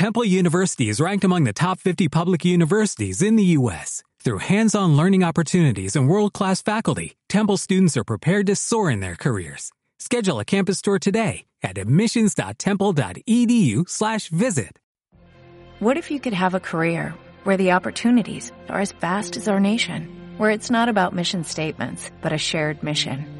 Temple University is ranked among the top 50 public universities in the U.S. Through hands-on learning opportunities and world-class faculty, Temple students are prepared to soar in their careers. Schedule a campus tour today at admissions.temple.edu/visit. What if you could have a career where the opportunities are as vast as our nation, where it's not about mission statements, but a shared mission?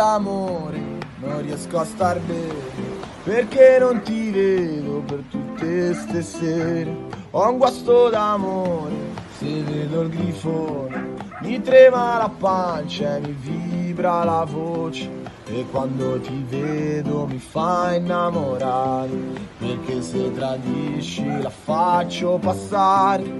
d'amore, non riesco a star bene, perché non ti vedo per tutte ste sere. Ho un guasto d'amore, se vedo il grifone, mi trema la pancia e mi vibra la voce. E quando ti vedo mi fa innamorare, perché se tradisci la faccio passare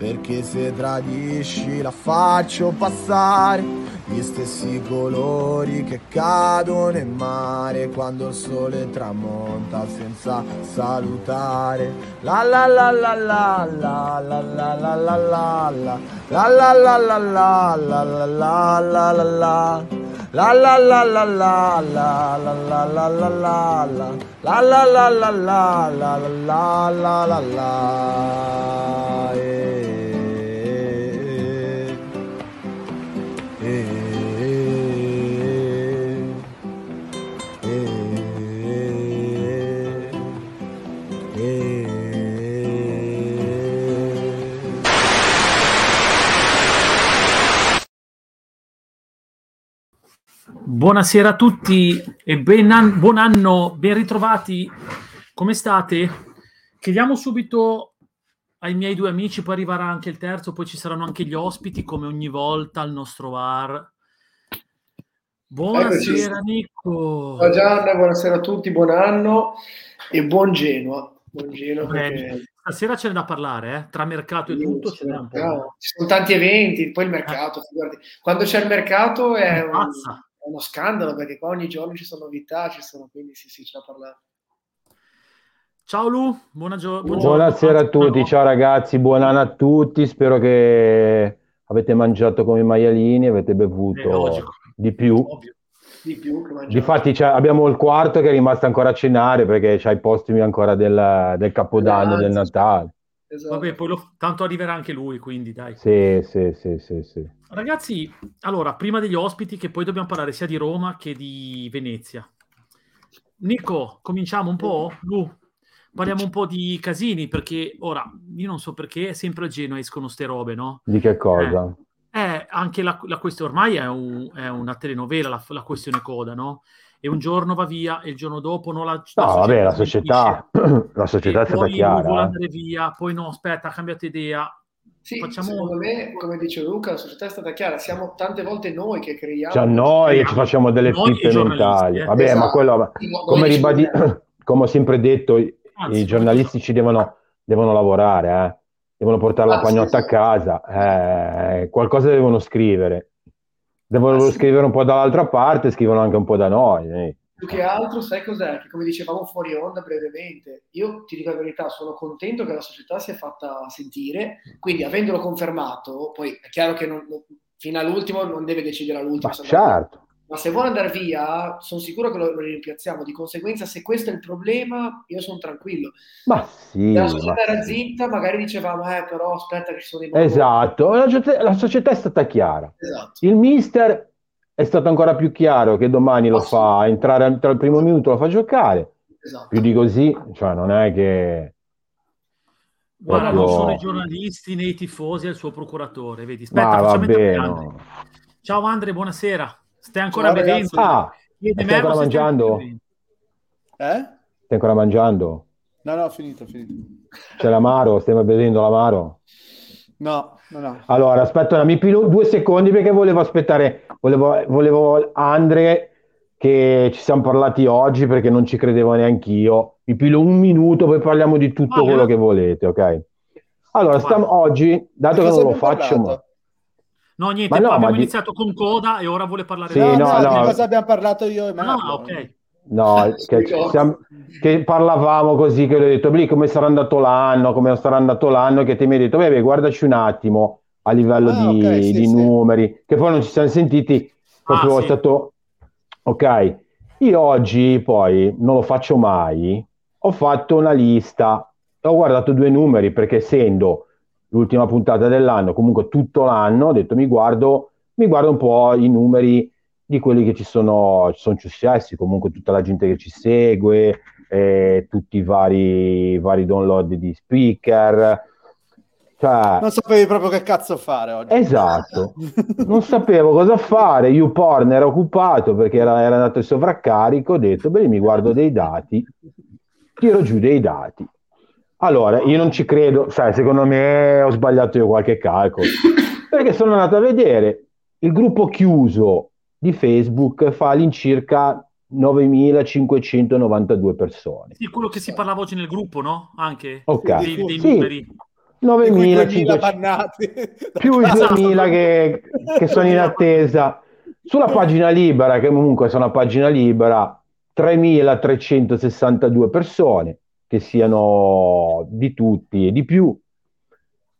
Perché se tradisci la faccio passare Gli stessi colori che cadono in mare Quando il sole tramonta senza salutare La la la la la la la la la la la la La la la la la la la la la la la La la la la la la la la la la la la La la la la la la la la la Buonasera a tutti e ben an- buon anno, ben ritrovati. Come state? Chiediamo subito ai miei due amici, poi arriverà anche il terzo, poi ci saranno anche gli ospiti, come ogni volta al nostro bar. Buonasera Eccoci. Nico. Ciao Gianna, buonasera a tutti, buon anno e buon Genoa. Buon Genoa perché- stasera c'è da parlare, eh? tra mercato e tutto ce n'è un po'. Ci sono tanti eventi, poi il mercato, figurati. quando c'è il mercato è, Pazza. Uno scandalo perché qua ogni giorno ci sono novità, ci sono, quindi sì, sì, c'è da parlare. Ciao Lu, buona gio- buongiorno. Buonasera a tutti, ciao ragazzi, buon anno a tutti, spero che avete mangiato come i maialini, avete Eh, bevuto logico. di più. Ovvio. Di più che mangiare. Difatti abbiamo il quarto che è rimasto ancora a cenare perché c'ha i postumi ancora del, del Capodanno, del Grazie. Natale. Esatto. Vabbè, poi lo- tanto arriverà anche lui, quindi dai. Sì, sì, sì, sì, sì. Ragazzi, allora, prima degli ospiti, che poi dobbiamo parlare sia di Roma che di Venezia. Nico, cominciamo un po'? Lu, parliamo un po' di casini, perché ora, io non so perché, sempre a Genoa escono ste robe, no? Di che cosa? Eh, anche la, la questione, ormai è, un- è una telenovela, la, la questione coda, no? E un giorno va via e il giorno dopo non la... No, vabbè, la società, la società è stata poi chiara. vuole eh. andare via, poi no, aspetta, ha cambiato idea. Sì, Facciamo- secondo me, come dice Luca, la società è stata chiara, siamo tante volte noi che creiamo... Cioè, noi Speriamo. ci facciamo delle pippe mentali. eh. Vabbè, ma Esatto. quello, Noi come, ribadi- come ho sempre detto, i, Anzi, i giornalisti ci devono, devono lavorare, eh. devono portare la Ah, sì, pagnotta sì. a casa, eh, qualcosa devono scrivere. Devono Ah, sì. scrivere un po' dall'altra parte, scrivono anche un po' da noi. Più che altro, sai cos'è? Che come dicevamo fuori onda brevemente, io ti dico la verità, sono contento che la società si è fatta sentire, quindi avendolo confermato, poi è chiaro che non- fino all'ultimo non deve decidere all'ultimo, Ma certo, ma se vuole andare via, sono sicuro che lo, lo rimpiazziamo, di conseguenza se questo è il problema, io sono tranquillo. ma sì, Se la ma società era sì. zitta, magari dicevamo, eh però aspetta che ci sono i buoni Esatto, la, società- la società è stata chiara. Esatto. Il mister è stato ancora più chiaro che domani lo fa entrare tra il primo minuto, lo fa giocare. esatto. Più di così, cioè non è che... Guarda, proprio- non sono i giornalisti né i tifosi, è il suo procuratore. Vedi, Ma aspetta, facciamo vabbè, no. Ciao Andre, buonasera. Stai ancora Ciao, bevendo? Ah, stai me, ancora ma stai mangiando? bevendo? Eh? Stai ancora mangiando? No, no, ho finito, ho finito. C'è l'amaro? Stai bevendo l'amaro? No, no, no. Allora, aspetta, un- mi pilo due secondi perché volevo aspettare, volevo, volevo Andre che ci siamo parlati oggi perché non ci credevo neanche io. Mi pilo un minuto, poi parliamo di tutto Ah, quello eh. che volete, ok? Allora, stiamo, oggi, dato che non lo faccio, ma-? No, niente, Ma no, abbiamo di- iniziato con coda e ora vuole parlare Sì, di no, no, no, no. di cosa abbiamo parlato io e Marco? Ah, ok. No, che, ci siamo- che parlavamo così, che ho detto, lì come sarà andato l'anno, come sarà andato l'anno, che te mi hai detto, beh, guardaci un attimo a livello Ah, di, ok, sì, di sì. numeri, che poi non ci siamo sentiti, proprio Ah, è sì. stato, ok, io oggi poi non lo faccio mai, ho fatto una lista, ho guardato due numeri, perché essendo l'ultima puntata dell'anno, comunque tutto l'anno, ho detto, mi guardo, mi guardo un po' i numeri di quelli che ci sono, ci sono successi, comunque tutta la gente che ci segue, eh, tutti i vari, vari download di speaker. Cioè, Non sapevi proprio che cazzo fare oggi. esatto, non sapevo cosa fare. YouPorn era occupato perché era, era andato in sovraccarico. Ho detto, beh, mi guardo dei dati, tiro giù dei dati. Allora, io non ci credo, sai, secondo me ho sbagliato io qualche calcolo, perché sono andato a vedere il gruppo chiuso di Facebook fa all'incirca 9.592 persone. Sì, quello che si parlava oggi nel gruppo, no? Anche Ok. dei, dei Sì. numeri. 9.500 bannati. più i Esatto. 2.000 che, che sono in attesa. Sulla pagina libera, che comunque sono una pagina libera, 3.362 persone, che siano di tutti e di più.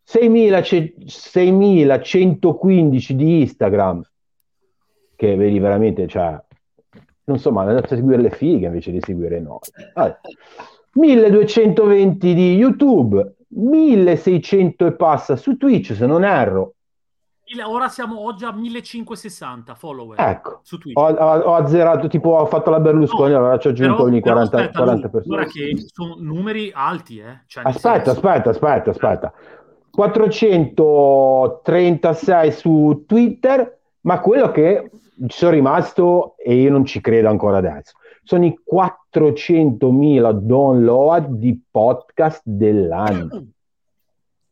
6.000 ce- 6.115 di Instagram, che vedi veramente, cioè, non so, ma andate a seguire le fighe invece di seguire noi. Vabbè. 1220 di YouTube, 1600 e passa su Twitch, se non erro. Ora siamo oggi a 1560 follower Ecco, su Twitch. ho, ho- azzerato, tipo ho fatto la Berlusconi, No, allora ci ho aggiunto però 40, aspetta, 40 Lu, persone. Sono numeri alti, eh. Cioè, Aspetta, aspetta, aspetta, aspetta. 436 su Twitter, ma quello che ci sono rimasto, e io non ci credo ancora adesso, sono i 400.000 download di podcast dell'anno.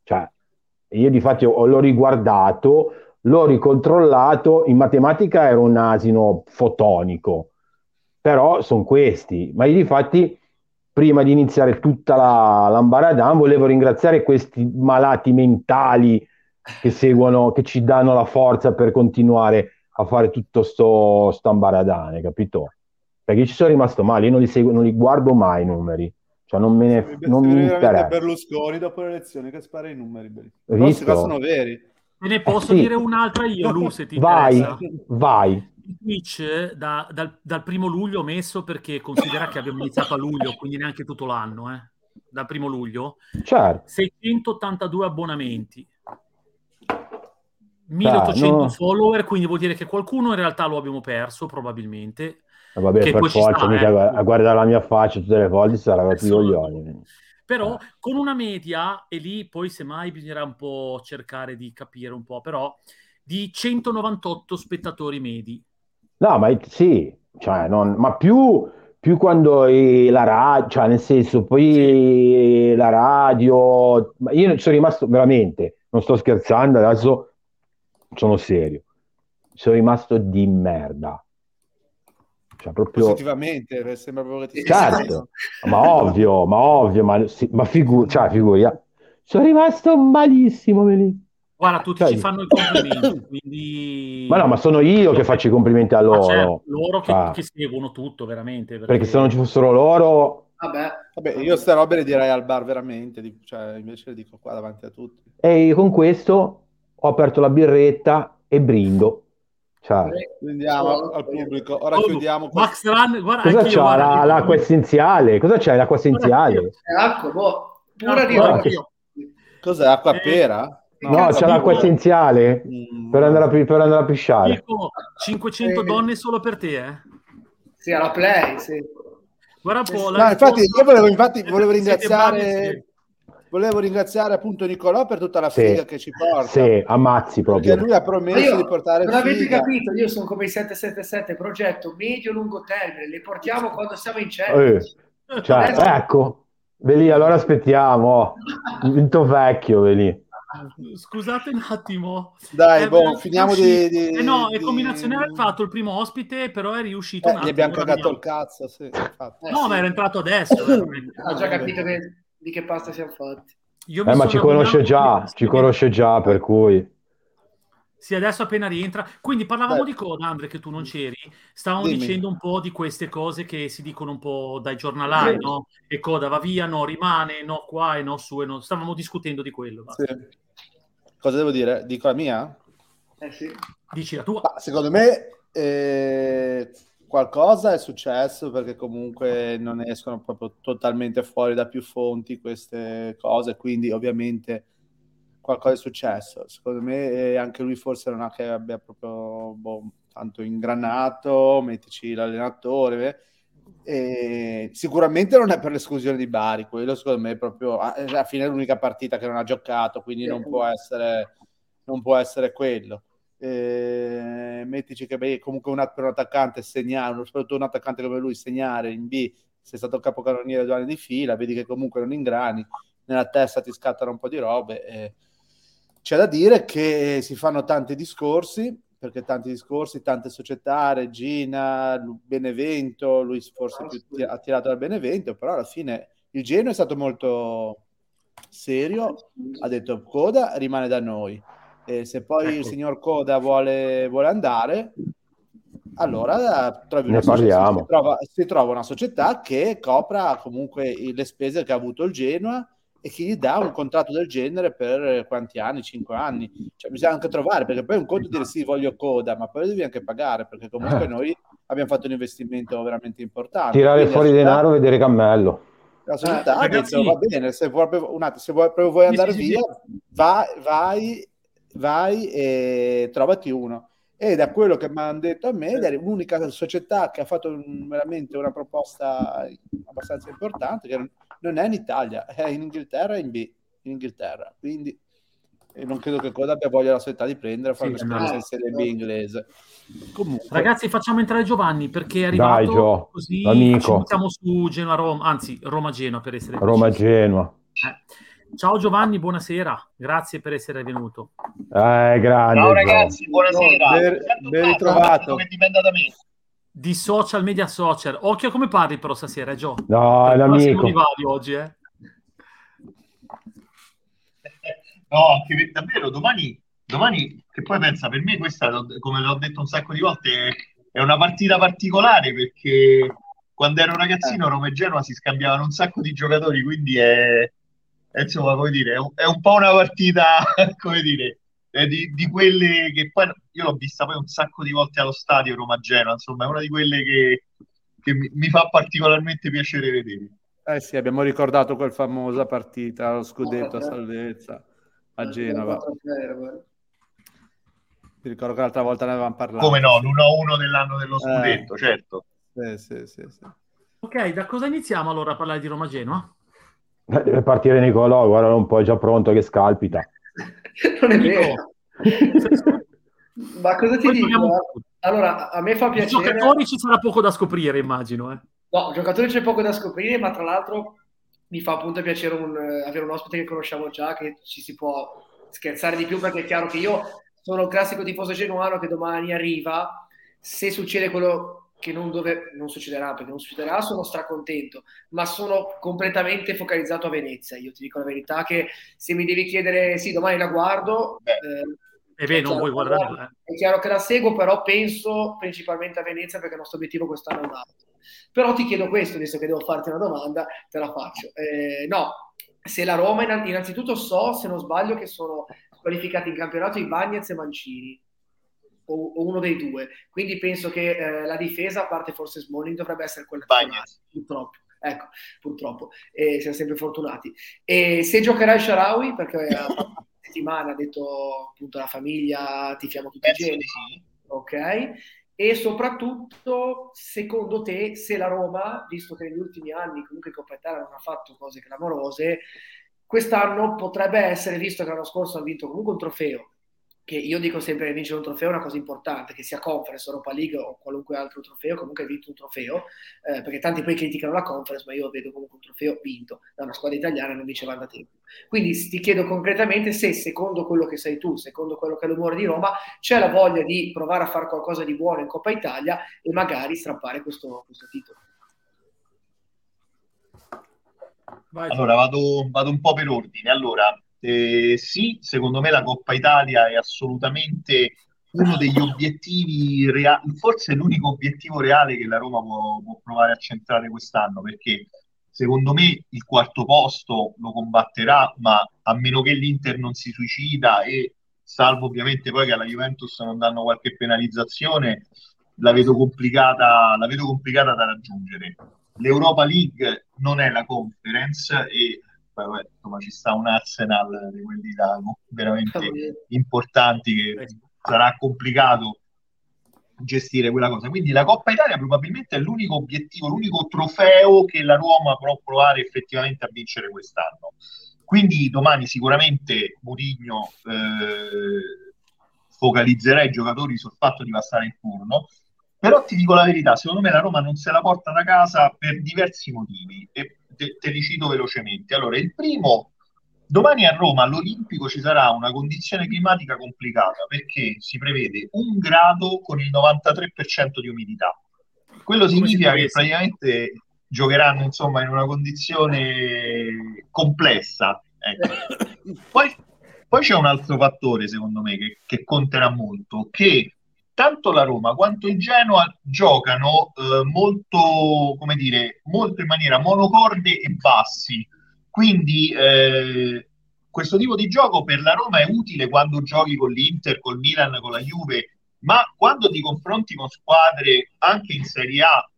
Cioè, io di fatti ho- l'ho riguardato, l'ho ricontrollato, in matematica ero un asino fotonico, però sono questi. Ma io di fatti, prima di iniziare tutta la l'ambaradan, volevo ringraziare questi malati mentali che seguono, che ci danno la forza per continuare a fare tutto sto, sto ambaradane, capito? Perché ci sono rimasto male, io non li, seguo, non li guardo mai i numeri, cioè non me ne non mi interessa. Berlusconi dopo le elezioni che spara i numeri. Hai Però visto? sono veri. Te ne posso sì. dire un'altra io, Lu, se ti Vai, interessa. vai. Twitch eh, da- dal, dal primo luglio ho messo perché considera che abbiamo iniziato a luglio, quindi neanche tutto l'anno, eh. Dal primo luglio, Certo. 682 abbonamenti, 1800 Ah, no. follower, quindi vuol dire che qualcuno in realtà lo abbiamo perso probabilmente. Eh, Vabbè, Che per forza, sta, mica eh. a guardare la mia faccia tutte le volte sarà rotto i coglioni. Però con una media, e lì poi semmai bisognerà un po' cercare di capire un po', però di 198 spettatori medi. No, ma sì, cioè, non- ma più, più quando eh, la radio, cioè nel senso, poi la radio, ma io sono rimasto veramente, non sto scherzando, adesso sono serio, sono rimasto di merda. Cioè, proprio... Positivamente, eh, sembra proprio che ti Certo, ma ovvio, ma ovvio, ma, sì, ma figu- cioè, figuri, eh. sono rimasto malissimo, Melì. Guarda, tutti Cioè- ci fanno i complimenti, quindi... Ma no, ma sono io che faccio i complimenti a loro, certo, loro che, Ah. che seguono tutto, veramente. perché se non ci fossero loro, Vabbè, Vabbè, io ste robe le direi al bar veramente, cioè, invece le dico qua davanti a tutti. e io con questo ho aperto la birretta e brindo. Cioè, Andiamo al pubblico, ora Oh, chiudiamo qua. Max Run, guarda, cosa c'ha la- l'acqua essenziale? Cosa c'è l'acqua essenziale? acqua, boh, pura di che- Cos'è, acqua Eh, pera? No, cazzo, c'è l'acqua dico- essenziale Mm, per andare a, per andare a pisciare. Dico 500 Eh. donne solo per te, eh. Sì, alla play, sì. Guarda un po'. No, infatti, io volevo, infatti, volevo ringraziare, bravi, volevo ringraziare appunto Nicolò per tutta la Sì. figa che ci porta. Sì, ammazzi Perché proprio. lui ha promesso io, di portare non avete figa. capito, io sono come i 777, progetto medio-lungo termine, le portiamo quando siamo in Eh, cielo. cioè, Adesso- ecco, ve lì, allora aspettiamo. Vinto vecchio, ve lì. Scusate un attimo. Dai, Eh, boh, finiamo di... di- Eh no, è di- combinazione aveva fatto il primo ospite, però è riuscito Eh, un gli attimo. abbiamo ora cagato il cazzo, sì. Eh, No, sì. ma era entrato adesso. Ho già capito che- di che pasta siamo fatti. Eh, ma ci conosce già, ci conosce già, per cui... Sì, adesso appena rientra. Quindi parlavamo Dai. di coda, Andre, che tu non c'eri. Stavamo Dimmi. dicendo un po' di queste cose che si dicono un po' dai giornalai, Sì. no? E coda va via, no, rimane, no, qua e no, su e no. Stavamo discutendo di quello. Sì. Cosa devo dire? Dico la mia? Eh sì. Dici la tua. Ma secondo me eh, qualcosa è successo perché comunque non escono proprio totalmente fuori da più fonti queste cose, quindi ovviamente qualcosa è successo. Secondo me eh, anche lui forse non ha che abbia proprio boh, tanto ingranato, mettici l'allenatore. eh, sicuramente non è per l'esclusione di Bari, quello secondo me è proprio alla fine è l'unica partita che non ha giocato, quindi non può essere, non può essere quello eh, mettici che beh, comunque un, per un attaccante segnare, soprattutto un attaccante come lui, segnare in B, sei stato capocannoniere due anni di fila, vedi che comunque non ingrani, nella testa ti scattano un po' di robe. eh. C'è da dire che si fanno tanti discorsi perché tanti discorsi, tante società, Regina, Benevento, lui forse più attirato dal Benevento, però alla fine il Genoa è stato molto serio, ha detto Coda rimane da noi. E se poi ecco. il signor Coda vuole, vuole andare, allora trovi ne parliamo. Si trova, si trova una società che copra comunque le spese che ha avuto il Genoa e che gli dà un contratto del genere per quanti anni? Cinque anni. Cioè, bisogna anche trovare, perché poi è un conto dire sì, voglio coda, ma poi devi anche pagare, perché comunque eh. noi abbiamo fatto un investimento veramente importante. Tirare Quindi fuori società, denaro e vedere cammello. La società eh, ha detto, va bene, se, vuoi, un attimo, se vuoi, vuoi andare sì, via, sì. Vai, vai, vai e trovati uno. E da quello che mi hanno detto a me, è l'unica società che ha fatto veramente una proposta abbastanza importante, che non è in Italia, è in Inghilterra e in B, in Inghilterra. Quindi non credo che Coda abbia voglia la società di prendere fare sì, un'esperienza in Serie B inglese. Comunque. Ragazzi, facciamo entrare Giovanni perché è arrivato Dai, Gio, così amico. siamo su Genoa Roma, anzi Roma Genoa per essere Roma Genoa. Eh. Ciao Giovanni, buonasera, grazie per essere venuto. Eh, grande, Ciao ragazzi, buonasera. Ben, ben ritrovato. Che dipenda da me di social media social. Occhio come parli però stasera, Gio. No, è l'amico. oggi, eh. No, che davvero domani, domani, che poi pensa, per me questa, come l'ho detto un sacco di volte, è una partita particolare perché quando ero ragazzino eh. Roma e Genoa si scambiavano un sacco di giocatori, quindi è, è insomma, come dire, è un, è un po' una partita, come dire, eh, di, di, quelle che poi io l'ho vista poi un sacco di volte allo stadio Roma-Genoa, insomma è una di quelle che, che mi, mi, fa particolarmente piacere vedere. Eh sì, abbiamo ricordato quel famosa partita, lo scudetto a salvezza a Genova. Ti ricordo che l'altra volta ne avevamo parlato. Come no, l'1-1 dell'anno dello eh. scudetto, eh. certo. Sì, sì, sì, sì. Ok, da cosa iniziamo allora a parlare di Roma-Genoa? Eh, deve partire Nicolò, guarda un po' è già pronto che scalpita. non è vero. Ma cosa ti Poi dico? Allora, a me fa piacere... I giocatori ci sarà poco da scoprire, immagino. Eh. No, giocatori c'è poco da scoprire, ma tra l'altro mi fa appunto piacere un, avere un ospite che conosciamo già, che ci si può scherzare di più, perché è chiaro che io sono il classico tifoso genuano che domani arriva, se succede quello che non, dove, non succederà, perché non succederà, sono stracontento, ma sono completamente focalizzato a Venezia. Io ti dico la verità che se mi devi chiedere, sì, domani la guardo. Eh, e beh, non vuoi guardarla. È chiaro che la seguo, però penso principalmente a Venezia perché il nostro obiettivo quest'anno è un altro. Però ti chiedo questo, visto che devo farti una domanda, te la faccio. Eh, no, se la Roma, innanzitutto so, se non sbaglio, che sono qualificati in campionato i Bagnets e Mancini o, o uno dei due. Quindi penso che eh, la difesa, a parte forse Smalling, dovrebbe essere quella Bagnets. purtroppo. Ecco, purtroppo, e siamo sempre fortunati. E se giocherà il Sharawi, perché a settimana ha detto appunto la famiglia, tifiamo tutti insieme, sì. ok? E soprattutto, secondo te, se la Roma, visto che negli ultimi anni comunque Coppa Italia non ha fatto cose clamorose, quest'anno potrebbe essere, visto che l'anno scorso ha vinto comunque un trofeo, che io dico sempre che vincere un trofeo è una cosa importante, che sia Conference, Europa League o qualunque altro trofeo, comunque hai vinto un trofeo, eh, perché tanti poi criticano la Conference, ma io vedo comunque un trofeo vinto da una squadra italiana e non vincevano da tempo. Quindi ti chiedo concretamente se, secondo quello che sei tu, secondo quello che è l'umore di Roma, c'è la voglia di provare a fare qualcosa di buono in Coppa Italia e magari strappare questo, questo titolo. Vai, allora vado, vado un po' per ordine. Allora, eh, sì, secondo me la Coppa Italia è assolutamente uno degli obiettivi reali, forse l'unico obiettivo reale che la Roma può, può, provare a centrare quest'anno, perché secondo me il quarto posto lo combatterà, ma a meno che l'Inter non si suicida e salvo ovviamente poi che alla Juventus non danno qualche penalizzazione, la vedo complicata, la vedo complicata da raggiungere. L'Europa League non è la conference e poi insomma, ci sta un arsenal di quelli là, veramente importanti che sarà complicato gestire quella cosa. Quindi la Coppa Italia probabilmente è l'unico obiettivo, l'unico trofeo che la Roma può provare effettivamente a vincere quest'anno. Quindi domani sicuramente Mourinho eh, focalizzerà i giocatori sul fatto di passare il turno. Però ti dico la verità, secondo me la Roma non se la porta da casa per diversi motivi. E te, te li cito velocemente. Allora, il primo Domani a Roma all'Olimpico ci sarà una condizione climatica complicata perché si prevede un grado con il 93% di umidità. Quello significa che praticamente giocheranno insomma in una condizione complessa. Ecco. Poi, poi, c'è un altro fattore, secondo me, che, che, conterà molto, che tanto la Roma quanto il Genoa giocano eh, molto, come dire, molto in maniera monocorde e bassi. Quindi eh, questo tipo di gioco per la Roma è utile quando giochi con l'Inter, col Milan, con la Juve, ma quando ti confronti con squadre anche in Serie A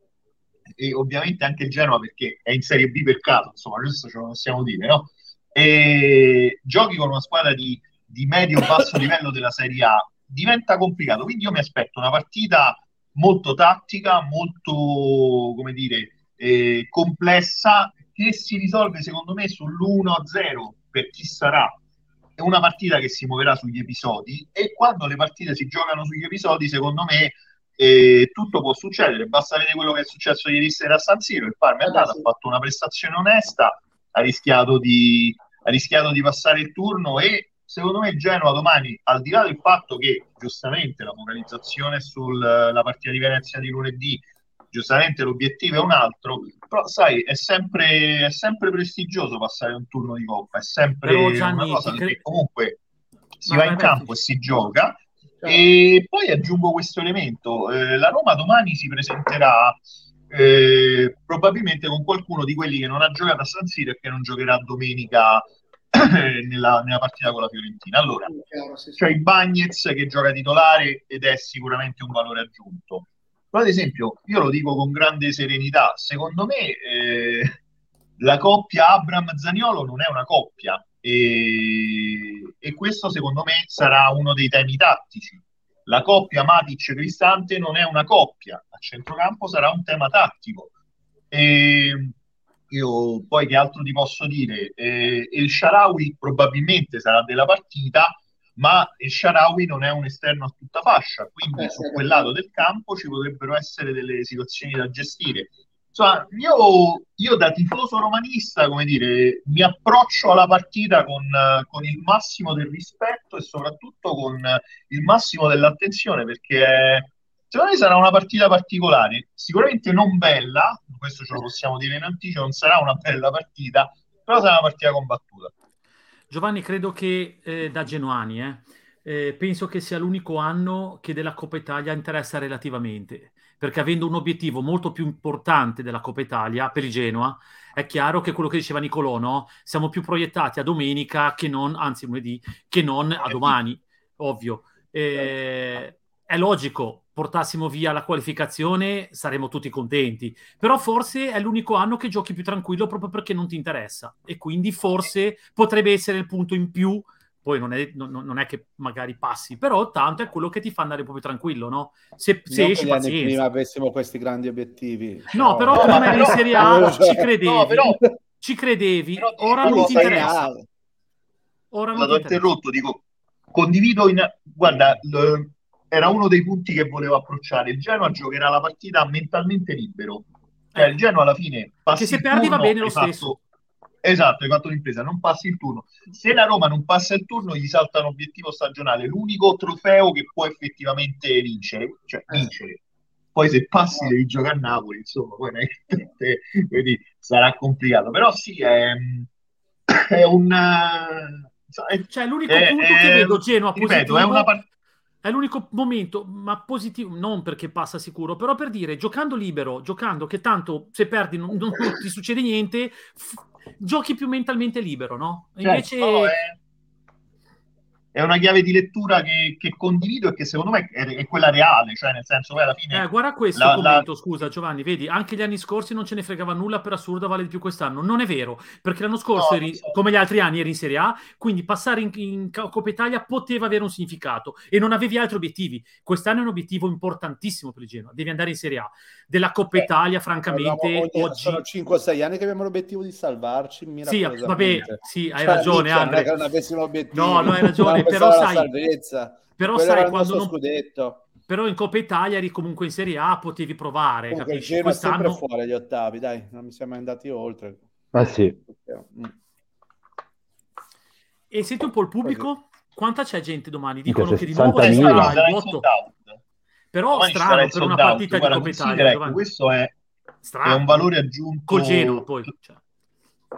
e ovviamente anche il Genoa perché è in Serie B per caso, insomma, questo ce lo possiamo dire, no? E giochi con una squadra di, di medio-basso livello della Serie A, diventa complicato. Quindi io mi aspetto una partita molto tattica, molto, come dire, eh, complessa, che si risolve secondo me sull'1-0 per chi sarà. È una partita che si muoverà sugli episodi e quando le partite si giocano sugli episodi, secondo me e tutto può succedere, basta vedere quello che è successo ieri sera a San Siro, il Parma è andato, ha fatto una prestazione onesta, ha rischiato, di, ha rischiato di passare il turno e secondo me il Genoa domani, al di là del fatto che giustamente la focalizzazione sulla partita di Venezia di lunedì, giustamente l'obiettivo è un altro, però sai, è sempre, è sempre prestigioso passare un turno di coppa, è sempre una cosa perché comunque si va in campo e si gioca. E poi aggiungo questo elemento, eh, la Roma domani si presenterà eh, probabilmente con qualcuno di quelli che non ha giocato a San Siro e che non giocherà domenica nella, nella, partita con la Fiorentina. Allora, c'è il Bagnez che gioca titolare ed è sicuramente un valore aggiunto. Però ad esempio, io lo dico con grande serenità, secondo me eh, la coppia Abram-Zaniolo non è una coppia, e, e, questo secondo me sarà uno dei temi tattici. La coppia Matic-Cristante non è una coppia, a centrocampo sarà un tema tattico. E io poi che altro ti posso dire? Eh, il Sharawi probabilmente sarà della partita, ma il Sharawi non è un esterno a tutta fascia, quindi eh, su quel lato del campo ci potrebbero essere delle situazioni da gestire. Insomma, io, io, da tifoso romanista, come dire, mi approccio alla partita con, con, il massimo del rispetto e soprattutto con il massimo dell'attenzione, perché secondo me sarà una partita particolare, sicuramente non bella, questo ce lo possiamo dire in anticipo, non sarà una bella partita, però sarà una partita combattuta. Giovanni, credo che eh, da Genoani, eh, eh, penso che sia l'unico anno che della Coppa Italia interessa relativamente perché avendo un obiettivo molto più importante della Coppa Italia per il Genoa, è chiaro che quello che diceva Nicolò, no? siamo più proiettati a domenica che non, anzi lunedì, che non a domani, ovvio. Eh, è logico, portassimo via la qualificazione saremmo tutti contenti, però forse è l'unico anno che giochi più tranquillo proprio perché non ti interessa e quindi forse potrebbe essere il punto in più poi non è, non, non è, che magari passi, però tanto è quello che ti fa andare proprio tranquillo, no? Se, se esci pazienza. prima avessimo questi grandi obiettivi. No, però no, prima eri in Serie A ci credevi, no, però, ci credevi, però, ora non ti interessa. Ora non ti interrotto, dico, condivido in... Guarda, l... era uno dei punti che volevo approcciare. Il Genoa giocherà la partita mentalmente libero. Cioè, eh. il Genoa alla fine... Che se perdi va bene lo stesso. Fatto Esatto, hai fatto l'impresa, non passi il turno. Se la Roma non passa il turno, gli salta un obiettivo stagionale, l'unico trofeo che può effettivamente vincere, cioè eh. vincere. Poi se passi devi giocare a Napoli, insomma, poi quindi sarà complicato. Però sì, è, è un... È, cioè l'unico è, punto è, che vedo Genoa positivo ripeto, è una part- è l'unico momento, ma positivo, non perché passa sicuro, però per dire, giocando libero, giocando che tanto se perdi non, non ti succede niente, f- giochi più mentalmente libero, no? Certo, Invece... no, è è una chiave di lettura che, che, condivido e che secondo me è, è, quella reale, cioè nel senso che alla fine... Eh, guarda questo la, commento, la... scusa Giovanni, vedi, anche gli anni scorsi non ce ne fregava nulla, per assurdo vale di più quest'anno. Non è vero, perché l'anno scorso, no, eri, so. come gli altri anni, eri in Serie A, quindi passare in, in Coppa Italia poteva avere un significato e non avevi altri obiettivi. Quest'anno è un obiettivo importantissimo per il Genoa, devi andare in Serie A. Della Coppa eh, Italia, francamente, oggi... Sono 5-6 anni che abbiamo l'obiettivo di salvarci, Sì, vabbè, sì, hai cioè, ragione, Andre. Non avessimo obiettivi. No, no, hai ragione, però sai salvezza. Però Quello sai, quando non... scudetto. Però in Coppa Italia eri comunque in Serie A, potevi provare, Comunque, capisci? Il Quest'anno... fuori agli ottavi, dai, non mi siamo andati oltre. Ah sì. Mm. E senti un po' il pubblico? Quanta c'è gente domani? Dicono che di nuovo il vuoto. Però domani strano per una partita Guarda, di Coppa Italia. Ecco, questo è, è, un valore aggiunto. Col Genoa poi. Cioè.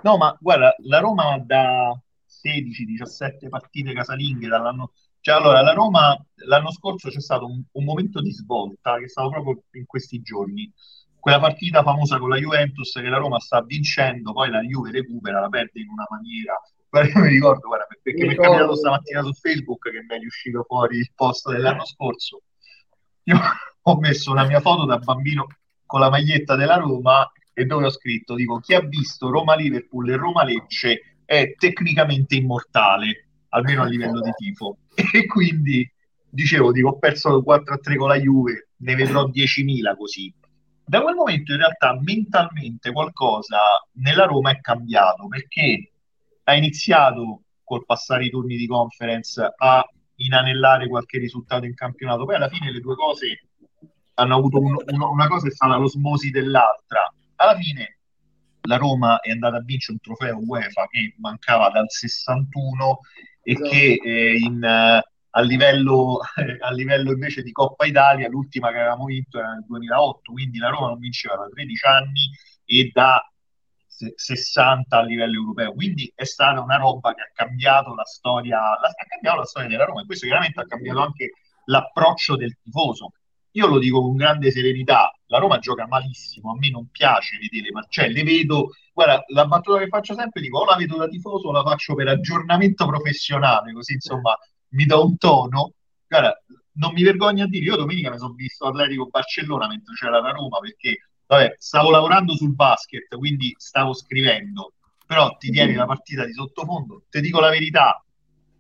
No, ma guarda, la Roma da 16-17 partite casalinghe dall'anno... Cioè, allora, la Roma l'anno scorso c'è stato un, un momento di svolta che è stato proprio in questi giorni quella partita famosa con la Juventus che la Roma sta vincendo, poi la Juve recupera, la perde in una maniera. Guarda, mi ricordo, guarda, perché mi è capitato stamattina su Facebook che mi è uscito fuori il post dell'anno scorso. Io ho messo una mia foto da bambino con la maglietta della Roma e dove ho scritto, dico, chi ha visto Roma-Liverpool e Roma-Lecce è tecnicamente immortale, almeno a livello di tifo. E quindi, dicevo, dico, ho perso 4-3 con la Juve, ne vedrò 10.000 così da quel momento in realtà mentalmente qualcosa nella Roma è cambiato perché ha iniziato col passare i turni di conference a inanellare qualche risultato in campionato, poi alla fine le due cose hanno avuto un, un, una cosa è stata l'osmosi dell'altra. Alla fine la Roma è andata a vincere un trofeo UEFA che mancava dal 61 e esatto. che eh, in, a livello, a livello invece di Coppa Italia, l'ultima che avevamo vinto era nel 2008, quindi la Roma non vinceva da 13 anni e da 60 a livello europeo. Quindi è stata una roba che ha cambiato la storia, la, ha cambiato la storia della Roma e questo chiaramente ha cambiato anche l'approccio del tifoso. Io lo dico con grande serenità, la Roma gioca malissimo, a me non piace vedere, ma le vedo, guarda, la battuta che faccio sempre dico o la vedo da tifoso o la faccio per aggiornamento professionale, così insomma mi dà un tono. Guarda, non mi vergogno a dire, io domenica mi sono visto Atletico Barcellona mentre c'era la Roma perché vabbè, stavo lavorando sul basket, quindi stavo scrivendo, però ti tieni la partita di sottofondo. Ti dico la verità,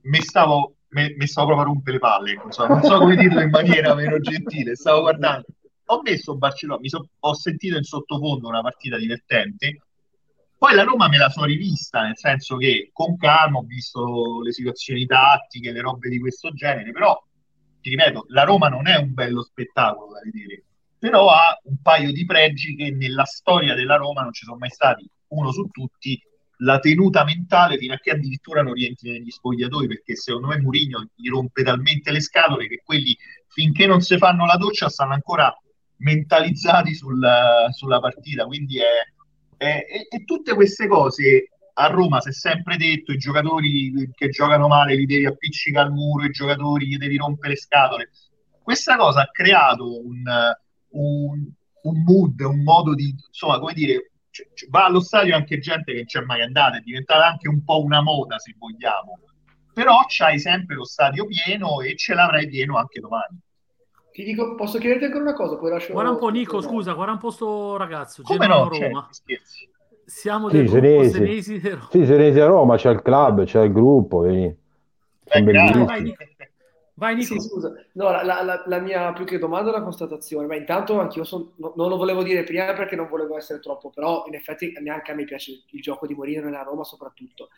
mi stavo, me, stavo proprio a rompere le palle, so, non so come dirlo in maniera meno gentile, stavo guardando. Ho messo Barcellona, mi so, ho sentito in sottofondo una partita divertente, poi la Roma me la sono rivista, nel senso che con calma ho visto le situazioni tattiche, le robe di questo genere, però ti ripeto, la Roma non è un bello spettacolo da vedere, però ha un paio di pregi che nella storia della Roma non ci sono mai stati, uno su tutti, la tenuta mentale fino a che addirittura non rientri negli spogliatoi, perché secondo me Mourinho gli rompe talmente le scatole che quelli finché non si fanno la doccia stanno ancora mentalizzati sul, sulla partita, quindi è eh, e, e, tutte queste cose a Roma si è sempre detto: i giocatori che giocano male li devi appiccicare al muro, i giocatori gli devi rompere le scatole. Questa cosa ha creato un, un, un mood, un modo di insomma, come dire, cioè, cioè, va allo stadio anche gente che non c'è mai andata, è diventata anche un po' una moda se vogliamo. Però c'hai sempre lo stadio pieno e ce l'avrai pieno anche domani. Ti dico, posso chiederti ancora una cosa? Poi lascio... Guarda un po', Nico, scusa, guarda un po' sto ragazzo. Come no? Roma. Scherzi. Siamo sì, del senesi. Senesi di Roma. Sì, Senesi a Roma, c'è il club, c'è il gruppo, vedi. Eh, vai, Nico. Vai, Nico. Sì, scusa. No, la, la, la, mia più che domanda è una constatazione, ma intanto anch'io son, no, non lo volevo dire prima perché non volevo essere troppo, però in effetti neanche a me piace il gioco di Mourinho nella Roma soprattutto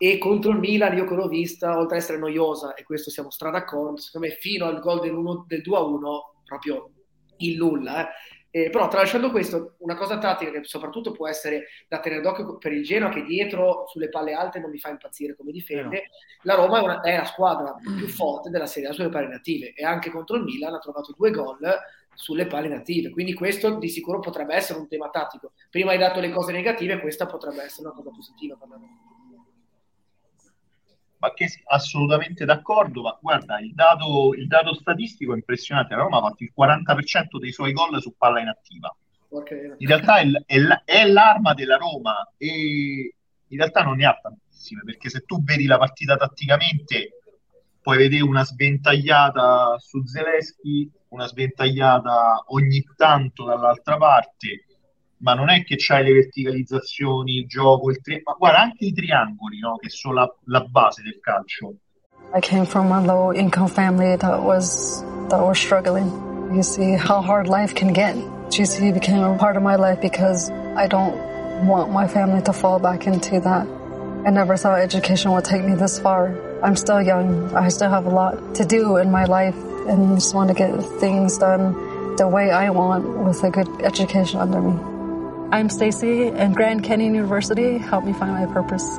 e contro il Milan io che l'ho vista, oltre ad essere noiosa, e questo siamo stra d'accordo, secondo me fino al gol del, 1, del 2-1 proprio il nulla. Eh. Eh, però tralasciando questo, una cosa tattica che soprattutto può essere da tenere d'occhio per il Genoa che dietro sulle palle alte non mi fa impazzire come difende, no. la Roma è, una, è, la squadra più forte della Serie A sulle palle native e anche contro il Milan ha trovato due gol sulle palle native, quindi questo di sicuro potrebbe essere un tema tattico. Prima hai dato le cose negative, questa potrebbe essere una cosa positiva per la Roma ma che assolutamente d'accordo, ma guarda, il dato, il dato statistico è impressionante, la Roma ha fatto il 40% dei suoi gol su palla inattiva. Okay. In realtà è, è, è, l'arma della Roma e in realtà non ne ha tantissime, perché se tu vedi la partita tatticamente puoi vedere una sventagliata su Zelensky, una sventagliata ogni tanto dall'altra parte, ma non è che c'hai le verticalizzazioni, il gioco, il tri- ma guarda anche i triangoli, no? che sono la, la base del calcio. I came from a low income family that was that was struggling. You see how hard life can get. GC became a part of my life because I don't want my family to fall back into that. I never thought education would take me this far. I'm still young. I still have a lot to do in my life and just want to get things done the way I want with a good education under me. I'm Stacy, and Grand Canyon University helped me find my purpose.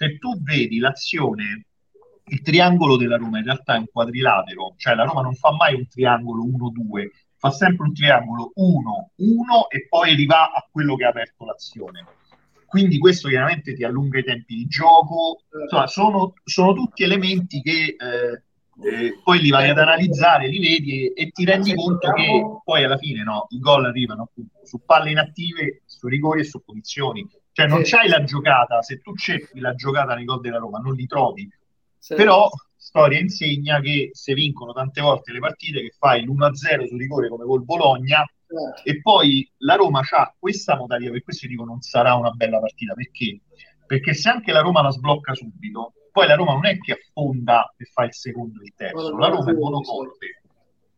Se tu vedi l'azione, il triangolo della Roma in realtà è un quadrilatero, cioè la Roma non fa mai un triangolo 1-2, fa sempre un triangolo 1-1 e poi arriva a quello che ha aperto l'azione. Quindi questo chiaramente ti allunga i tempi di gioco, insomma, sono, sono tutti elementi che eh, eh, poi li vai ad analizzare, li vedi e, e ti rendi conto che poi alla fine no, i gol arrivano appunto su palle inattive, su rigori e su posizioni cioè non sì. c'hai la giocata, se tu cerchi la giocata nei gol della Roma non li trovi, sì. però storia insegna che se vincono tante volte le partite che fai l'1-0 su rigore come col Bologna sì. e poi la Roma ha questa modalità, per questo dico non sarà una bella partita, perché? Perché se anche la Roma la sblocca subito, poi la Roma non è che affonda e fa il secondo e il terzo, la Roma è monocorde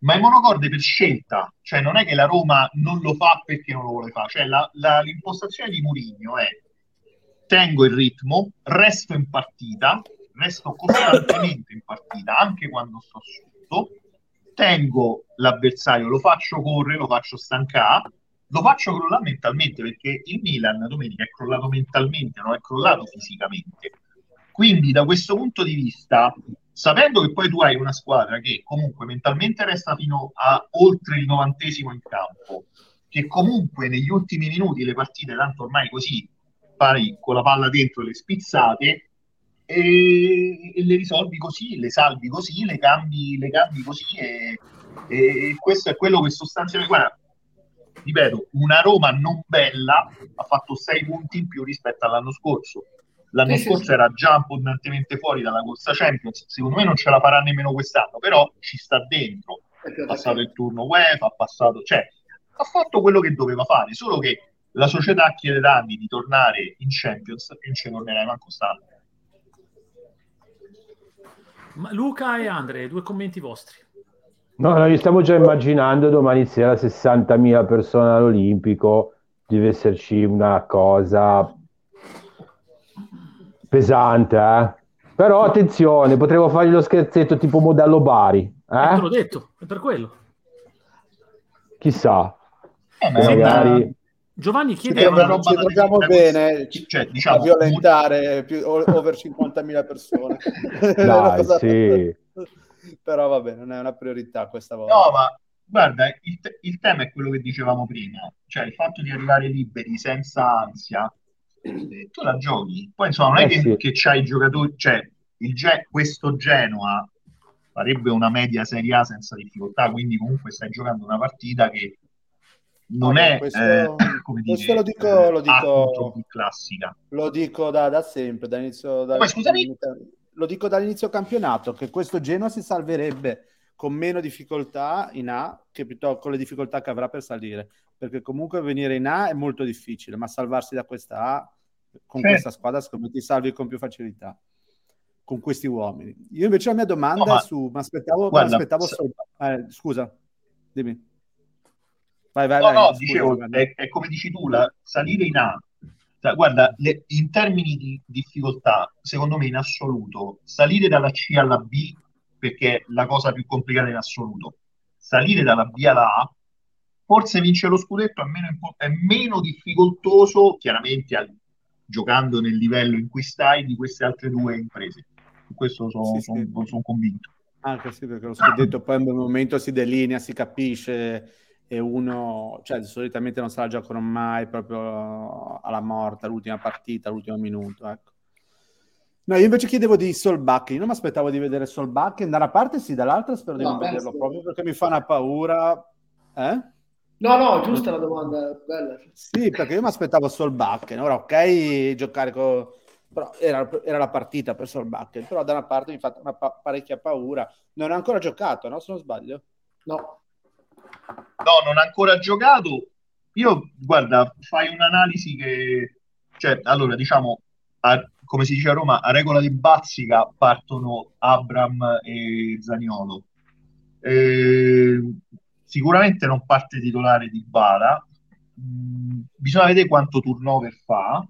ma è monocorde per scelta, cioè non è che la Roma non lo fa perché non lo vuole fare, cioè la, la, l'impostazione di Mourinho è tengo il ritmo, resto in partita, resto costantemente in partita, anche quando sto sotto, tengo l'avversario, lo faccio correre, lo faccio stancare, lo faccio crollare mentalmente, perché il Milan domenica è crollato mentalmente, non è crollato fisicamente. Quindi da questo punto di vista sapendo che poi tu hai una squadra che comunque mentalmente resta fino a oltre il novantesimo in campo, che comunque negli ultimi minuti le partite, tanto ormai così, fai con la palla dentro le spizzate e, e le risolvi così, le salvi così, le cambi, le cambi così e, e questo è quello che sostanzialmente, guarda, ripeto, una Roma non bella ha fatto 6 punti in più rispetto all'anno scorso L'anno sì, scorso sì. era già abbondantemente fuori dalla corsa Champions, secondo me non ce la farà nemmeno quest'anno, però ci sta dentro. Ha passato il turno UEFA, ha passato, cioè, ha fatto quello che doveva fare, solo che la società chiede da anni di tornare in Champions e non ci tornerai manco stanno. Luca e Andre, due commenti vostri. No, noi stiamo già immaginando domani sera 60.000 persone all'Olimpico, deve esserci una cosa pesante, eh? Però attenzione, potremmo fargli lo scherzetto tipo modello Bari. Eh? Te l'ho detto, è per quello. Chissà. Eh, magari... Giovanni chiede una roba ci troviamo bene cioè, diciamo, a violentare più, over 50.000 persone Dai, sì. però va bene, non è una priorità questa volta no ma guarda il, il tema è quello che dicevamo prima cioè il fatto di arrivare liberi senza ansia tu la giochi. Poi insomma non è eh, che, sì. che c'hai i giocatori, cioè il Ge- questo Genoa farebbe una media Serie A senza difficoltà, quindi comunque stai giocando una partita che non è questo, eh, come dire, lo dico, lo dico classica. Lo dico da, da sempre, dall'inizio, da, Poi, scusami. lo dico dall'inizio campionato che questo Genoa si salverebbe con meno difficoltà in A che piuttosto con le difficoltà che avrà per salire perché comunque venire in A è molto difficile, ma salvarsi da questa A con certo. questa squadra secondo me ti salvi con più facilità con questi uomini. Io invece la mia domanda no, ma... è su, mi aspettavo, guarda, aspettavo s- solo... eh, scusa, dimmi. Vai, vai, no, vai. No, dicevo, è, è, come dici tu, la, salire in A, cioè, guarda, le, in termini di difficoltà, secondo me in assoluto, salire dalla C alla B, perché è la cosa più complicata in assoluto, salire dalla B alla A forse vincere lo scudetto è meno, è meno difficoltoso, chiaramente al, giocando nel livello in cui stai, di queste altre due imprese. Su questo sono, sì, sono, sì. sono convinto. Anche sì, perché lo scudetto poi in un momento si delinea, si capisce e uno, cioè solitamente non se la giocano mai proprio alla morta, l'ultima partita, l'ultimo minuto, ecco. No, io invece chiedevo di Solbach, io non mi aspettavo di vedere Solbach, da una parte sì, dall'altra spero di no, non vederlo proprio perché mi fa una paura. Eh? No, no, giusta la domanda, bella. Sì, perché io mi aspettavo Solbakken. Ora, ok, giocare con... Però era, era, la partita per Solbakken, però da una parte mi fa una pa- parecchia paura. Non ha ancora giocato, no? Se non sbaglio. No. No, non ha ancora giocato. Io, guarda, fai un'analisi che... Cioè, allora, diciamo, a, come si dice a Roma, a regola di bazzica partono Abram e Zaniolo. Eh, sicuramente non parte titolare di Bala, mm, bisogna vedere quanto turnover fa,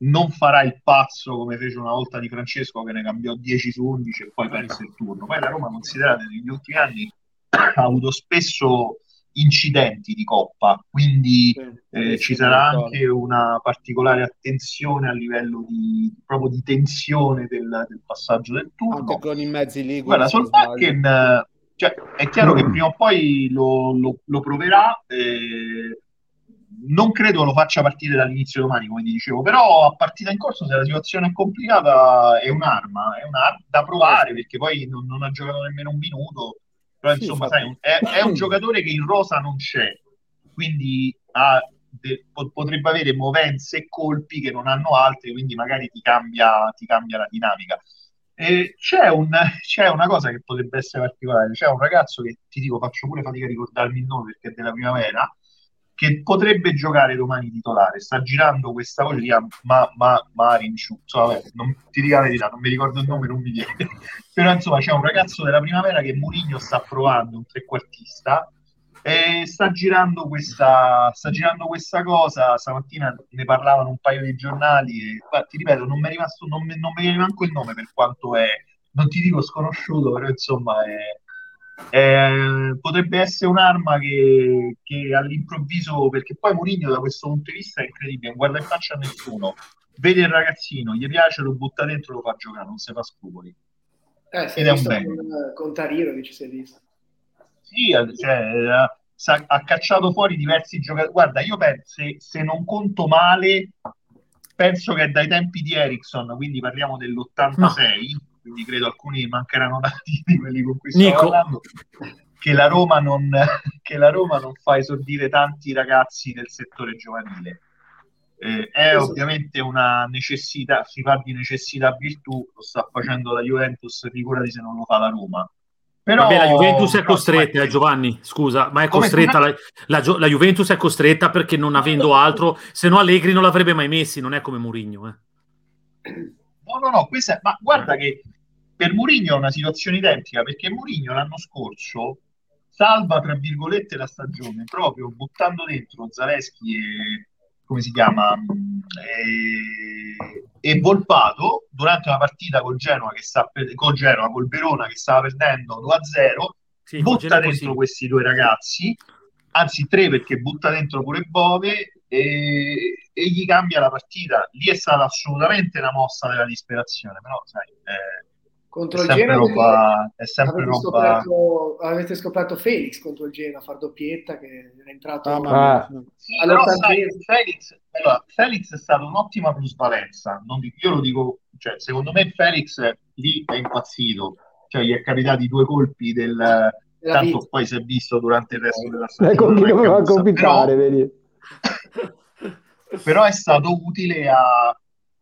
non farà il pazzo come fece una volta di Francesco che ne cambiò 10 su 11 e poi perse il turno. Poi la Roma, considerate, negli ultimi anni ha avuto spesso incidenti di coppa, quindi eh, ci sarà anche una particolare attenzione a livello di, proprio di tensione del, del passaggio del turno. Anche con i mezzi lì. Guarda, Solbakken, cioè, è chiaro che prima o poi lo, lo, lo proverà. Eh, non credo lo faccia partire dall'inizio domani, come ti dicevo, però a partita in corso, se la situazione è complicata, è un'arma, è un'arma da provare perché poi non, non ha giocato nemmeno un minuto. Però sì, insomma, sai, è, è, un giocatore che in rosa non c'è, quindi ha, de, potrebbe avere movenze e colpi che non hanno altri, quindi magari ti cambia, ti cambia la dinamica. C'è, un, c'è, una cosa che potrebbe essere particolare, c'è un ragazzo che ti dico, faccio pure fatica a ricordarmi il nome perché è della primavera, che potrebbe giocare domani titolare. Sta girando questa di ma, ma, Marinciu, so, vabbè, non, ti dico la verità, non mi ricordo il nome, non mi viene. Però insomma c'è un ragazzo della primavera che Mourinho sta provando, un trequartista, e sta girando questa, sta girando questa cosa. Stamattina ne parlavano un paio di giornali e ma, ti ripeto, non mi è rimasto, non mi, non mi viene manco il nome per quanto è, non ti dico sconosciuto, però insomma è eh, potrebbe essere un'arma che, che, all'improvviso, perché poi Mourinho da questo punto di vista è incredibile, non guarda in faccia a nessuno, vede il ragazzino, gli piace, lo butta dentro, lo fa giocare, non si fa scrupoli. Eh, Ed è un bene. Con, con Tariro ci si è visto. Sì, cioè, ha, cacciato fuori diversi giocatori. Guarda, io penso, se, se non conto male, penso che dai tempi di Ericsson, quindi parliamo dell'86, no quindi credo alcuni mancheranno dati di quelli con cui sto parlando, che la, Roma non, che la Roma non fa esordire tanti ragazzi del settore giovanile. Eh, è ovviamente una necessità, si fa di necessità virtù, lo sta facendo la Juventus, figurati se non lo fa la Roma. Però, Vabbè, la Juventus è costretta, eh, Giovanni, scusa, ma è costretta, la, la, la, Juventus è costretta perché non avendo altro, se no Allegri non l'avrebbe mai messi, non è come Mourinho. Eh. No, no, no, questa è, ma guarda che per Mourinho è una situazione identica perché Mourinho l'anno scorso salva tra virgolette la stagione proprio buttando dentro Zaleschi e come si chiama e, e Volpato durante una partita col Genoa che sta per, col Genoa col Verona che stava perdendo 2-0 sì, butta dentro così. questi due ragazzi anzi tre perché butta dentro pure Bove e, e, gli cambia la partita lì è stata assolutamente una mossa della disperazione però sai eh, contro il Genoa roba, è sempre avete, roba... scoperto, avete scoperto Felix contro il Genoa a far doppietta che è entrato ah, ah. Sì, però, sai, Felix, allora, Felix è stata un'ottima plusvalenza non io lo dico cioè, secondo me Felix lì è impazzito cioè gli è capitati due colpi del tanto vita. poi si è visto durante il resto della stagione compitare vedi però è stato utile a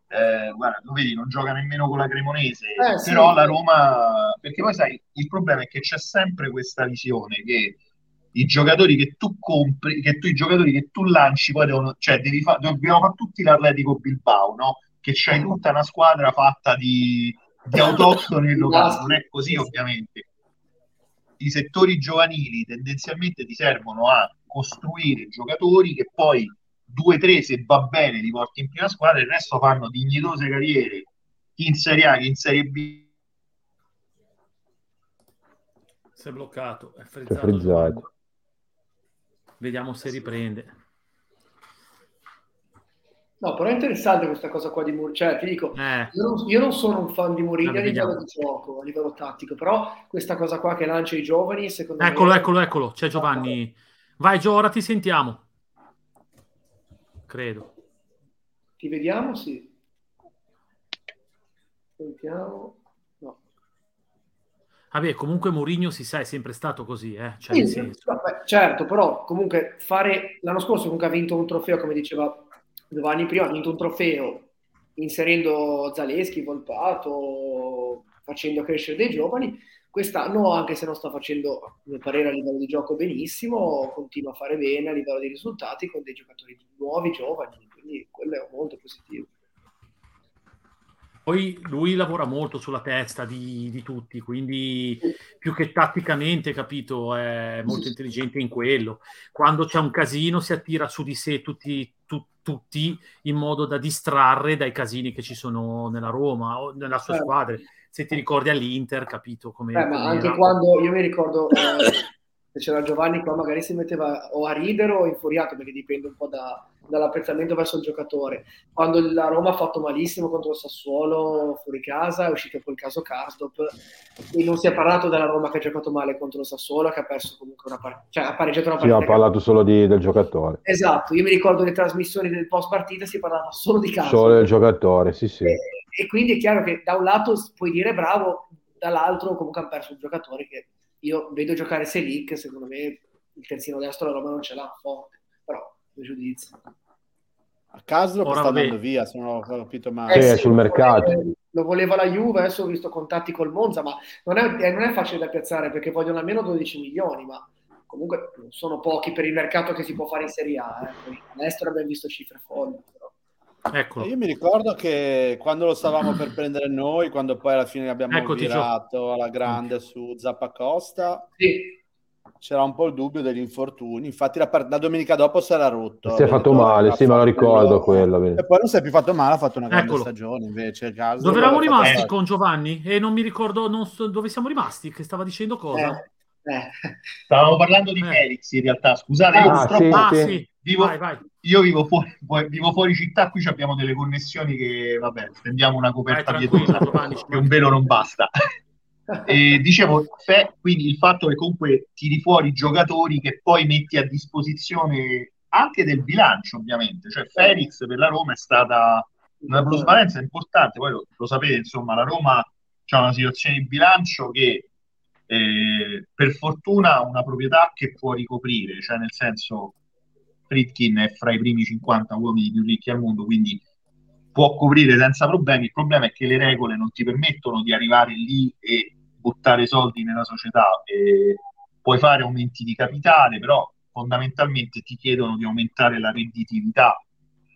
eh, guarda, lo vedi, non gioca nemmeno con la Cremonese, eh, però sì. la Roma, perché poi sai, il problema è che c'è sempre questa visione che i giocatori che tu compri, che tu, i giocatori che tu lanci, poi devono, cioè, devi fa, dobbiamo fare tutti l'Atletico Bilbao, no? Che c'hai tutta una squadra fatta di, di autoctoni locali, non è così ovviamente. I settori giovanili tendenzialmente ti servono a costruire giocatori che poi due o tre se va bene li porti in prima squadra, il resto fanno dignitose carriere in Serie A, in Serie B. Si è bloccato, è frizzato. È frizzato. Vediamo se riprende. No, però è interessante questa cosa qua di Mourinho. Cioè, ti dico, eh. io, non, io, non, sono un fan di Mourinho a livello di gioco, a livello tattico, però questa cosa qua che lancia i giovani, secondo eccolo, me... Eccolo, eccolo, c'è Giovanni. Vai Gio, ora ti sentiamo credo. Ti vediamo? Sì. Sentiamo. No. Vabbè, comunque Mourinho si sa, è sempre stato così, eh? cioè, sì, vabbè, certo, però comunque fare l'anno scorso comunque ha vinto un trofeo, come diceva Giovanni prima, ha vinto un trofeo inserendo Zaleschi, Volpato, facendo crescere dei giovani Quest'anno, anche se non sta facendo, a mio parere, a livello di gioco benissimo, continua a fare bene a livello di risultati con dei giocatori nuovi, giovani, quindi quello è molto positivo. Poi lui lavora molto sulla testa di, di, tutti, quindi più che tatticamente, capito, è molto intelligente in quello. Quando c'è un casino si attira su di sé tutti, tu, tutti in modo da distrarre dai casini che ci sono nella Roma o nella sua certo. squadra. Se ti ricordi all'Inter, capito come... Eh, ma anche quando io mi ricordo... Eh, se c'era Giovanni qua magari si metteva o a ridere o infuriato perché dipende un po' da, dall'apprezzamento verso il giocatore. Quando la Roma ha fatto malissimo contro il Sassuolo fuori casa, è uscito quel caso Karsdorp e non si è parlato della Roma che ha giocato male contro il Sassuolo, che ha perso comunque una partita, cioè ha pareggiato una partita. Sì, ha parlato solo di, del giocatore. Esatto, io mi ricordo le trasmissioni del post partita si parlava solo di Karsdorp. Solo del giocatore, sì sì. E, e quindi è chiaro che da un lato puoi dire bravo, dall'altro comunque hanno perso un giocatore che io vedo giocare Selic, secondo me il terzino destro la Roma non ce l'ha forte, però il giudizio. A caso lo sta andando via, se non ho capito male. Eh, sì, sul mercato. Lo voleva la Juve, adesso ho visto contatti col Monza, ma non è, eh, non è facile da piazzare perché vogliono almeno 12 milioni, ma comunque non sono pochi per il mercato che si può fare in Serie A. Eh. All'estero abbiamo visto cifre folli. Ecco. Io mi ricordo che quando lo stavamo per prendere noi, quando poi alla fine abbiamo Eccoti, virato alla grande su Zappacosta, sì. c'era un po' il dubbio degli infortuni. Infatti la, la domenica dopo si era rotto. Si è fatto male, sì, me lo ricordo quello. E poi non si è più fatto male, ha fatto una grande Eccolo. stagione invece. Caso, Dove eravamo fatto rimasti bene. con Giovanni? E non mi ricordo non so- dove siamo rimasti, che stava dicendo cosa. Eh, eh. Stavamo parlando di Eh. Felix in realtà, scusate, io Ah, purtroppo ah, sì. sì, vivo, vai, vai. Io vivo fuori, vivo fuori città, qui abbiamo delle connessioni che, vabbè, stendiamo una coperta Vai, tranquillo, pietosa, che un velo non basta. E dicevo, fe- quindi il fatto che comunque tiri fuori giocatori che poi metti a disposizione anche del bilancio, ovviamente. Cioè, Felix per la Roma è stata una plusvalenza importante. Poi lo, lo sapete, insomma, la Roma ha una situazione di bilancio che eh, per fortuna ha una proprietà che può ricoprire, cioè nel senso Fritkin è fra i primi 50 uomini più ricchi al mondo, quindi può coprire senza problemi. Il problema è che le regole non ti permettono di arrivare lì e buttare soldi nella società. E puoi fare aumenti di capitale, però fondamentalmente ti chiedono di aumentare la redditività.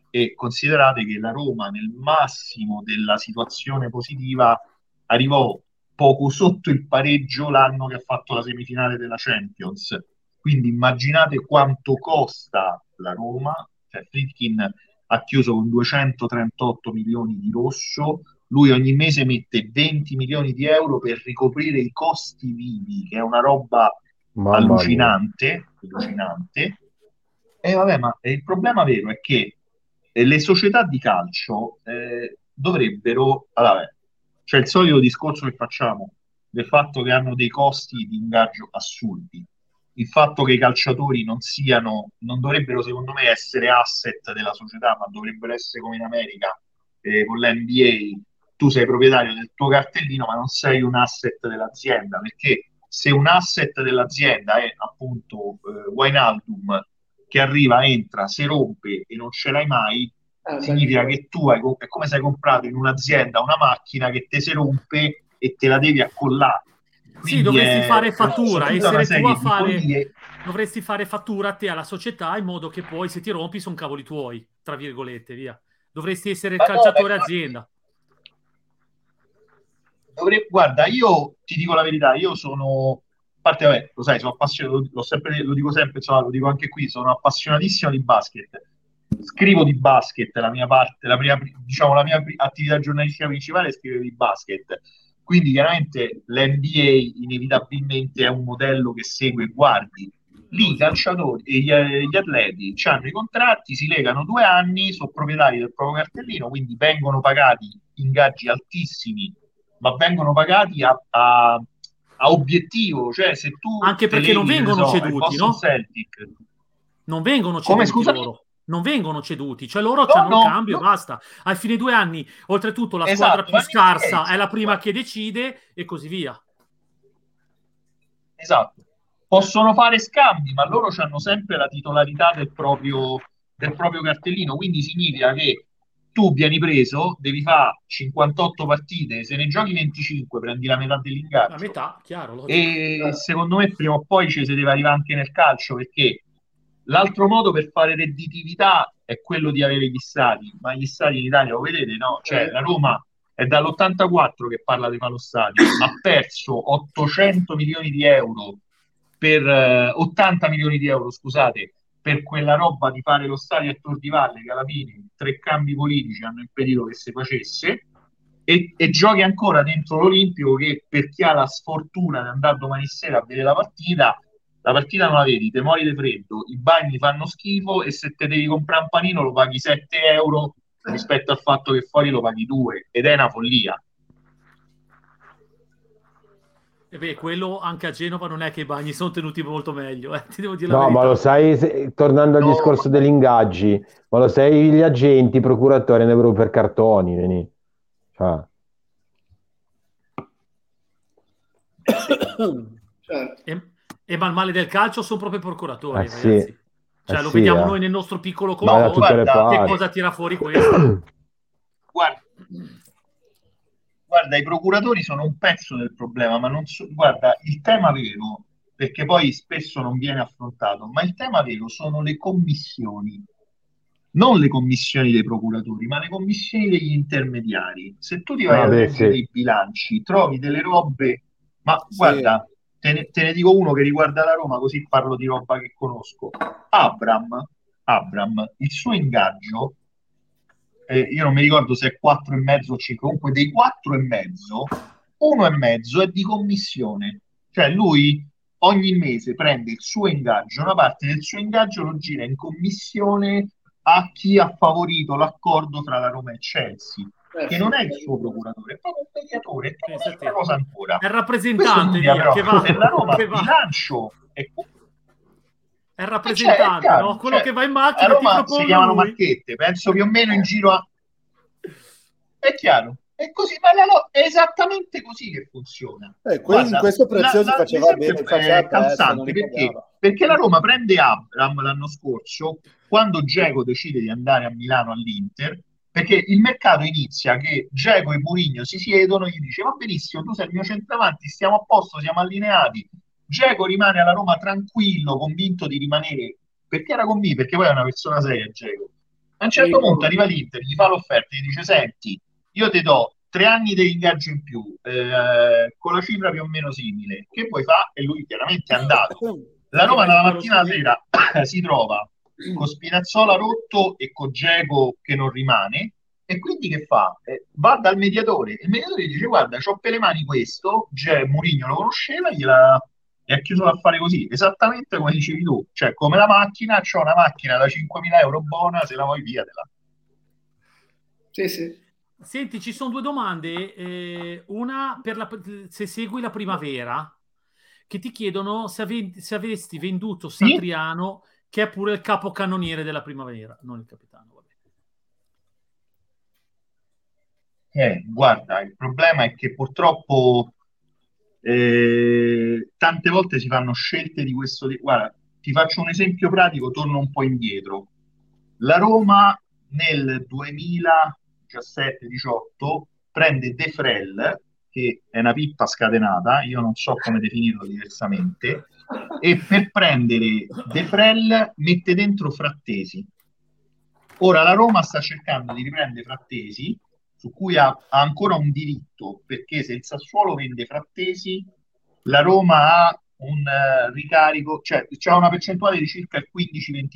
E considerate che la Roma, nel massimo della situazione positiva, arrivò poco sotto il pareggio l'anno che ha fatto la semifinale della Champions. Quindi immaginate quanto costa la Roma. Cioè, Fritkin ha chiuso con 238 milioni di rosso, lui ogni mese mette 20 milioni di euro per ricoprire i costi vivi, che è una roba allucinante, allucinante. E vabbè, ma il problema vero è che eh, le società di calcio eh, dovrebbero, allora, c'è il solito discorso che facciamo del fatto che hanno dei costi di ingaggio assurdi il fatto che i calciatori non siano, non dovrebbero secondo me essere asset della società, ma dovrebbero essere come in America eh, con l'NBA, tu sei proprietario del tuo cartellino, ma non sei un asset dell'azienda, perché se un asset dell'azienda è appunto eh, Wijnaldum che arriva, entra, si rompe e non ce l'hai mai, Eh, significa che tu hai, è come se hai comprato in un'azienda una macchina che te si rompe e te la devi accollare. Sì, Quindi dovresti è- fare fattura, essere tu a fare, follie. dovresti fare fattura a te alla società in modo che poi se ti rompi sono cavoli tuoi, tra virgolette, via. Dovresti essere Ma no, calciatore ma- azienda. Dovrei- guarda, io ti dico la verità, io sono, a parte, vabbè, lo sai, sono appassionato, l'ho sempre, lo dico sempre, insomma, lo dico anche qui, sono appassionatissimo di basket. Scrivo di basket, la mia parte, la prima, diciamo, la mia attività giornalistica principale è scrivere di basket. Quindi chiaramente l'NBA inevitabilmente è un modello che segue e guardi. Lì i calciatori e gli, gli atleti hanno i contratti, si legano due anni, sono proprietari del proprio cartellino, quindi vengono pagati ingaggi altissimi ma vengono pagati a, a- a obiettivo, cioè se tu Anche perché non leghi, vengono ai ceduti, no? Celtic, Non vengono Come, ceduti scusami? loro. Non vengono ceduti, cioè loro No, hanno no, un cambio no. e basta. Ai fine due anni, oltretutto, la Esatto, squadra più scarsa è la prima ma- che decide e così via. Esatto. Possono fare scambi, ma loro hanno sempre la titolarità del proprio, del proprio cartellino, quindi significa che tu vieni preso, devi fare 58 partite, se ne giochi 25 prendi la metà La dell'ingaggio. metà, chiaro. E secondo me prima o poi ci si deve arrivare anche nel calcio perché l'altro modo per fare redditività è quello di avere gli stadi, ma gli stadi in Italia lo vedete, no? Cioè la Roma è dall'84 che parla di fare lo stadio, ha perso 800 milioni di euro per eh, 80 milioni di euro, scusate, per quella roba di fare lo stadio a Tor di Valle che alla fine tre cambi politici hanno impedito che si facesse e, e giochi ancora dentro l'Olimpico che per chi ha la sfortuna di andare domani sera a vedere la partita la partita non la vedi, te muori di freddo, i bagni fanno schifo e se te devi comprare un panino lo paghi 7 euro rispetto al fatto che fuori lo paghi 2 ed è una follia. E beh, quello anche a Genova non è che i bagni sono tenuti molto meglio, eh? ti devo dire No, ma lo sai, se, tornando al no, discorso ma... degli ingaggi, ma lo sai gli agenti, i procuratori andrebbero per cartoni, veni. Cioè. certo. E, e ma il male del calcio sono proprio i procuratori, eh, sì. Cioè, eh lo sì, vediamo eh. noi nel nostro piccolo comune. Che cosa tira fuori questo? Guarda, guarda, i procuratori sono un pezzo del problema, ma non so, guarda, il tema vero, perché poi spesso non viene affrontato, ma il tema vero sono le commissioni. Non le commissioni dei procuratori, ma le commissioni degli intermediari. Se tu ti vai ah, a leggere sì. i bilanci, trovi delle robe, ma sì. guarda, te ne, te ne, dico uno che riguarda la Roma, così parlo di roba che conosco. Abram, Abram il suo ingaggio, eh, io non mi ricordo se è 4,5 o 5, comunque dei 4,5, uno e mezzo è di commissione. Cioè lui ogni mese prende il suo ingaggio, una parte del suo ingaggio lo gira in commissione a chi ha favorito l'accordo tra la Roma e Chelsea eh, che non è il suo procuratore, è proprio un mediatore, è proprio una cosa ancora. È il rappresentante via, però, che va, per la Roma che va. bilancio è è il rappresentante, cioè, è no? quello cioè, che va in macchina. A Roma si chiamano lui. macchette, penso più o meno in giro a... È chiaro, è così, ma la, è esattamente così che funziona. Eh, Guarda, questo prezioso la, la, faceva bene, faceva calzante perché, perché la Roma prende Abram l'anno scorso, quando Geco decide di andare a Milano all'Inter, perché il mercato inizia che Geco e Mourinho si siedono e gli dice va benissimo, tu sei il mio centravanti, stiamo a posto, siamo allineati. Geco rimane alla Roma tranquillo, convinto di rimanere, perché era convinto, perché poi è una persona seria Geco. A un certo sì, punto arriva l'Inter, gli fa l'offerta, gli dice senti, io ti do tre anni di ingaggio in più, eh, con la cifra più o meno simile, che poi fa? E lui chiaramente è andato. La Roma dalla mattina alla sera si trova con Spinazzola rotto e con Geco che non rimane. E quindi che fa? Eh, va dal mediatore. Il mediatore dice: Guarda, ho per le mani questo. Ge- Murigno lo conosceva gliela, e ha chiuso l'affare così, esattamente come dicevi tu. Cioè, come la macchina, c'ho una macchina da 5.000 euro buona, se la vuoi via, te la. Sì, sì. Senti, ci sono due domande. Eh, una per la, se segui la primavera, che ti chiedono se, ave, se avesti venduto Satriano. Sì? Che è pure il capocannoniere della primavera, non il capitano. Eh, guarda, il problema è che purtroppo eh, tante volte si fanno scelte di questo tipo. Guarda, ti faccio un esempio pratico, torno un po' indietro. La Roma nel 2017-18 prende De Frel, che è una pippa scatenata, io non so come definirlo diversamente, e per prendere De Frel mette dentro Frattesi. Ora la Roma sta cercando di riprendere Frattesi, su cui ha, ha ancora un diritto, perché se il Sassuolo vende Frattesi, la Roma ha un uh, ricarico, cioè c'è una percentuale di circa il 15-20%.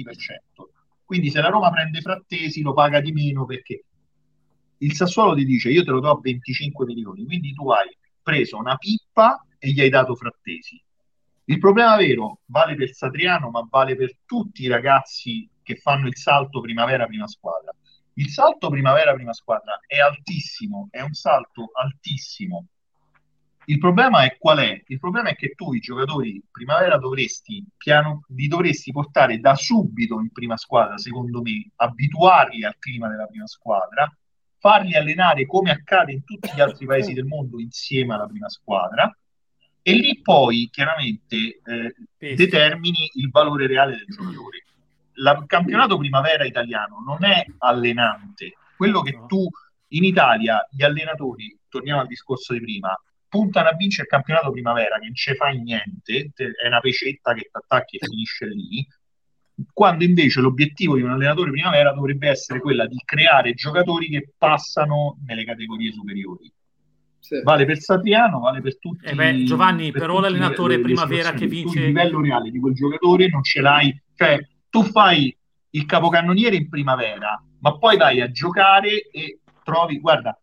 Quindi se la Roma prende Frattesi lo paga di meno perché il Sassuolo ti dice io te lo do a 25 milioni, quindi tu hai preso una pippa e gli hai dato Frattesi. Il problema vero vale per Satriano, ma vale per tutti i ragazzi che fanno il salto primavera-prima squadra. Il salto primavera-prima squadra è altissimo, è un salto altissimo. Il problema è qual è? Il problema è che tu i giocatori primavera dovresti, piano, li dovresti portare da subito in prima squadra, secondo me, abituarli al clima della prima squadra, farli allenare come accade in tutti gli altri paesi del mondo insieme alla prima squadra e lì poi chiaramente eh, determini il valore reale del giocatore. Il campionato primavera italiano non è allenante. Quello che tu in Italia, gli allenatori, torniamo al discorso di prima, puntano a vincere il campionato primavera che non ci fai niente, è una pecetta che ti attacchi e finisce lì. quando invece l'obiettivo di un allenatore primavera dovrebbe essere quella di creare giocatori che passano nelle categorie superiori. Sì. Vale per Satriano, vale per tutti. Eh beh, Giovanni, per però l'allenatore primavera che vince... Il livello reale di quel giocatore non ce l'hai. Cioè, tu fai il capocannoniere in primavera, ma poi vai a giocare e trovi... Guarda,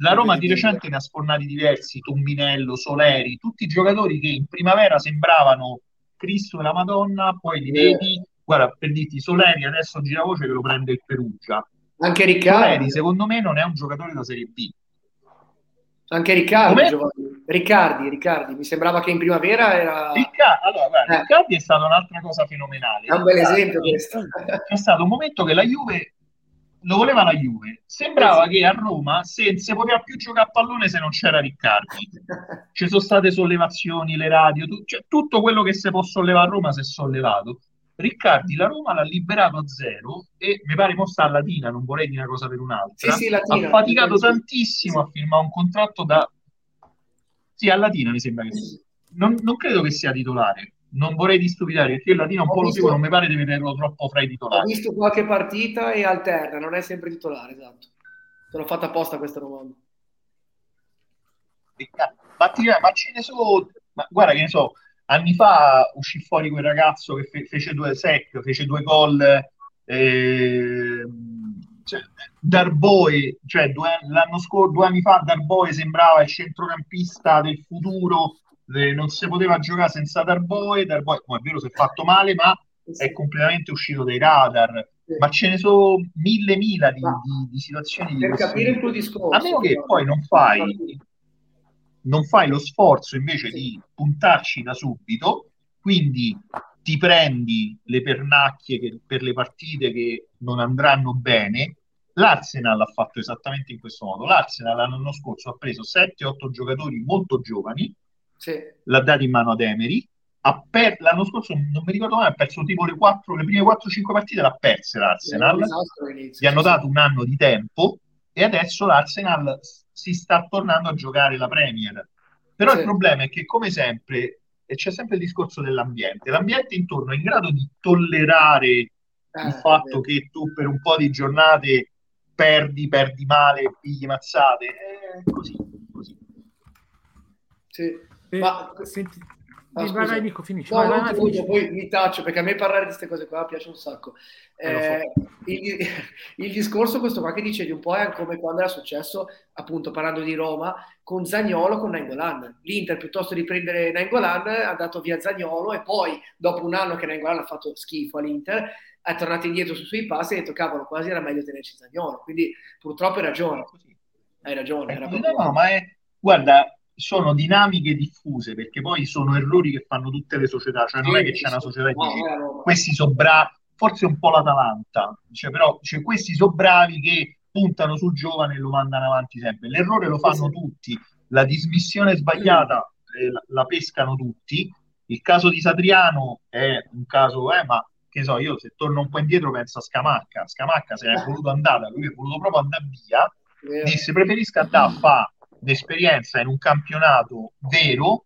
la Roma di recente ne ha sfornati diversi, Tombinello, Soleri, tutti giocatori che in primavera sembravano Cristo e la Madonna, poi li vedi, guarda, per dirti, Soleri adesso gira voce che lo prende il Perugia. Anche Riccardo. Soleri, secondo me, non è un giocatore da Serie B. Anche Riccardi, Riccardi, Riccardi, mi sembrava che in primavera era... Riccardi, allora, guarda, eh. Riccardi è stata un'altra cosa fenomenale. È un bel esempio questo. C'è stato un momento che la Juve lo voleva la Juve. Sembrava che a Roma se, se poteva più giocare a pallone se non c'era Riccardi. Ci sono state sollevazioni, le radio, tu, cioè, tutto quello che si può sollevare a Roma si è sollevato. Riccardi la Roma l'ha liberato a zero e mi pare mossa a Latina, non vorrei dire una cosa per un'altra. Sì, sì, Latina, ha faticato tantissimo a firmare un contratto da... Sì, a Latina mi sembra che sia. Non, non credo che sia titolare non vorrei distupidare perché il latino un ho po' visto, lo seguo, non mi pare di vederlo troppo fra i titolari. Ho visto qualche partita e alterna, non è sempre titolare, esatto. Te l'ho fatta apposta questa domanda. Ma, ma ce ne so, ma guarda che ne so, anni fa uscì fuori quel ragazzo che fe- fece due sec, fece due gol, eh, cioè, Darboe, cioè due, l'anno scorso, due anni fa Darboe sembrava il centrocampista del futuro, eh, non si poteva giocare senza Darboe, Darboe, oh, è vero si è fatto male, ma è completamente uscito dai radar. Ma ce ne sono mille mila di, di, di situazioni per di capire il tuo discorso. A meno che poi non fai non fai lo sforzo invece di puntarci da subito, quindi ti prendi le pernacchie che, per le partite che non andranno bene. L'Arsenal ha fatto esattamente in questo modo. L'Arsenal l'anno scorso ha preso 7-8 giocatori molto giovani, sì. l'ha dato in mano ad Emery. Per... l'anno scorso non mi ricordo mai, ha perso tipo le, 4, le prime 4-5 partite, l'ha perse l'Arsenal. Gli hanno dato un anno di tempo e adesso l'Arsenal si sta tornando a giocare la Premier. Però sì. il problema è che, come sempre, e c'è sempre il discorso dell'ambiente, l'ambiente intorno è in grado di tollerare eh, il fatto che tu per un po' di giornate perdi, perdi male, pigli mazzate, è così, così. Sì. Ma senti, Ah, vai, vai, Nico, finisci. No, vai, vai, finisci. poi mi taccio perché a me parlare di queste cose qua piace un sacco. Eh, eh il, il, discorso questo qua che dicevi un po' è come quando era successo, appunto parlando di Roma, con Zagnolo con Nangolan. L'Inter piuttosto di prendere Nangolan ha dato via Zagnolo e poi dopo un anno che Nangolan ha fatto schifo all'Inter è tornato indietro sui suoi passi e ha detto cavolo quasi era meglio tenerci Zagnolo. Quindi purtroppo hai ragione. Hai ragione. Era proprio... no, ma è... guarda, sono dinamiche diffuse perché poi sono errori che fanno tutte le società, cioè non è che c'è una società che dice questi sono bravi, forse un po' l'Atalanta, cioè, però cioè, questi sono bravi che puntano sul giovane e lo mandano avanti sempre. L'errore lo fanno tutti, la dismissione sbagliata eh, la, la, pescano tutti. Il caso di Satriano è un caso, eh, ma che so, io se torno un po' indietro penso a Scamacca. Scamacca se è voluto andare, lui è voluto proprio andare via, disse preferisco andare a fare d'esperienza in un campionato vero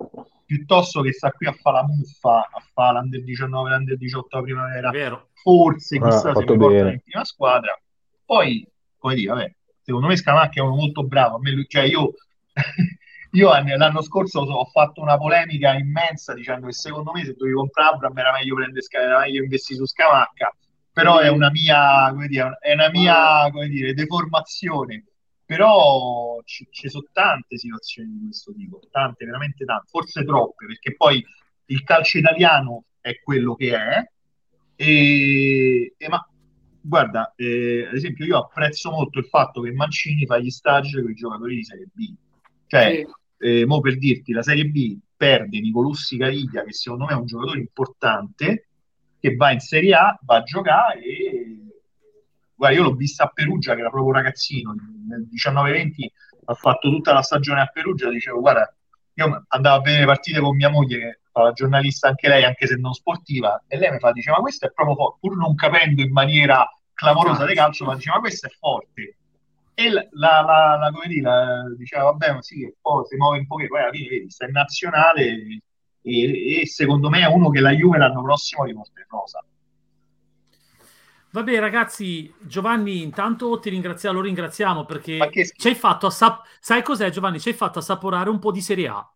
piuttosto che sta qui a fare la muffa, a fare l'Under 19, l'Under 18 la primavera, forse chissà ah, se mi porta in prima squadra. Poi, come dire, vabbè, secondo me Scamacchi è uno molto bravo. A me lui, cioè io, io l'anno scorso ho fatto una polemica immensa dicendo che secondo me se dovevi comprare Abram era meglio prendere era meglio investire su Scamacca, però è una mia, come dire, è una mia, come dire, deformazione però ci, ci, sono tante situazioni di questo tipo, tante, veramente tante, forse troppe, perché poi il calcio italiano è quello che è, e, e ma guarda, eh, ad esempio io apprezzo molto il fatto che Mancini fa gli stage con i giocatori di Serie B, cioè, sì. eh, mo per dirti, la Serie B perde Nicolussi Cariglia, che secondo me è un giocatore importante, che va in Serie A, va a giocare e Guarda, io l'ho vista a Perugia, che era proprio ragazzino, nel 19-20 ha fatto tutta la stagione a Perugia, dicevo, guarda, io andavo a vedere partite con mia moglie, che fa la giornalista anche lei, anche se non sportiva, e lei mi fa, diceva, ma questo è proprio forte, pur non capendo in maniera clamorosa di calcio, ma diceva, ma questo è forte. E la, la, la, come dire, la, diceva, vabbè, ma sì, che poi si muove un po', poi alla fine, vedi, sta in nazionale e, e, secondo me è uno che la Juve l'anno prossimo riporta in rosa. Vabbè, ragazzi, Giovanni, intanto ti ringraziamo, lo ringraziamo perché ci hai fatto assap- sai cos'è, Giovanni? Ci hai fatto assaporare un po' di Serie A.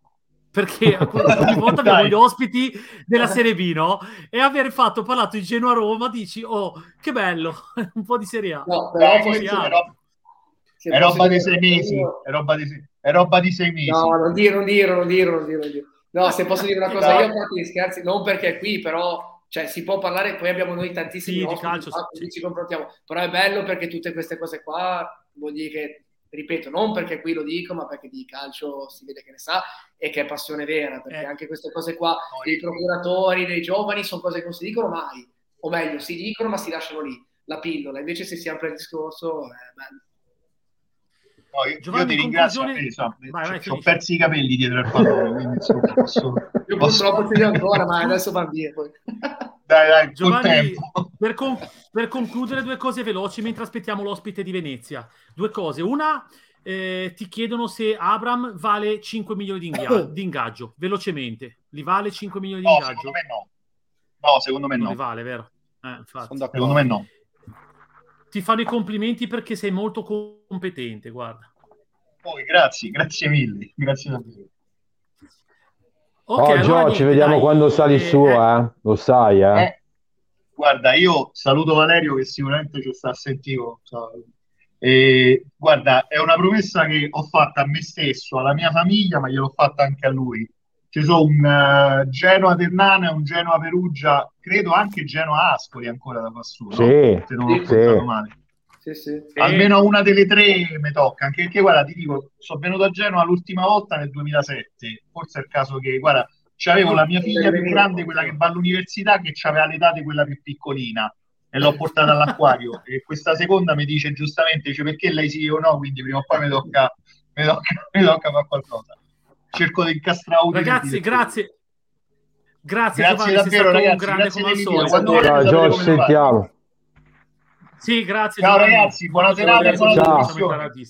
Perché ogni volta abbiamo gli ospiti della Serie B, no? E aver fatto parlato di Genoa Roma, dici, oh, che bello, un po' di Serie A. No, però eh, è, roba, è roba di sei mesi, è roba di, è roba di sei mesi. No, non dire, non dire, non dire, non dire. No, se posso dire una cosa, io ho scherzi, non perché è qui, però cioè si può parlare, poi abbiamo noi tantissimi sì, di calcio, sì. ci confrontiamo, però è bello perché tutte queste cose qua vuol dire che, ripeto, non perché qui lo dico, ma perché di calcio si vede che ne sa e che è passione vera, perché eh. anche queste cose qua dei procuratori, dei giovani, sono cose che non si dicono mai, o meglio, si dicono ma si lasciano lì, la pillola, invece se si apre il discorso è bello. No, io, Giovanni, io ti ringrazio, conclusione... insomma, vai, vai, ho persi i capelli dietro il pallone, quindi insomma, posso, io purtroppo ce li ho ancora, ma adesso va via. Poi. Dai, dai, Giovanni, per, con- per, concludere due cose veloci mentre aspettiamo l'ospite di Venezia. Due cose. Una, eh, ti chiedono se Abram vale 5 milioni di, inga- di, ingaggio, velocemente. Li vale 5 milioni di no, ingaggio? Secondo me no. No, secondo me non no. li vale, vero? Eh, secondo me no. Ti fanno i complimenti perché sei molto competente, guarda. Poi, grazie, grazie mille. Grazie davvero. Okay, oh, Gio, ci vediamo dai, quando sali eh, su, eh. Lo sai, eh. eh. Guarda, io saluto Valerio che sicuramente ci sta a sentire. E, guarda, è una promessa che ho fatto a me stesso, alla mia famiglia, ma gliel'ho fatta anche a lui. Ci sono un uh, Genoa Ternana e un Genoa Perugia, credo anche Genoa Ascoli ancora da Passuro. Sì, no? Se non l'ho sì. male. Sì, sì. Almeno una delle tre mi tocca, anche perché guarda, ti dico, sono venuto a Genova l'ultima volta nel 2007, forse è il caso che, guarda, c'avevo la mia figlia più grande, quella che va all'università, che aveva l'età di quella più piccolina e l'ho portata all'acquario e questa seconda mi dice giustamente dice, perché lei sì o no, quindi prima o poi mi tocca, mi tocca, mi tocca fare qualcosa. Cerco di incastrare Ragazzi, grazie. Grazie, grazie Giovanni, davvero, ragazzi, grazie come al solito. Ciao, Giorgio, sentiamo. Sì, grazie. Ciao Giovanni. ragazzi, buona serata buona ciao.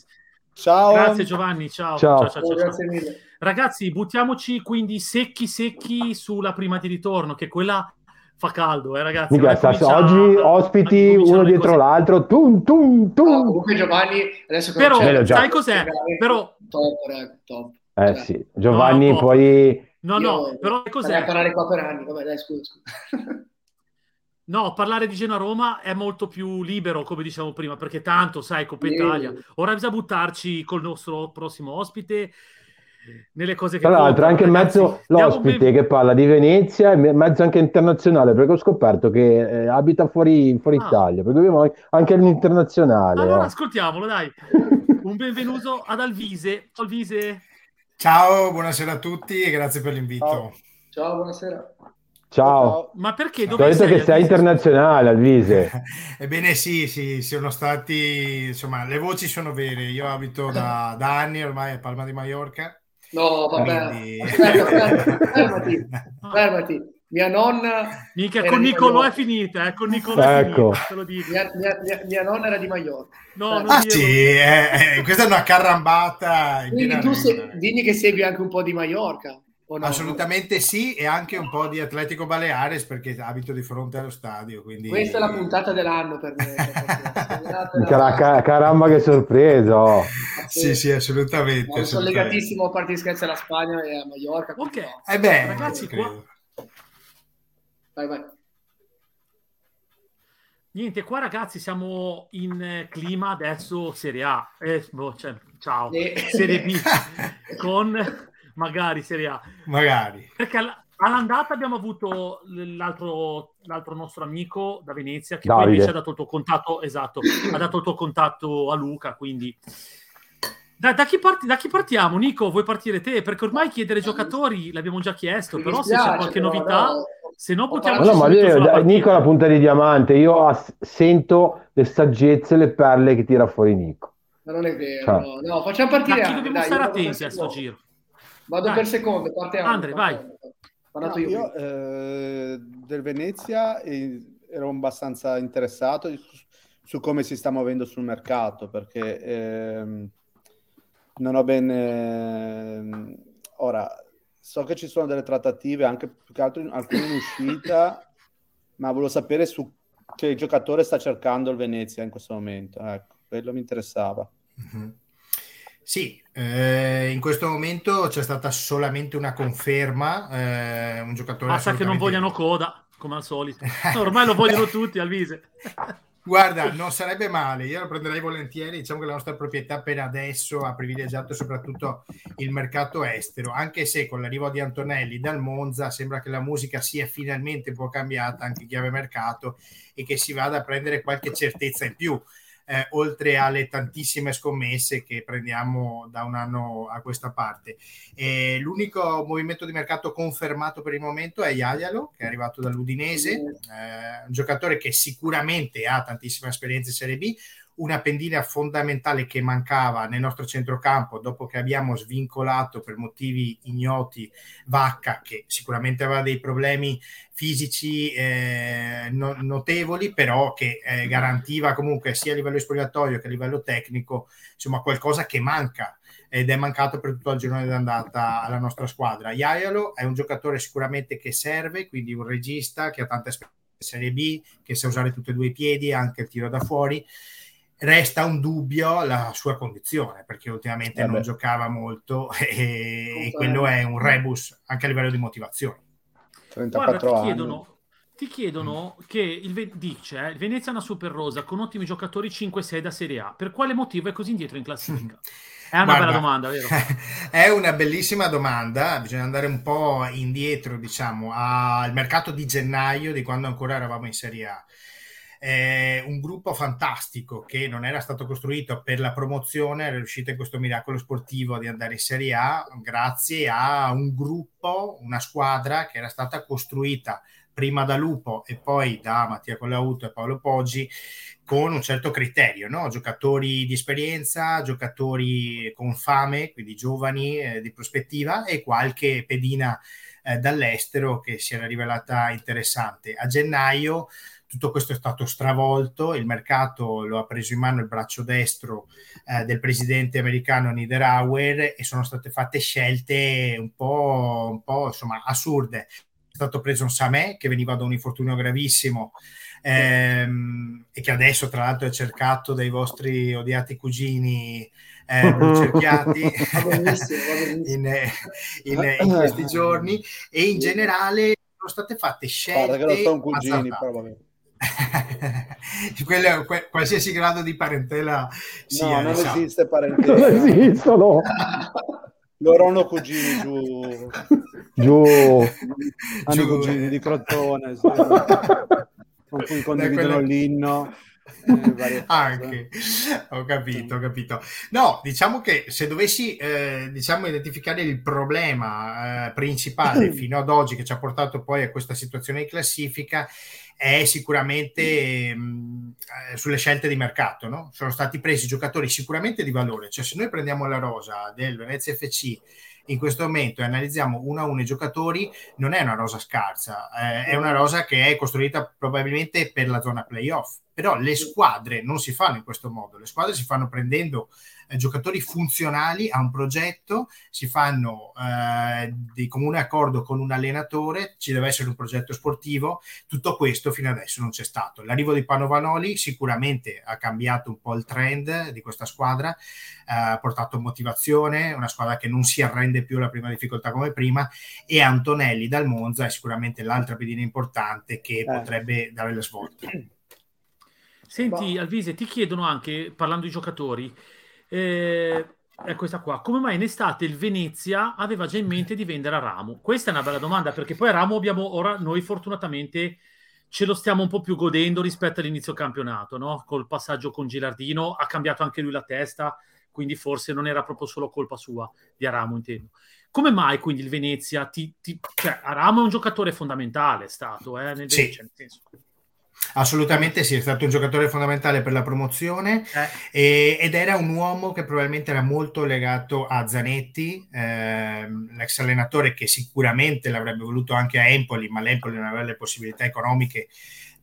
ciao. Grazie Giovanni, ciao. Ciao. ciao, ciao, Grazie mille. Ragazzi, buttiamoci quindi secchi secchi sulla prima di ritorno, che quella fa caldo, eh ragazzi. Mica, sta, oggi ospiti uno dietro cose. l'altro, tum tum tum. No, comunque Giovanni, adesso Però, sai cos'è? Però... Top, top. Eh cioè, sì, Giovanni no, poi... No, no, però cos'è? a parlare qua per anni, vabbè dai, scusa, scusa. No, parlare di Genoa-Roma è molto più libero, come diciamo prima, perché tanto, sai, Coppa Italia. Ora bisogna buttarci col nostro prossimo ospite nelle cose che... Tra l'altro anche in mezzo l'ospite ben... che parla di Venezia e mezzo anche internazionale, perché ho scoperto che eh, abita fuori, fuori ah. Italia, per cui anche all'internazionale. Allora, eh. ascoltiamolo, dai. Un benvenuto ad Alvise. Alvise. Ciao, buonasera a tutti e grazie per l'invito. Ciao, Ciao buonasera. Ciao. Ma perché? Dove Ho detto che sei internazionale, Alvise. Ebbene sì, sì, sono stati, insomma, le voci sono vere. Io abito da, da anni ormai a Palma di Mallorca. No, vabbè. Quindi... Aspetta, fermati, fermati. Mia nonna... Mica con Nicolò è finita, eh, con Nicolò ecco. è finita, mia, mia, mia, mia, nonna era di Mallorca. No, ah, sì, eh, eh, questa è una carrambata. Quindi tu se, dimmi che segui anche un po' di Mallorca. No? Assolutamente sì, e anche un po' di Atletico Baleares perché abito di fronte allo stadio. Quindi... Questa è la puntata dell'anno per me. Car- caramba, che sorpresa! Oh. Sì, sì, assolutamente. No, assolutamente. Sono legatissimo a parte di scherzi alla Spagna e a Mallorca. Ok, no. eh beh, ragazzi, qua... Vai, vai. Niente, qua ragazzi siamo in clima adesso Serie A, eh, boh, cioè, ciao, eh. Serie B, con magari Serie A. Magari. Perché all'andata abbiamo avuto l'altro, l'altro nostro amico da Venezia che Davide. poi invece ha dato il tuo contatto, esatto, ha dato il tuo contatto a Luca, quindi... Da, da, chi parti, da, chi partiamo, Nico? Vuoi partire te? Perché ormai chiedere giocatori l'abbiamo già chiesto, però se c'è qualche novità, no. Se no potremmo... No, ma io, Nico è la punta di diamante, io ass- sento le saggezze, le perle che tira fuori Nico. Ma non è vero, cioè. no. no, facciamo partire... Chi dobbiamo stare attenti a sto giro? Vado Dai. per secondo, partiamo. Andre, vai. No, io, io eh, del Venezia ero abbastanza interessato su, su, come si sta muovendo sul mercato perché eh, non ho ben... Eh, ora, so che ci sono delle trattative, anche più che altro alcune in uscita, ma volevo sapere su che giocatore sta cercando il Venezia in questo momento. Ecco, quello mi interessava. Mm-hmm. Sì, eh, in questo momento c'è stata solamente una conferma, eh, un giocatore... Ah, sa che non vogliono coda, come al solito. Ormai lo vogliono tutti, Alvise. Guarda, non sarebbe male, io lo prenderei volentieri, diciamo che la nostra proprietà per adesso ha privilegiato soprattutto il mercato estero, anche se con l'arrivo di Antonelli dal Monza sembra che la musica sia finalmente un po' cambiata, anche chiave mercato, e che si vada a prendere qualche certezza in più eh, oltre alle tantissime scommesse che prendiamo da un anno a questa parte. E l'unico movimento di mercato confermato per il momento è Iaialo, che è arrivato dall'Udinese, eh, un giocatore che sicuramente ha tantissima esperienza in Serie B, una pendina fondamentale che mancava nel nostro centrocampo dopo che abbiamo svincolato per motivi ignoti Vacca, che sicuramente aveva dei problemi fisici eh, no- notevoli, però che eh, garantiva comunque sia a livello spogliatorio che a livello tecnico, insomma, qualcosa che manca ed è mancato per tutto il girone d'andata alla nostra squadra. Iaialo è un giocatore sicuramente che serve, quindi un regista che ha tanta esperienza in Serie B, che sa usare tutti e due i piedi, anche il tiro da fuori resta un dubbio la sua condizione perché ultimamente eh non giocava molto e, e, quello è un rebus anche a livello di motivazione 34 Guarda, ti chiedono, ti chiedono mm. che il, dice, eh, il Venezia è una super rosa con ottimi giocatori 5-6 da Serie A per quale motivo è così indietro in classifica? È una Guarda, bella domanda, vero? È una bellissima domanda, bisogna andare un po' indietro, diciamo, al mercato di gennaio di quando ancora eravamo in Serie A eh, un gruppo fantastico che non era stato costruito per la promozione, è riuscito in questo miracolo sportivo di andare in Serie A grazie a un gruppo, una squadra che era stata costruita prima da Lupo e poi da Mattia Collauto e Paolo Poggi con un certo criterio, no? giocatori di esperienza, giocatori con fame, quindi giovani eh, di prospettiva e qualche pedina eh, dall'estero che si era rivelata interessante. A gennaio tutto questo è stato stravolto, il mercato lo ha preso in mano il braccio destro eh, del presidente americano Niederauer e sono state fatte scelte un po', un po' insomma, assurde. È stato preso un Samè che veniva da un infortunio gravissimo ehm, e che adesso tra l'altro è cercato dai vostri odiati cugini eh, cerchiati in, in, in, questi giorni. E in generale sono state fatte scelte Guarda che non sono cugini, però Quello, que, qualsiasi grado di parentela sia, no, non diciamo. esiste parentela. Non esistono. Loro hanno cugini giù. Giù. Hanno giù. cugini di Crotone sì. con cui condividono l'inno eh, anche. Ho capito ho capito. No diciamo che se dovessi eh, diciamo identificare il problema eh, principale fino ad oggi che ci ha portato poi a questa situazione di classifica è sicuramente mh, eh, sulle scelte di mercato. No? Sono stati presi giocatori sicuramente di valore. Cioè, se noi prendiamo la rosa del Venezia FC in questo momento e analizziamo uno a uno i giocatori, non è una rosa scarsa, eh, è una rosa che è costruita probabilmente per la zona playoff. Però le squadre non si fanno in questo modo, le squadre si fanno prendendo eh, giocatori funzionali a un progetto, si fanno eh, di comune accordo con un allenatore, ci deve essere un progetto sportivo, tutto questo fino adesso non c'è stato. L'arrivo di Panovanoli sicuramente ha cambiato un po' il trend di questa squadra, eh, ha portato motivazione, una squadra che non si arrende più alla prima difficoltà come prima e Antonelli dal Monza è sicuramente l'altra pedina importante che eh. potrebbe dare la svolta. Senti, Alvise, ti chiedono anche, parlando di giocatori, eh, è questa qua. Come mai in estate il Venezia aveva già in mente di vendere a Ramo? Questa è una bella domanda perché poi a Ramo abbiamo ora noi fortunatamente ce lo stiamo un po' più godendo rispetto all'inizio campionato, no? Col passaggio con Gilardino ha cambiato anche lui la testa, quindi forse non era proprio solo colpa sua di Aramo, intendo. Come mai quindi il Venezia ti, ti cioè Aramo è un giocatore fondamentale è stato, eh, nel, sì. cioè, nel senso Assolutamente sì, è stato un giocatore fondamentale per la promozione eh. e, ed era un uomo che probabilmente era molto legato a Zanetti, ehm, l'ex allenatore che sicuramente l'avrebbe voluto anche a Empoli, ma l'Empoli non aveva le possibilità economiche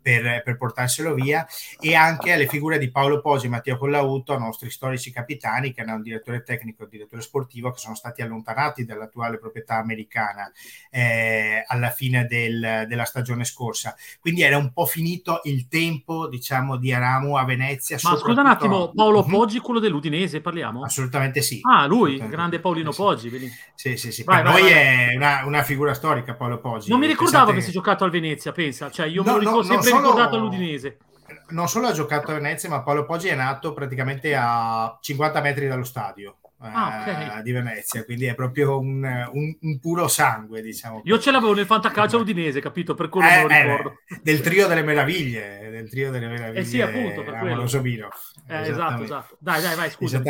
per, per, portarselo via e anche alle figure di Paolo Posi e Matteo Collauto, nostri storici capitani, che hanno un direttore tecnico e un direttore sportivo che sono stati allontanati dall'attuale proprietà americana eh, alla fine del, della stagione scorsa. Quindi era un po' finito il tempo, diciamo, di Aramu a Venezia. Ma scusa un attimo, Paolo mhm. Poggi, quello dell'Udinese, parliamo? Assolutamente sì. Ah, lui, grande Paolino sì. Poggi. Sì, sì, sì. Vai, per vai, noi vai. è una, una, figura storica Paolo Poggi. Non mi ricordavo Pensate... avesse giocato al Venezia, pensa. Cioè, io no, lo ricordo no, sempre solo... ricordato all'Udinese. non solo ha giocato a Venezia, ma Paolo Poggi è nato praticamente a 50 metri dallo stadio ah, okay. di Venezia, quindi è proprio un, un, un, puro sangue, diciamo. Io ce l'avevo nel fantacalcio udinese, capito? Per quello eh, me lo eh, ricordo. Eh, del trio delle meraviglie, del trio delle meraviglie. Eh sì, appunto, per quello. Eh, esatto, esatto. Dai, dai, vai, scusa.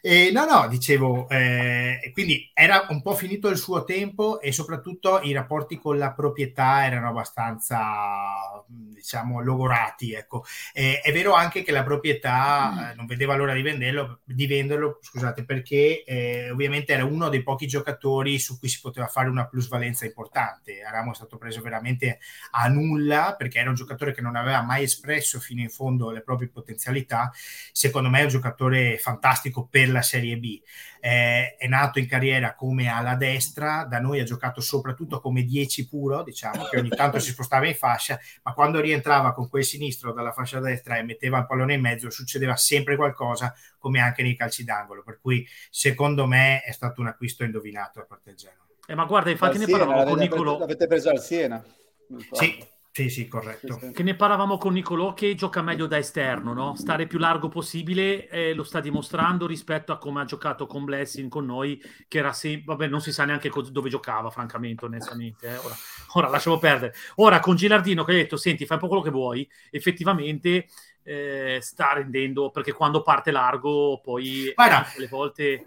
E, no, no, dicevo, eh, quindi era un po' finito il suo tempo e soprattutto i rapporti con la proprietà erano abbastanza, diciamo, logorati, ecco. Eh, è vero anche che la proprietà mm. non vedeva l'ora di venderlo, di venderlo, scusate, per perché eh, ovviamente era uno dei pochi giocatori su cui si poteva fare una plusvalenza importante. Aramo è stato preso veramente a nulla perché era un giocatore che non aveva mai espresso fino in fondo le proprie potenzialità. Secondo me è un giocatore fantastico per la Serie B eh, è nato in carriera come ala destra, da noi ha giocato soprattutto come 10 puro, diciamo, che ogni tanto si spostava in fascia, ma quando rientrava con quel sinistro dalla fascia destra e metteva il pallone in mezzo, succedeva sempre qualcosa, come anche nei calci d'angolo, per cui secondo me è stato un acquisto indovinato da parte del Genoa. Eh, ma guarda, infatti ne parlavamo con Nicolo. L'avete preso al Siena? Sì, sì, sì, corretto. Che ne parlavamo con Nicolò che gioca meglio da esterno, no? Stare più largo possibile eh, lo sta dimostrando rispetto a come ha giocato con Blessing con noi, che era sempre, vabbè, non si sa neanche co- dove giocava, francamente, onestamente. Eh. Ora, ora lasciamo perdere. Ora con Gilardino che hai detto, senti, fai un po' quello che vuoi, effettivamente eh, sta rendendo, perché quando parte largo poi Guarda, le volte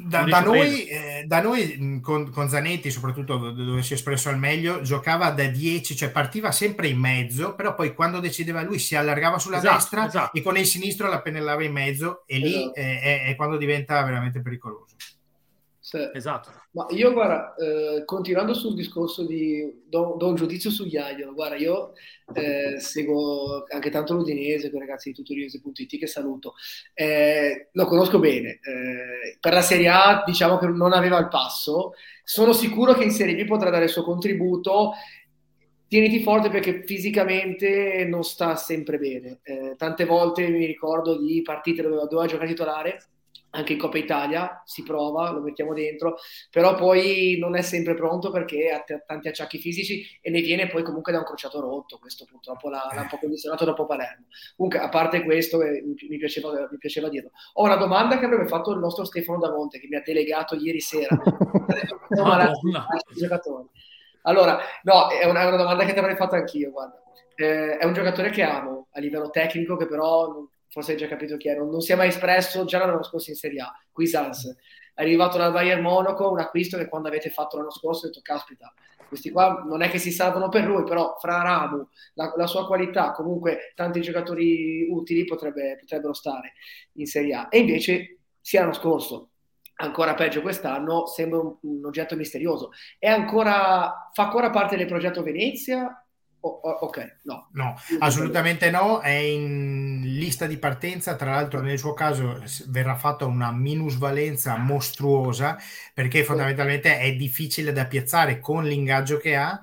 da, da, noi, eh, da, noi, con, con, Zanetti, soprattutto dove si è espresso al meglio, giocava da 10, cioè partiva sempre in mezzo, però poi quando decideva lui si allargava sulla esatto, destra esatto. e con il sinistro la pennellava in mezzo e lì esatto. è, è, è, quando diventa veramente pericoloso. Sì. Esatto. Ma io, guarda, eh, continuando sul discorso di do, do, un giudizio su Iaio, guarda, io eh, seguo anche tanto l'Udinese, con i ragazzi di tutoriese.it che saluto, eh, lo conosco bene. Eh, per la Serie A diciamo che non aveva il passo, sono sicuro che in Serie B potrà dare il suo contributo. Tieniti forte perché fisicamente non sta sempre bene. Eh, tante volte mi ricordo di partite dove doveva giocare titolare anche in Coppa Italia si prova, lo mettiamo dentro, però poi non è sempre pronto perché ha t- tanti acciacchi fisici e ne viene poi comunque da un crociato rotto, questo purtroppo l'ha, l'ha un po' condizionato dopo Palermo. Comunque, a parte questo, eh, mi, piaceva, mi, piaceva, dirlo. Ho una domanda che avrebbe fatto il nostro Stefano Damonte, che mi ha delegato ieri sera. allora, no, è una, è una, domanda che ti avrei fatto anch'io, guarda. Eh, è un giocatore che amo a livello tecnico, che però forse hai già capito chi è, non, non si è mai espresso già l'anno scorso in Serie A, Quisans, è arrivato dal Bayern Monaco, un acquisto che quando avete fatto l'anno scorso ho detto, caspita, questi qua non è che si salvano per lui, però fra Ramu, la, la sua qualità, comunque tanti giocatori utili potrebbe, potrebbero stare in Serie A. E invece, sia l'anno scorso, ancora peggio quest'anno, sembra un, un oggetto misterioso. È ancora, fa ancora parte del progetto Venezia Oh, ok, no. No, assolutamente no, è in lista di partenza, tra l'altro nel suo caso verrà fatta una minusvalenza mostruosa perché fondamentalmente è difficile da piazzare con l'ingaggio che ha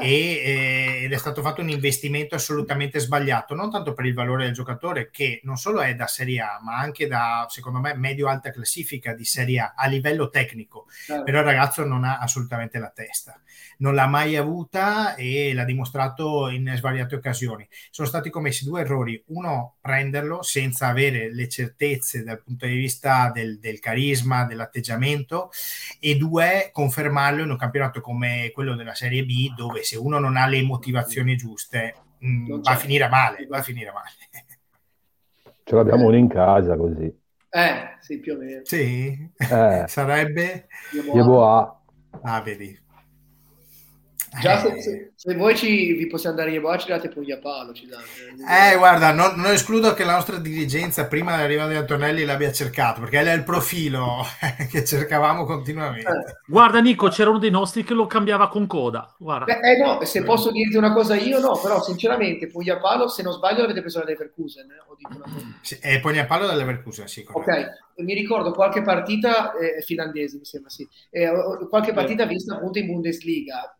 eh. e, eh, ed è stato fatto un investimento assolutamente sbagliato, non tanto per il valore del giocatore che non solo è da Serie A ma anche da secondo me medio-alta classifica di Serie A a livello tecnico, eh. però il ragazzo non ha assolutamente la testa, non l'ha mai avuta e l'ha dimostrato in svariate occasioni. Sono stati commessi due errori. Uno, prenderlo senza avere le certezze dal punto di vista del, del carisma, dell'atteggiamento, e due, confermarlo in un campionato come quello della Serie B, dove se uno non ha le motivazioni giuste, mh, mm, va a finire male, va a finire male. Ce l'abbiamo uno in casa così. Eh, sì, più o meno. Sì, eh. sarebbe... Yeboah. Ah, vedi. Già se, se, se, voi ci, vi possiamo dare i boa ci date pugni a palo. Ci date. Eh, guarda, non, non, escludo che la nostra dirigenza prima dell'arrivo di Antonelli l'abbia cercato, perché è il profilo che cercavamo continuamente. Eh. Guarda Nico, c'era uno dei nostri che lo cambiava con coda. Guarda. Eh, eh no, se posso dirti una cosa io no, però sinceramente pugni a palo, se non sbaglio l'avete preso da Leverkusen. Eh? O dico una cosa. Sì, è pugni a palo da Leverkusen, sì. Ok, mi ricordo qualche partita, eh, finlandese mi sembra, sì, eh, qualche partita vista appunto in Bundesliga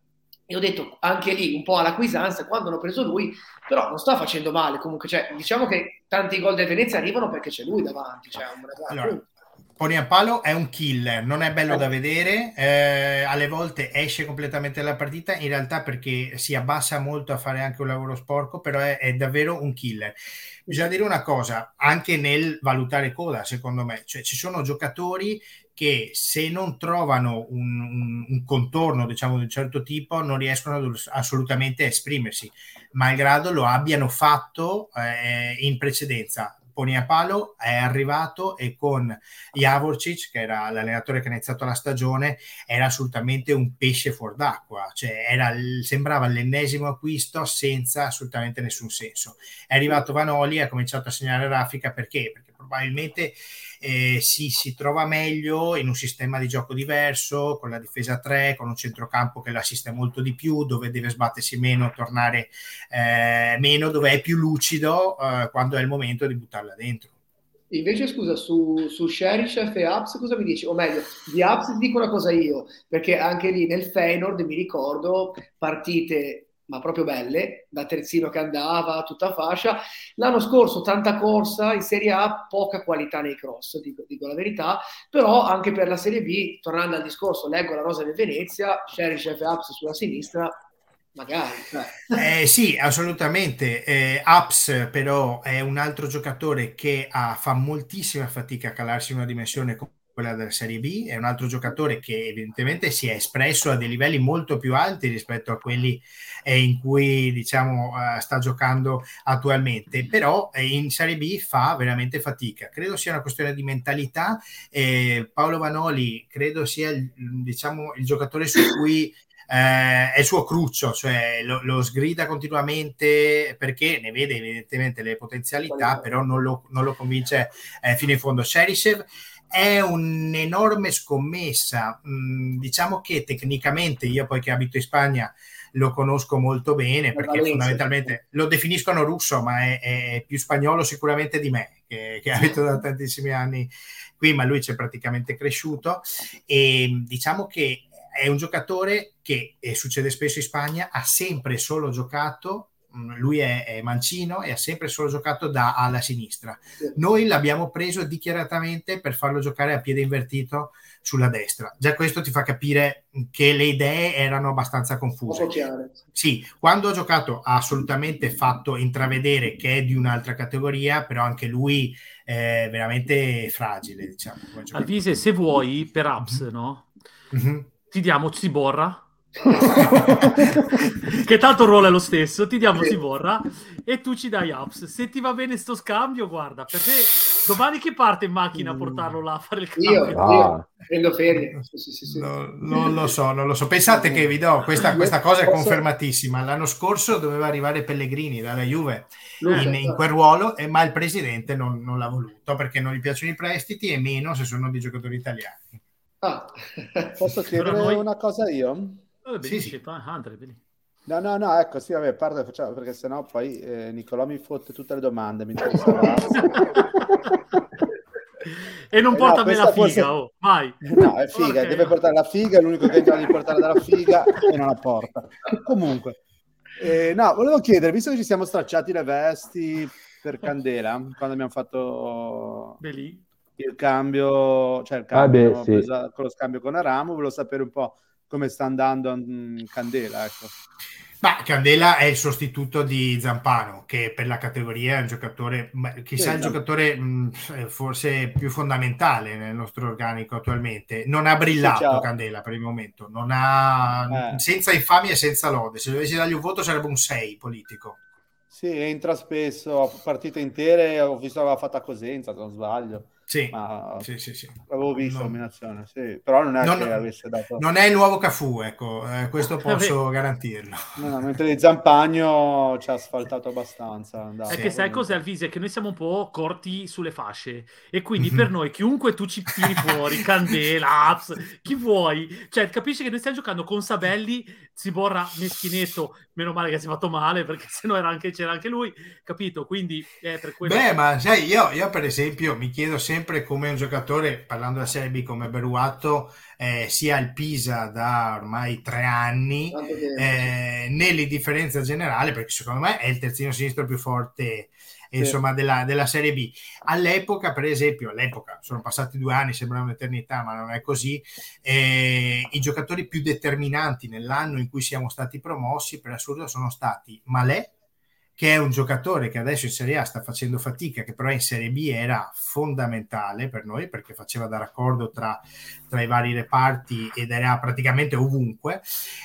e ho detto anche lì un po' all'acquisanza quando hanno preso lui, però non sta facendo male comunque, cioè, diciamo che tanti gol del Venezia arrivano perché c'è lui davanti. Cioè, allora, Poniapalo è un killer, non è bello da vedere, eh, alle volte esce completamente dalla partita, in realtà perché si abbassa molto a fare anche un lavoro sporco, però è, è davvero un killer. Bisogna dire una cosa, anche nel valutare coda, secondo me, cioè ci sono giocatori che se non trovano un, un, un, contorno diciamo di un certo tipo non riescono ad, assolutamente a esprimersi malgrado lo abbiano fatto eh, in precedenza Poniapalo è arrivato e con Javorcic, che era l'allenatore che ha iniziato la stagione, era assolutamente un pesce fuor d'acqua, cioè era, sembrava l'ennesimo acquisto senza assolutamente nessun senso. È arrivato Vanoli e ha cominciato a segnare raffica perché? Perché probabilmente eh, si, si, trova meglio in un sistema di gioco diverso, con la difesa 3, con un centrocampo che l'assiste molto di più, dove deve sbattersi meno, tornare eh, meno, dove è più lucido eh, quando è il momento di buttarla dentro. Invece, scusa, su, su Sheriff e Apps cosa mi dici? O meglio, di ti dico una cosa io, perché anche lì nel Feynord mi ricordo partite ma proprio belle, da terzino che andava, tutta fascia. L'anno scorso tanta corsa in Serie A, poca qualità nei cross, dico, dico, la verità, però anche per la Serie B, tornando al discorso, leggo la rosa del Venezia, Sheriff e Ups sulla sinistra, magari. Cioè. Eh, sì, assolutamente. Eh, Ups però è un altro giocatore che ha, fa moltissima fatica a calarsi in una dimensione quella della Serie B, è un altro giocatore che evidentemente si è espresso a dei livelli molto più alti rispetto a quelli eh, in cui diciamo uh, sta giocando attualmente, però eh, in Serie B fa veramente fatica. Credo sia una questione di mentalità. Eh, Paolo Vanoli credo sia il, diciamo, il giocatore su cui eh, è il suo cruccio, cioè lo, lo, sgrida continuamente perché ne vede evidentemente le potenzialità, però non lo, non lo convince eh, fino in fondo. Sherishev è un'enorme scommessa. Mm, diciamo che tecnicamente io poi che abito in Spagna lo conosco molto bene perché Valencia. fondamentalmente lo definiscono russo, ma è, è, più spagnolo sicuramente di me, che, che abito da tantissimi anni qui, ma lui c'è praticamente cresciuto e diciamo che è un giocatore che, e succede spesso in Spagna, ha sempre solo giocato Mm, lui è, è, mancino e ha sempre solo giocato da alla sinistra. Noi l'abbiamo preso dichiaratamente per farlo giocare a piede invertito sulla destra. Già questo ti fa capire che le idee erano abbastanza confuse. Sì, quando ha giocato ha assolutamente fatto intravedere che è di un'altra categoria, però anche lui è veramente fragile, diciamo. Alvise, se vuoi, per apps, mm-hmm. no? Mm-hmm. Ti diamo Ciborra che tanto il ruolo è lo stesso, ti diamo sì. Sivorra e tu ci dai ups. Se ti va bene sto scambio, guarda, per te domani che parte in macchina a portarlo là a fare il cambio? Io, ah. io prendo ferie. Sì, sì, no, non lo so, non lo so. Pensate che vi do questa, questa cosa è confermatissima. L'anno scorso doveva arrivare Pellegrini dalla Juve in, in quel ruolo, eh, ma il presidente non, non l'ha voluto perché non gli piacciono i prestiti e meno se sono di giocatori italiani. Ah. Posso chiedere noi... una cosa io? Oh, sì, sì. Hunter, No, no, no, ecco, sì, vabbè, parte facciamo, perché sennò poi eh, Nicolò mi fotte tutte le domande, mi E non eh, porta no, me la figa, forse... oh, vai. No, è figa, okay. deve portare la figa, è l'unico che è in grado di portare dalla figa e non la porta. Comunque, eh, no, volevo chiedere, visto che ci siamo stracciati le vesti per Candela, quando abbiamo fatto Belì. il cambio, cioè il cambio ah, beh, sì. con lo scambio con Aramo, volevo sapere un po' come sta andando a Candela. Ecco. Ma Candela è il sostituto di Zampano, che per la categoria è un giocatore, chissà sì, il giocatore mh, forse più fondamentale nel nostro organico attualmente. Non ha brillato sì, Candela per il momento, non ha, eh. senza infamia e senza lode. Se dovessi dargli un voto sarebbe un 6 politico. Sì, entra spesso, partite intere, ho visto che aveva fatto a Cosenza, se non sbaglio. Sì, Ma sì, sì, sì. Avevo visto No. l'eliminazione, sì. Però non è Non- che avesse dato... Non è il nuovo Cafu, ecco, eh, questo posso garantirlo. No, mentre di Zampagno ci ha asfaltato abbastanza. dai. È che sai cos'è Alvise? Che noi siamo un po' corti sulle fasce e quindi Mhm. per noi chiunque tu ci tiri fuori, Candela, Apps, chi vuoi, cioè capisci che noi stiamo giocando con Sabelli, Ziborra, Meschinetto, meno male che si è fatto male perché sennò era anche, c'era anche lui, capito? Quindi è per quello... Beh, ma sai, io, io per esempio mi chiedo sempre come un giocatore, parlando della Serie B come Beruatto, eh, sia il Pisa da ormai tre anni, eh, nell'indifferenza generale, perché secondo me è il terzino sinistro più forte Sì. insomma, della, della Serie B. All'epoca, per esempio, all'epoca sono passati due anni, sembra un'eternità, ma non è così. eh, I giocatori più determinanti nell'anno in cui siamo stati promossi, per assurdo, sono stati Malè, che è un giocatore che adesso in Serie A sta facendo fatica, che però in Serie B era fondamentale per noi perché faceva da raccordo tra, tra i vari reparti ed era praticamente ovunque,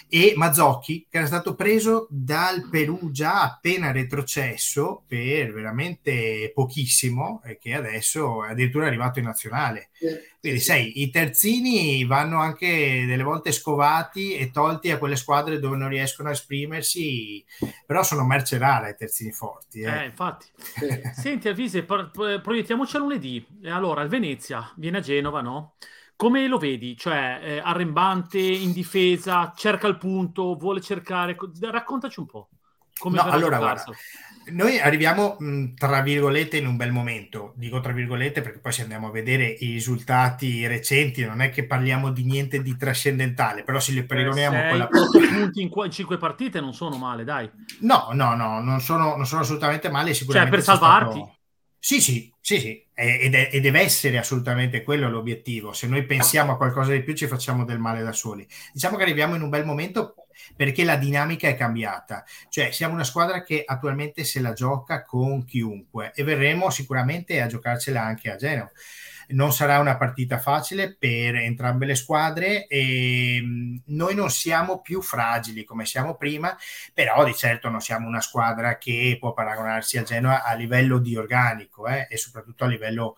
e Mazzocchi, che era stato preso dal Perù già appena retrocesso per veramente pochissimo e che adesso è addirittura arrivato in nazionale. Quindi, sai, i terzini vanno anche delle volte scovati e tolti a quelle squadre dove non riescono a esprimersi, però sono merce rara i terzini forti. Eh, Eh. infatti. Senti, Alvise, pro- pro- proiettiamoci a lunedì. E allora, il Venezia viene a Genova, no? Come lo vedi? Cioè, eh, arrembante, in difesa, cerca il punto, vuole cercare... co- Raccontaci un po'. Come No, allora, giocato. Noi arriviamo, mh, tra virgolette, in un bel momento. Dico tra virgolette perché poi se andiamo a vedere i risultati recenti, non è che parliamo di niente di trascendentale, però se li paragoniamo Eh, con la... punti in, qua- in cinque partite non sono male, dai. No, no, no, non sono, non sono assolutamente male. Sicuramente Cioè, per c'è stato- salvarti. Sì, sì, sì, sì, ed, è- e deve essere assolutamente quello l'obiettivo. Se noi pensiamo a qualcosa di più, ci facciamo del male da soli. Diciamo che arriviamo in un bel momento perché la dinamica è cambiata. Cioè, siamo una squadra che attualmente se la gioca con chiunque e verremo sicuramente a giocarcela anche a Genova. Non sarà una partita facile per entrambe le squadre e mh, noi non siamo più fragili come siamo prima, però di certo non siamo una squadra che può paragonarsi a Genoa a livello di organico eh, e soprattutto a livello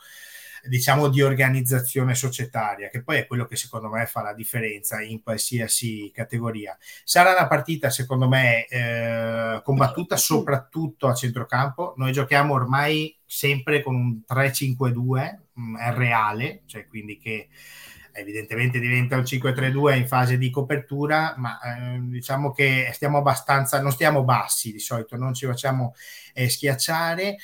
diciamo di organizzazione societaria che poi è quello che secondo me fa la differenza in qualsiasi categoria. Sarà una partita secondo me eh, combattuta soprattutto a centrocampo. Noi giochiamo ormai sempre con un 3-5-2 mh, è reale cioè quindi che evidentemente diventa un 5-3-2 in fase di copertura, ma eh, diciamo che stiamo abbastanza, non stiamo bassi di solito, non ci facciamo eh, schiacciare.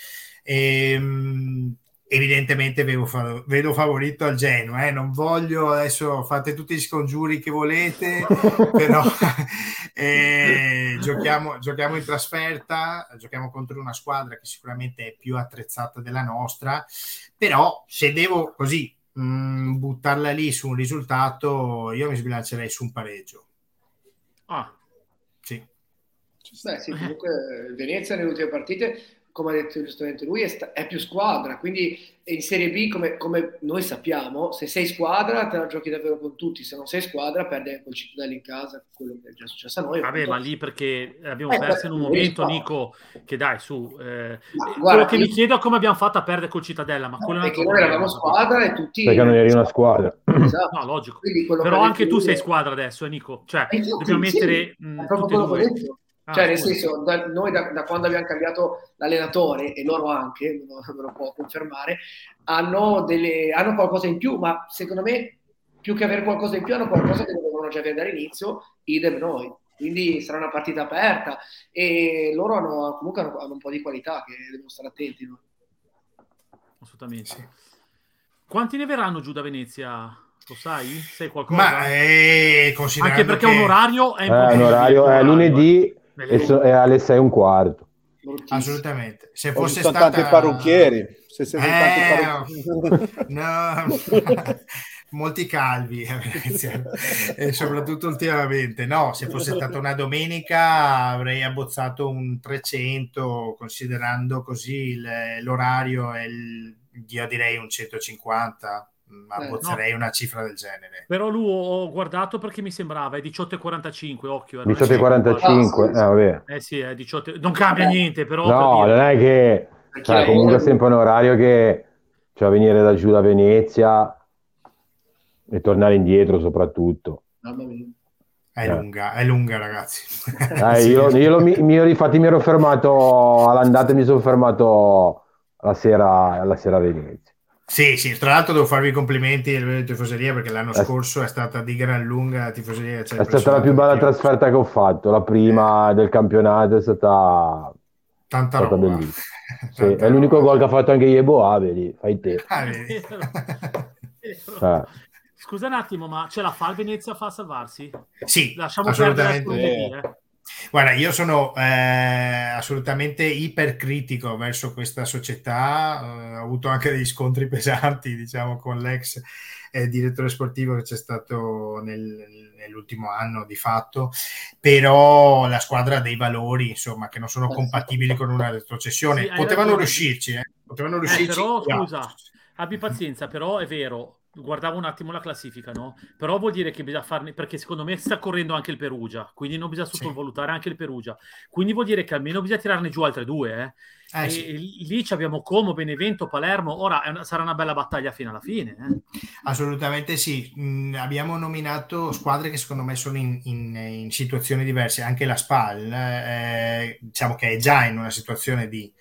Ehm, evidentemente vedo, fa- vedo favorito al Genoa, eh, non voglio adesso fate tutti gli scongiuri che volete, però eh, giochiamo, giochiamo in trasferta, giochiamo contro una squadra che sicuramente è più attrezzata della nostra, però se devo così mh, buttarla lì su un risultato, io mi sbilancerei su un pareggio. Ah, Sì. Beh, sì, comunque Venezia nelle ultime partite, come ha detto giustamente lui, è, sta- è più squadra, quindi in Serie B, come, come noi sappiamo, se sei squadra te la giochi davvero con tutti, se non sei squadra perdi anche col Cittadella in casa, quello che è già successo a noi. Vabbè, appunto. ma lì perché abbiamo Eh, perso in un beh, momento, no. Nico, che dai, su. eh, eh, guarda, quello che io- mi chiedo è come abbiamo fatto a perdere col Cittadella, ma quello è un perché noi problema. eravamo squadra e tutti... Perché non eri una squadra. Esatto. No, logico. Quello Però anche tu sei squadra adesso, eh, Nico. Cioè, Eh, dobbiamo sì, mettere è mh, Ah, cioè, nel senso, da- noi da, da quando abbiamo cambiato l'allenatore, e loro anche, me lo, me lo può confermare, hanno, delle, hanno qualcosa in più, ma secondo me, più che avere qualcosa in più, hanno qualcosa che dovevano già avere dall'inizio, idem noi. Quindi sarà una partita aperta e loro hanno, comunque hanno, hanno un po' di qualità che devono stare attenti. no? Assolutamente. Quanti ne verranno giù da Venezia? Lo sai? Sai qualcosa? Ma eh, Anche perché che- un orario è Eh, un orario è lunedì eh. E so- è alle 6 e un quarto. Assolutamente. Se fosse visto stata... tanti parrucchieri. Se Eh, tanti parrucchieri. no, molti calvi Venezia, e soprattutto ultimamente. No, se fosse stata una domenica avrei abbozzato un 300, considerando così l'orario e il, io direi un 150, ma Eh, abbozzerei una cifra del genere. Però lui ho guardato perché mi sembrava è 18.45, occhio. era 18.45, eh, vabbè. Eh sì, è 18... Non cambia niente, però... No, per dire. non è che... Cioè, comunque è sempre un orario che... cioè venire da giù da Venezia e tornare indietro soprattutto. Mamma mia. È Eh. lunga, è lunga, ragazzi. Eh, io, io lo- mi, mi ero- infatti mi ero fermato all'andata e mi sono fermato la sera, la sera a Venezia. Sì, sì, tra l'altro devo farvi i complimenti a livello di tifoseria perché l'anno Eh. scorso è stata di gran lunga la tifoseria. ci ha È stata la più bella trasferta che ho fatto, la prima del campionato è stata, Tanta è stata roba. bellissima. Sì, è l'unico gol che ha fatto anche Yeboah, vedi, fai te. Ah, vedi? Eh. Scusa un attimo, ma ce la fa il Venezia fa a salvarsi? Sì, Lasciamo perdere eh. Guarda, io sono eh, assolutamente ipercritico verso questa società, eh, ho avuto anche degli scontri pesanti, diciamo, con l'ex eh, direttore sportivo che c'è stato nel- nell'ultimo anno di fatto, però la squadra ha dei valori, insomma, che non sono compatibili con una retrocessione. Sì, Potevano ragione. riuscirci, eh, potevano Eh, riuscirci. però scusa, abbi pazienza, però è vero. Guardavo un attimo la classifica, no? Però vuol dire che bisogna farne, perché secondo me sta correndo anche il Perugia, quindi non bisogna sottovalutare anche il Perugia. Quindi vuol dire che almeno bisogna tirarne giù altre due, eh? Eh, sì. lì ci abbiamo Como, Benevento, Palermo. Ora una- sarà una bella battaglia fino alla fine. eh. Assolutamente sì, Mm, abbiamo nominato squadre che secondo me sono in, in- in situazioni diverse, anche la SPAL, eh, diciamo che è già in una situazione di,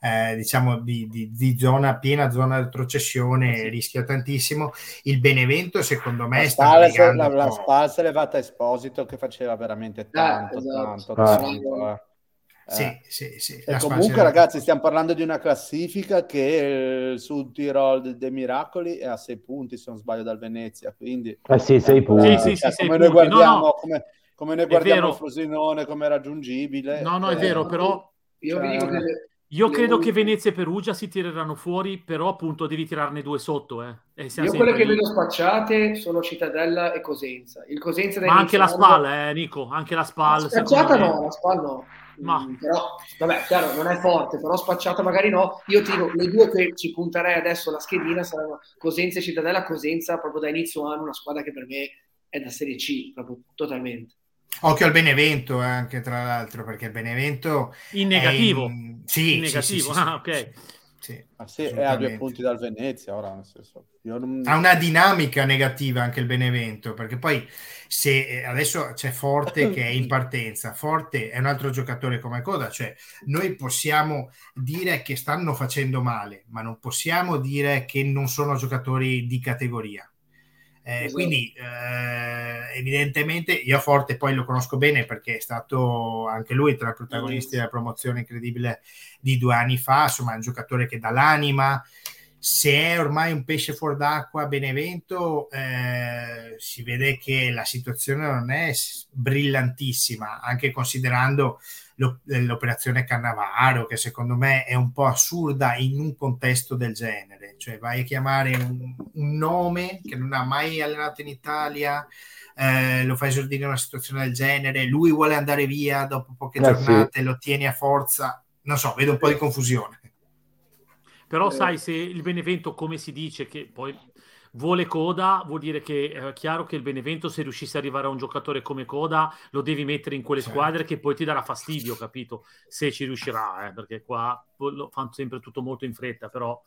eh, diciamo di, di- di zona, piena zona di retrocessione, rischia tantissimo. Il Benevento secondo me La sta Spal, se, brigando la, la po'. Spal si è levata a Esposito che faceva veramente tanto, esatto. tanto, Ah. tanto. eh. Sì, Eh. sì, sì. E comunque, ragazzi, stiamo parlando di una classifica che eh, sul Tirol de- dei Miracoli è a sei punti, se non sbaglio, dal Venezia. Quindi, Eh sì, sei punti. Sì, sì, cioè, sì, sei come noi punti. No, guardiamo, no. come, come noi È guardiamo il Frosinone come raggiungibile. No, no, è eh, vero, però Io Cioè, vi dico che le- io credo che Venezia e Perugia si tireranno fuori, però appunto devi tirarne due sotto. Eh. Io quelle sempre che lì. vedo spacciate sono Cittadella e Cosenza. Il Cosenza Ma anche la SPAL, eh, Nico, anche la SPAL. Spacciata no, la SPAL no. Ma- Mm, però, vabbè, chiaro, non è forte, però spacciata magari no. Io ti dico, le due che ci punterei adesso la schedina saranno Cosenza e Cittadella. Cosenza, proprio da inizio anno, una squadra che per me è da Serie C, proprio totalmente. Occhio al Benevento eh, anche tra l'altro, perché il Benevento In è negativo. in- Sì, In negativo, sì, sì, ah, ok. sì, ma sì, è a due punti dal Venezia ora, nel senso, io non- ha una dinamica negativa anche il Benevento, perché poi se eh, adesso c'è Forte che è in partenza, Forte è un altro giocatore come Coda, cioè noi possiamo dire che stanno facendo male, ma non possiamo dire che non sono giocatori di categoria. Eh, Esatto. Quindi eh, evidentemente io Forte poi lo conosco bene perché è stato anche lui tra i protagonisti della promozione incredibile di due anni fa, insomma è un giocatore che dà l'anima, se è ormai un pesce fuor d'acqua a Benevento, eh, si vede che la situazione non è brillantissima, anche considerando lo- l'operazione Cannavaro, che secondo me è un po' assurda in un contesto del genere. Cioè vai a chiamare un, un nome che non ha mai allenato in Italia, eh, lo fai esordire in una situazione del genere, lui vuole andare via dopo poche Eh, sì. giornate, lo tieni a forza. Non so, vedo un po' di confusione. Però Eh. sai, se il Benevento, come si dice, che poi vuole Coda, vuol dire che è chiaro che il Benevento, se riuscisse ad arrivare a un giocatore come Coda, lo devi mettere in quelle Certo. squadre che poi ti darà fastidio, capito? Se ci riuscirà, eh, perché qua lo fanno sempre tutto molto in fretta, però...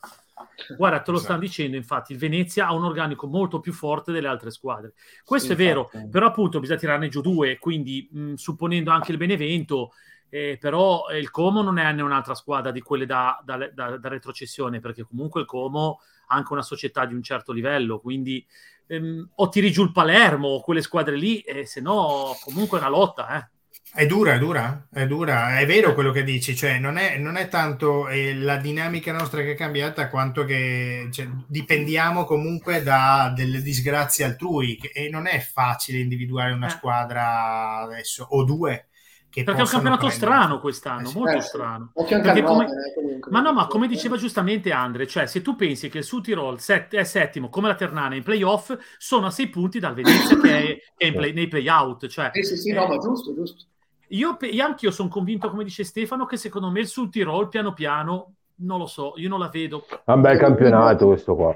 Guarda, te lo Esatto. stanno dicendo, infatti, il Venezia ha un organico molto più forte delle altre squadre. Questo Sì, è vero, infatti. però appunto bisogna tirarne giù due, quindi mh, supponendo anche il Benevento, eh, però eh, il Como non è né un'altra squadra di quelle da, da- da- da retrocessione, perché comunque il Como anche una società di un certo livello, quindi ehm, o tiri giù il Palermo o quelle squadre lì, e se no comunque è una lotta. Eh. È dura, è dura, è dura, è vero quello che dici, cioè non è, non è tanto eh, la dinamica nostra che è cambiata quanto che cioè, dipendiamo comunque da delle disgrazie altrui che- e non è facile individuare una Eh. squadra adesso o due Perché è un campionato prendere. strano quest'anno, Eh sì. molto Eh, sì. strano. Come- eh, comunque. Ma no, ma come diceva giustamente Andre, cioè se tu pensi che il Sud Tirol set- è settimo come la Ternana in playoff, sono a sei punti dal Venezia che è, che è in play- nei playout. Cioè, Sì, sì, sì, no, eh, ma giusto, giusto. io, pe- io anch'io sono convinto, come dice Stefano, che secondo me il Sud Tirol piano piano, non lo so, io non la vedo. È un bel campionato questo qua.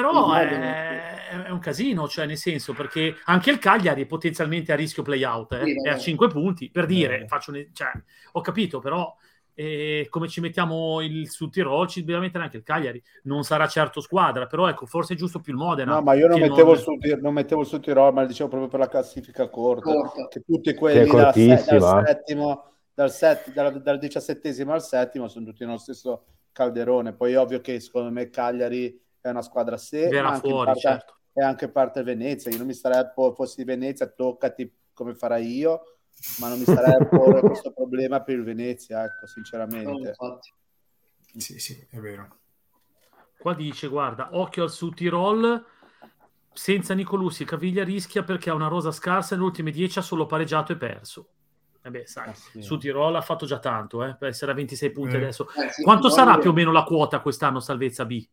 Però è, è un casino, cioè nel senso, perché anche il Cagliari è potenzialmente a rischio playout, eh, Sì, è a 5 punti, per dire, Eh. faccio un- cioè, ho capito, però e come ci mettiamo il, sul Tirol ci dobbiamo mettere anche il Cagliari. Non sarà certo squadra però ecco forse è giusto più il Modena no ma io non mettevo, non... Il sul, non mettevo il sul Tirol ma dicevo proprio per la classifica corta, corta. che tutti quelli dal, dal, settimo dal, set, dal, dal diciassettesimo al settimo sono tutti nello stesso calderone. Poi è ovvio che secondo me Cagliari è una squadra a sé Verrà fuori, parte, certo. è anche parte Venezia io non mi starei fossi di Venezia toccati come farai io ma non mi starei a porre questo problema per il Venezia, ecco, sinceramente. No, sì, sì, è vero. Qua dice, guarda, occhio al Sud Tirol, senza Nicolussi Caviglia rischia perché ha una rosa scarsa e nelle ultime 10 ha solo pareggiato e perso. Eh beh, sai, ah, sì. su Tirol ha fatto già tanto, eh, per essere a 26 punti eh. adesso. Eh, sì, Quanto sarà più o meno la quota quest'anno salvezza B?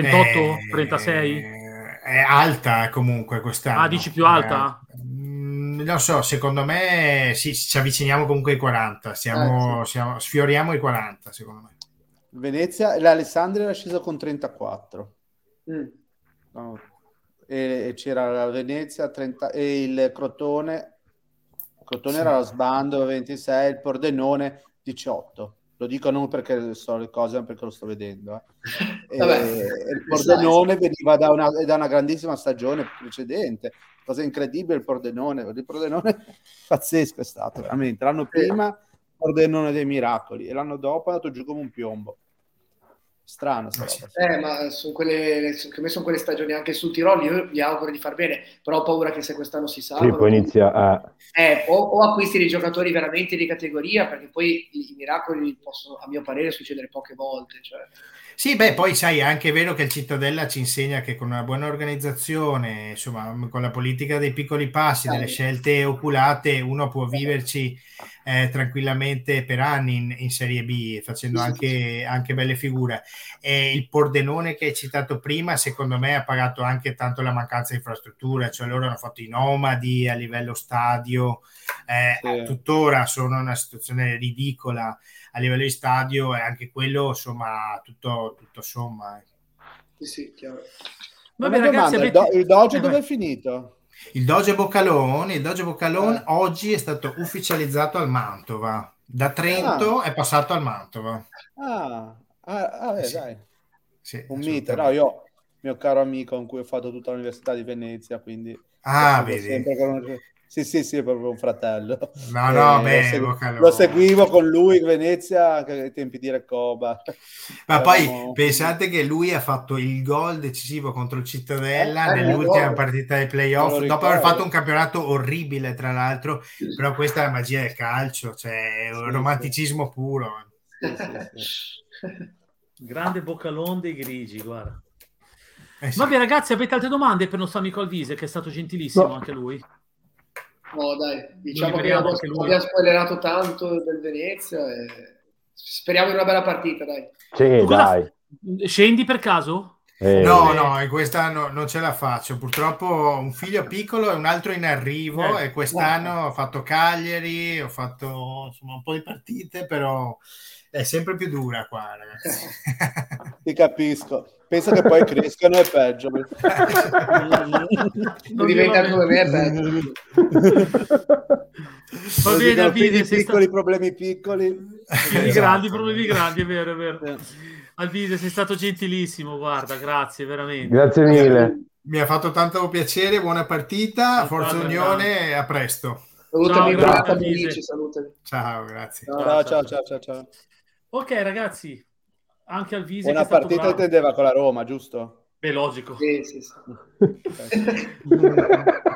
38? 36? Eh, è alta comunque quest'anno. Ah, dici più alta? Eh, non so, secondo me sì, ci avviciniamo comunque ai 40, siamo, eh, sì. siamo, sfioriamo i 40 secondo me. Venezia, l'Alessandria era sceso con 34. Mm. No. E, e, c'era la Venezia 30, e il Crotone, il Crotone sì. era lo sbando 26, il Pordenone 18. Lo dico non perché so le cose, ma perché lo sto vedendo. Eh. e, il Pordenone veniva da una, da una grandissima stagione precedente cosa incredibile il Pordenone, il Pordenone pazzesco è stato veramente. L'anno prima il Pordenone dei miracoli e l'anno dopo è andato giù come un piombo. Strano, eh, ma sono quelle, secondo me sono quelle stagioni anche sul Tirolo. Io gli auguro di far bene, però ho paura che se quest'anno si salvano, sì, poi inizia a... eh, o, o, acquisti dei giocatori veramente di categoria, perché poi i, i miracoli possono, a mio parere, succedere poche volte. Cioè. Sì, beh, poi sai, è anche vero che il Cittadella ci insegna che con una buona organizzazione, insomma, con la politica dei piccoli passi, delle scelte oculate, uno può viverci eh, tranquillamente per anni in, in Serie B, facendo anche, anche, belle figure. E il Pordenone che hai citato prima, secondo me, ha pagato anche tanto la mancanza di infrastrutture, cioè loro hanno fatto i nomadi a livello stadio, eh, sì. tuttora sono in una situazione ridicola a livello di stadio e anche quello, insomma, tutto, tutto somma. Eh. Sì, sì, chiaro. Vabbè, ragazzi, avete... il, do- il Doge eh, dove è finito? Il Doge Boccalone, il Doge Boccalone eh. oggi è stato ufficializzato al Mantova. Da Trento ah. è passato al Mantova. Ah, ah, ah beh, sì. dai. Sì, un mito. No, io, mio caro amico con cui ho fatto tutta l'Università di Venezia, quindi... Ah, vedi. Sì, sì, sì, è proprio un fratello. No, no, eh, beh, lo, segui- lo, seguivo con lui in Venezia anche ai tempi di Recoba. Ma poi pensate che lui ha fatto il gol decisivo contro il Cittadella eh, eh nell'ultima no, partita dei playoff, dopo aver fatto un campionato orribile, tra l'altro, però questa è la magia del calcio, cioè sì, un romanticismo sì. puro. Sì, Grande boccalone dei grigi, guarda. Eh Vabbè ragazzi, avete altre domande per il nostro amico Alvise, che è stato gentilissimo no. anche lui? No, dai, diciamo che abbiamo, abbiamo spoilerato tanto del Venezia e speriamo in una bella partita, dai. Sì, dai. Scendi per caso? Eh. No, no, in quest'anno non ce la faccio. Purtroppo ho un figlio piccolo e un altro in arrivo eh. e quest'anno ho fatto Cagliari, ho fatto insomma un po' di partite, però è sempre più dura qua, ragazzi. Ti capisco. Penso che poi crescano è peggio. non diventa come me è peggio. Va bene, Alvide, piccoli stato... problemi piccoli. Esatto. grandi problemi grandi, è vero, è vero. Alvide, sei stato gentilissimo, guarda, grazie veramente. Grazie mille. Mi ha fatto tanto piacere, buona partita, Forza Unione, a presto. Salutami, ciao, grazie, salutami. Ciao, grazie. Ciao, ciao, ciao, ciao, ciao. Ok, ragazzi, anche al viso. Una partita intendeva con la Roma, giusto? Beh, logico. Sì, sì, sì.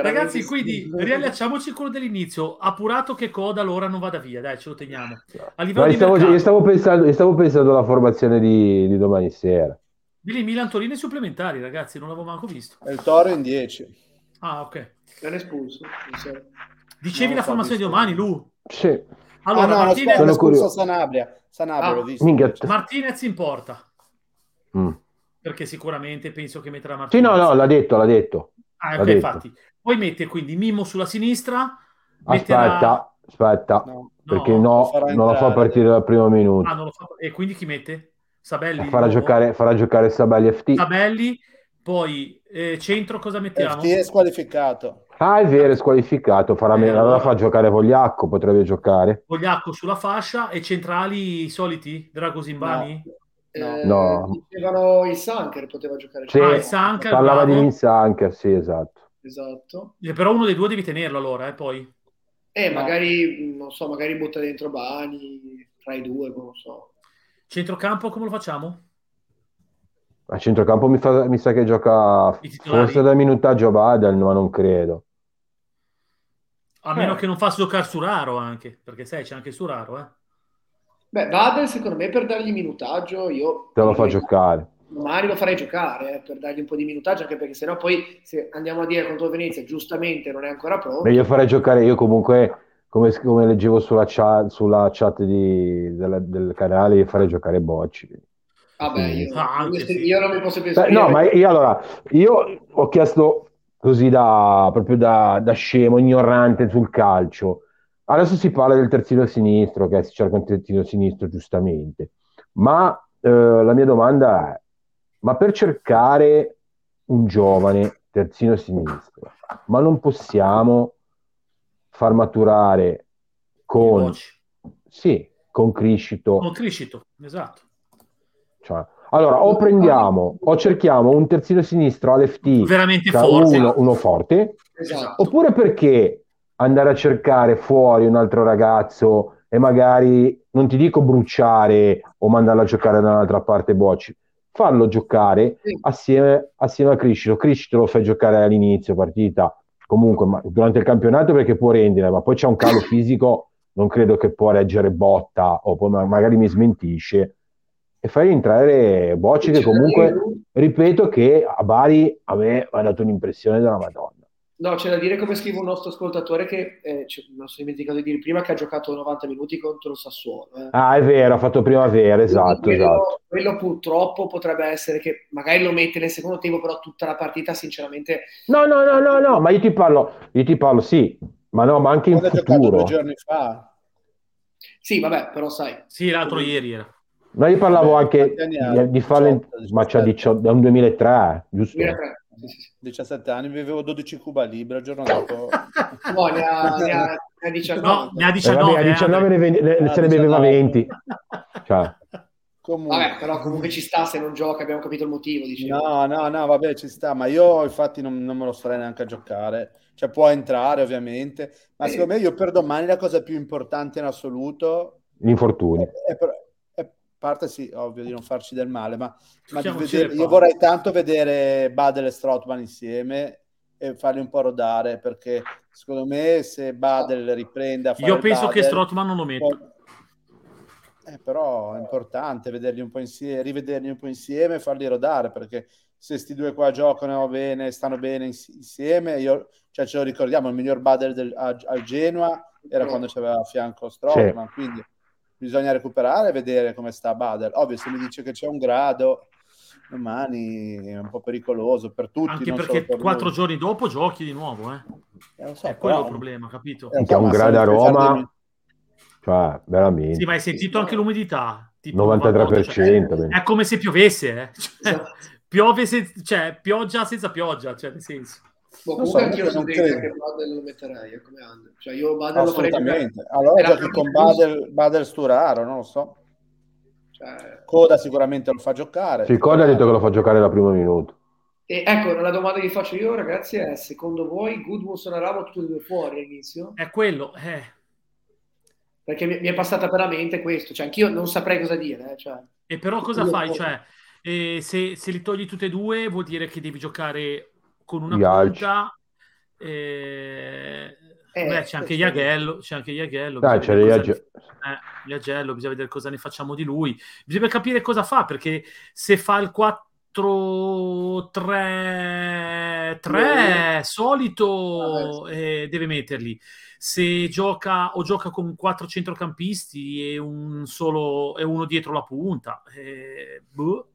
Ragazzi, quindi riallacciamoci quello dell'inizio. Appurato che Coda allora non vada via, dai, ce lo teniamo. A livello io, stavo, io, stavo pensando, io stavo pensando alla formazione di, di domani sera. Billy Milan Torino supplementari, ragazzi, non l'avevo manco visto. E il Toro in 10. Ah, ok. È espulso. Dicevi la formazione di domani, Lu? Sì. Allora, ah, no, Martinez... sono curioso. Sanabria. Sanabria ah, l'ho visto. Minchia. Martinez in porta. Mm. Perché sicuramente penso che metterà Martinez. Sì, no, no, l'ha detto, l'ha detto. Ah, ok, infatti. Poi mette quindi Mimo sulla sinistra. Aspetta, metterà... aspetta, no, perché no, no non lo fa partire dal primo minuto. Ah, fa... E quindi chi mette? Sabelli? Farà, giocare, farà giocare Sabelli FT. Sabelli, Poi eh, centro cosa mettiamo? FT è squalificato. Ah, è vero, è squalificato. Farà Eh, allora fa giocare Vogliacco, potrebbe giocare. Vogliacco sulla fascia e centrali soliti? Dragosimbani? Eh, No. Dicevano il Sanker poteva giocare. Sì, Ah, il Sanker, parlava bravo. di Linsanker, sì, esatto. Esatto. Eh, Però uno dei due devi tenerlo allora, eh, poi. E magari, non so, magari butta dentro Bani tra i due, non so. Centrocampo come lo facciamo? A centrocampo mi, fa- mi sa che gioca forse da minutaggio Badal, ma non credo. A meno Eh. che non faccia giocare Suraro anche, perché sai, c'è anche Suraro, eh. Beh, Vadel secondo me per dargli minutaggio io Te lo fa giocare. domani lo farei giocare eh, per dargli un po' di minutaggio anche perché sennò poi se andiamo a dire contro Venezia giustamente non è ancora pronto. Beh, io farei giocare, io comunque, come, come leggevo sulla chat, sulla chat di- della- del canale, io farei giocare Bocci. Vabbè, io, Ah, io- non mi posso esprimere. no, ma io allora, io ho chiesto così da, proprio da, da scemo, ignorante sul calcio. Adesso si parla del terzino sinistro, che si cerca un terzino sinistro giustamente, ma eh, la mia domanda è, ma per cercare un giovane terzino sinistro, ma non possiamo far maturare con, sì, con Criscito, Con Criscito, esatto. Cioè, allora, o prendiamo o cerchiamo un terzino sinistro all'FT, Veramente cioè forte. uno, uno forte, Esatto. oppure perché andare a cercare fuori un altro ragazzo e magari, non ti dico bruciare o mandarlo a giocare da un'altra parte Bocci, farlo giocare Sì. assieme, assieme a Criscito. Criscito lo fai giocare all'inizio partita, comunque ma durante il campionato perché può rendere, ma poi c'è un calo fisico, non credo che può reggere botta o poi ma- magari mi smentisce. E fai entrare Bocci che comunque, dire- ripeto, che a Bari a me ha dato un'impressione della Madonna. No, c'è da dire come scrive un nostro ascoltatore che, eh, non sono dimenticato di dire prima, che ha giocato 90 minuti contro il Sassuolo. eh. Ah, è vero, ha fatto primavera, esatto, quello, esatto. quello purtroppo potrebbe essere che magari lo mette nel secondo tempo, però tutta la partita sinceramente No, no, no, no, no, ma io ti parlo, io ti parlo, sì, ma no, ma anche in Quando giocato futuro. due giorni fa. sì, vabbè, però sai, Sì, l'altro ieri era. No, io parlavo Beh, anche di, di 18, ma c'ha 17. 18, è un 2003, giusto? 2003. Sì, sì, sì. 17 anni, vivevo 12 Cuba Libre, il giorno dopo. No, ne ha, ne ha- ne ha 19. No, ne ha Eh, 19. vabbè, a 19 ne, vende- ne- Ah, se ne beveva 19. 20. Cioè, Comunque. Vabbè, però comunque ci sta se non gioca, abbiamo capito il motivo, dicevo. No, no, no, vabbè, ci sta, ma io infatti non, non me lo starei neanche a giocare. Cioè, può entrare ovviamente, ma Eh. secondo me io per domani la cosa più importante in assoluto gli infortuni. è, è parte sì, ovvio di non farci del male, ma, ma vedere- io vorrei tanto vedere Badel e Strootman insieme e farli un po' rodare, perché secondo me se Badel riprende a fare Io penso che Badel, Strootman non lo metto. eh, però è importante vederli un po' insieme, rivederli un po' insieme e farli rodare perché se sti due qua giocano bene, stanno bene ins- insieme, io, cioè ce lo ricordiamo, il miglior Badel del- a- al Genoa era quando c'aveva a fianco Strootman, quindi bisogna recuperare e vedere come sta Badel. Ovvio, se mi dice che c'è un grado, domani è un po' pericoloso per tutti. Anche non perché per quattro lui. giorni dopo giochi di nuovo, eh. Eh, so, È quello il problema, capito? Eh, Che ha un se grado a Roma, cioè, veramente. Sì, ma hai sentito anche l'umidità? Tipo 93%. 98, cioè, è come se piovesse, eh. Cioè, piove se- cioè, pioggia senza pioggia, cioè, nel senso. Boh, Non so, comunque anch'io non sono credo. dentro che Badel lo metterei come under. Cioè io Badel lo Assolutamente. giocare. Allora Era giochi con Badel, Badel Sturaro, non lo so. Cioè, Coda sicuramente lo fa giocare. Sì, Coda ha detto che lo fa giocare dal primo minuto. E ecco, la domanda che vi faccio io, ragazzi, è secondo voi Goodmanson e Ramo tutti e due fuori all'inizio? È quello, eh. Perché mi, mi è passata per la mente questo, cioè anch'io non saprei cosa dire. eh, cioè. E però cosa fai? Cioè, eh, se, se li togli tutti e due vuol dire che devi giocare con una punta. eh, Eh, beh, c'è anche Iaghello, c'è anche Iaghello. Dai, c'è cosa ne- eh, Iaghello, bisogna vedere cosa ne facciamo di lui. Bisogna capire cosa fa, perché se fa il 4-3-3 solito eh, deve metterli. Se gioca o gioca con quattro centrocampisti e un solo e uno dietro la punta, eh, boh.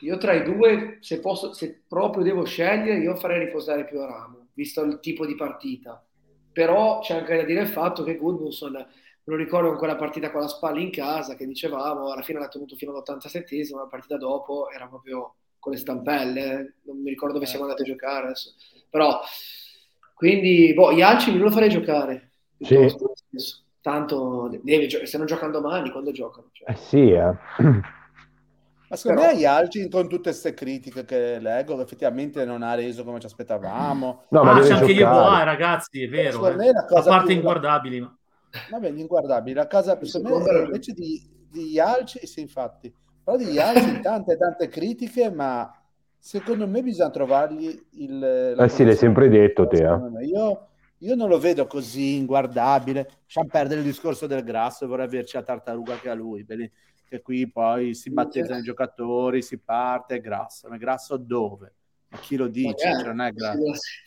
Io tra i due, se, posso, se proprio devo scegliere, io farei riposare più a Ramo, visto il tipo di partita. Però c'è anche da dire il fatto che Goodmanson, lo ricordo con quella partita con la spalla in casa, che dicevamo, alla fine l'ha tenuto fino all'87esimo, la partita dopo era proprio con le stampelle, eh. non mi ricordo dove siamo andati a giocare adesso. Però, quindi, boh, gli Alci non lo farei giocare. Sì. Tanto deve se non giocano domani, quando giocano? Cioè. Eh sì, eh. Ma secondo Però... me gli Alci, con tutte queste critiche che leggo, effettivamente non ha reso come ci aspettavamo. No, ma ah, c'è anche io, ah, ragazzi, è vero. Eh. A parte più... inguardabili. Ma... Vabbè, gli inguardabili. La cosa, secondo me, invece di, di Alci, sì, infatti, però di Alci tante tante critiche, ma secondo me bisogna trovargli il... Eh sì, l'hai sempre detto te. Eh. Io, io non lo vedo così inguardabile. Lasciamo perdere il discorso del grasso, vorrei averci la tartaruga che ha lui. Che qui poi si battezzano i giocatori, si parte, grasso. Ma grasso dove? Ma chi lo dice? Cioè, non è grasso.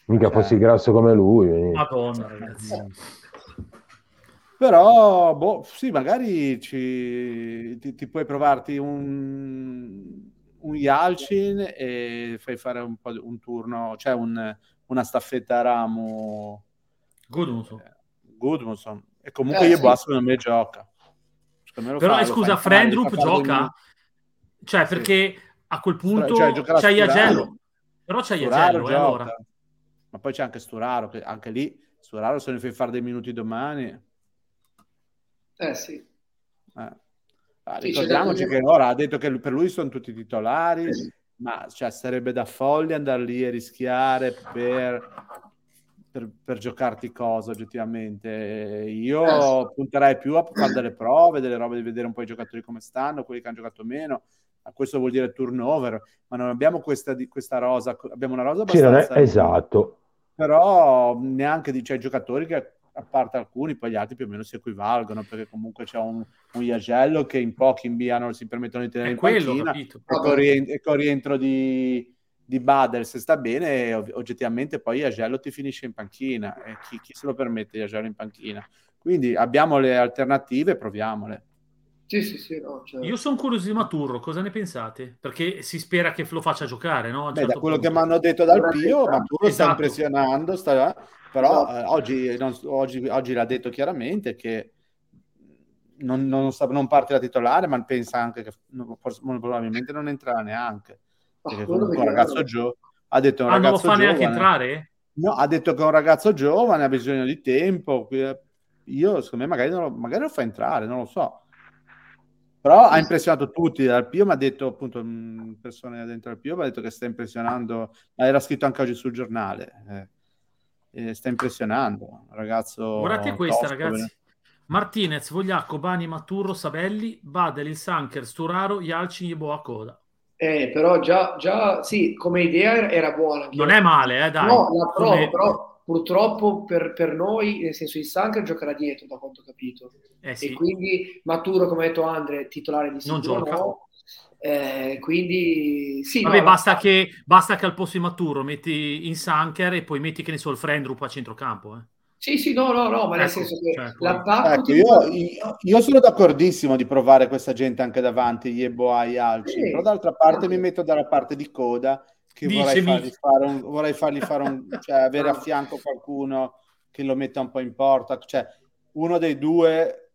Mica fossi eh. grasso come lui. Madonna, ragazzi. Però, boh, sì, magari ci, ti, ti puoi provarti un, un Yalcin e fai fare un, po' un turno, cioè un, una staffetta a ramo Goodmanson. Eh, Goodmanson. E comunque eh, Yeboah sì. secondo me gioca. Però fa, scusa, Frendrup gioca? Cioè, perché a quel punto cioè, c'è Iagello. Però c'è Iagello, eh, allora. Ma poi c'è anche Sturaro, che anche lì Sturaro se ne fai fare dei minuti domani eh sì. Eh. Ah, ricordiamoci che ora ha detto che per lui sono tutti titolari, sì. ma cioè, sarebbe da folli andare lì e rischiare per, per, per giocarti cosa oggettivamente. Io eh, punterei più a fare delle prove, delle robe di vedere un po' i giocatori come stanno, quelli che hanno giocato meno. Questo vuol dire turnover, ma non abbiamo questa, questa rosa, abbiamo una rosa abbastanza... Sì, esatto. Però neanche di, cioè, giocatori che a parte alcuni, poi gli altri più o meno si equivalgono, perché comunque c'è un, un Iagello che in pochi inviano si permettono di tenere È in quello, panchina, e con, rientro, e con rientro di, di Bader se sta bene, oggettivamente poi Iagello ti finisce in panchina, e chi, chi se lo permette Iagello in panchina? Quindi abbiamo le alternative, proviamole. Sì, sì, sì, no, cioè... Io sono curioso di Maturro, cosa ne pensate? Perché si spera che lo faccia giocare, no? Beh, certo da quello punto. che mi hanno detto dal Pio, Maturro esatto. sta impressionando, sta però esatto. eh, oggi, non, oggi, oggi, l'ha detto chiaramente che non, non, non, parte da titolare, ma pensa anche che forse, probabilmente non entrerà neanche. Perché comunque un ragazzo giovane ha detto un ah, ragazzo non lo fa giovane, neanche entrare? No, ha detto che è un ragazzo giovane, ha bisogno di tempo. Io, secondo me, magari, lo, magari lo fa entrare, non lo so. Però ha impressionato tutti dal Pio, mi ha detto appunto persone dentro al Pio, mi ha detto che sta impressionando, era scritto anche oggi sul giornale. Eh eh, sta impressionando. Ragazzo Guardate questa, tosto, ragazzi. Bene. Martinez, Vogliacco, Bani, Maturro, Sabelli, Badel, il Sanker, Sturaro, Ialci, Boa Coda. Eh, però già, già, sì, come idea era buona. Non è male, eh, dai. No, la provo, come... però purtroppo per, per, noi, nel senso il Sanker giocherà dietro, da quanto ho capito. Eh, sì. E quindi Maturo, come ha detto Andre, titolare di sicuro non gioca. No. Eh, quindi sì, Vabbè, no, basta, no. Che, basta che al posto di Maturo metti in Sanker e poi metti che ne so il Frendrup a centrocampo. Eh. Sì, sì, no, no, no, ma ecco, nel senso che cioè, l'attacco... Ecco, io, io, sono d'accordissimo di provare questa gente anche davanti, Yeboah e Alci, sì. però d'altra parte sì. mi metto dalla parte di Coda che vorrei fargli fare un, vorrei fargli fare un, cioè avere a fianco qualcuno che lo metta un po' in porta, cioè uno dei due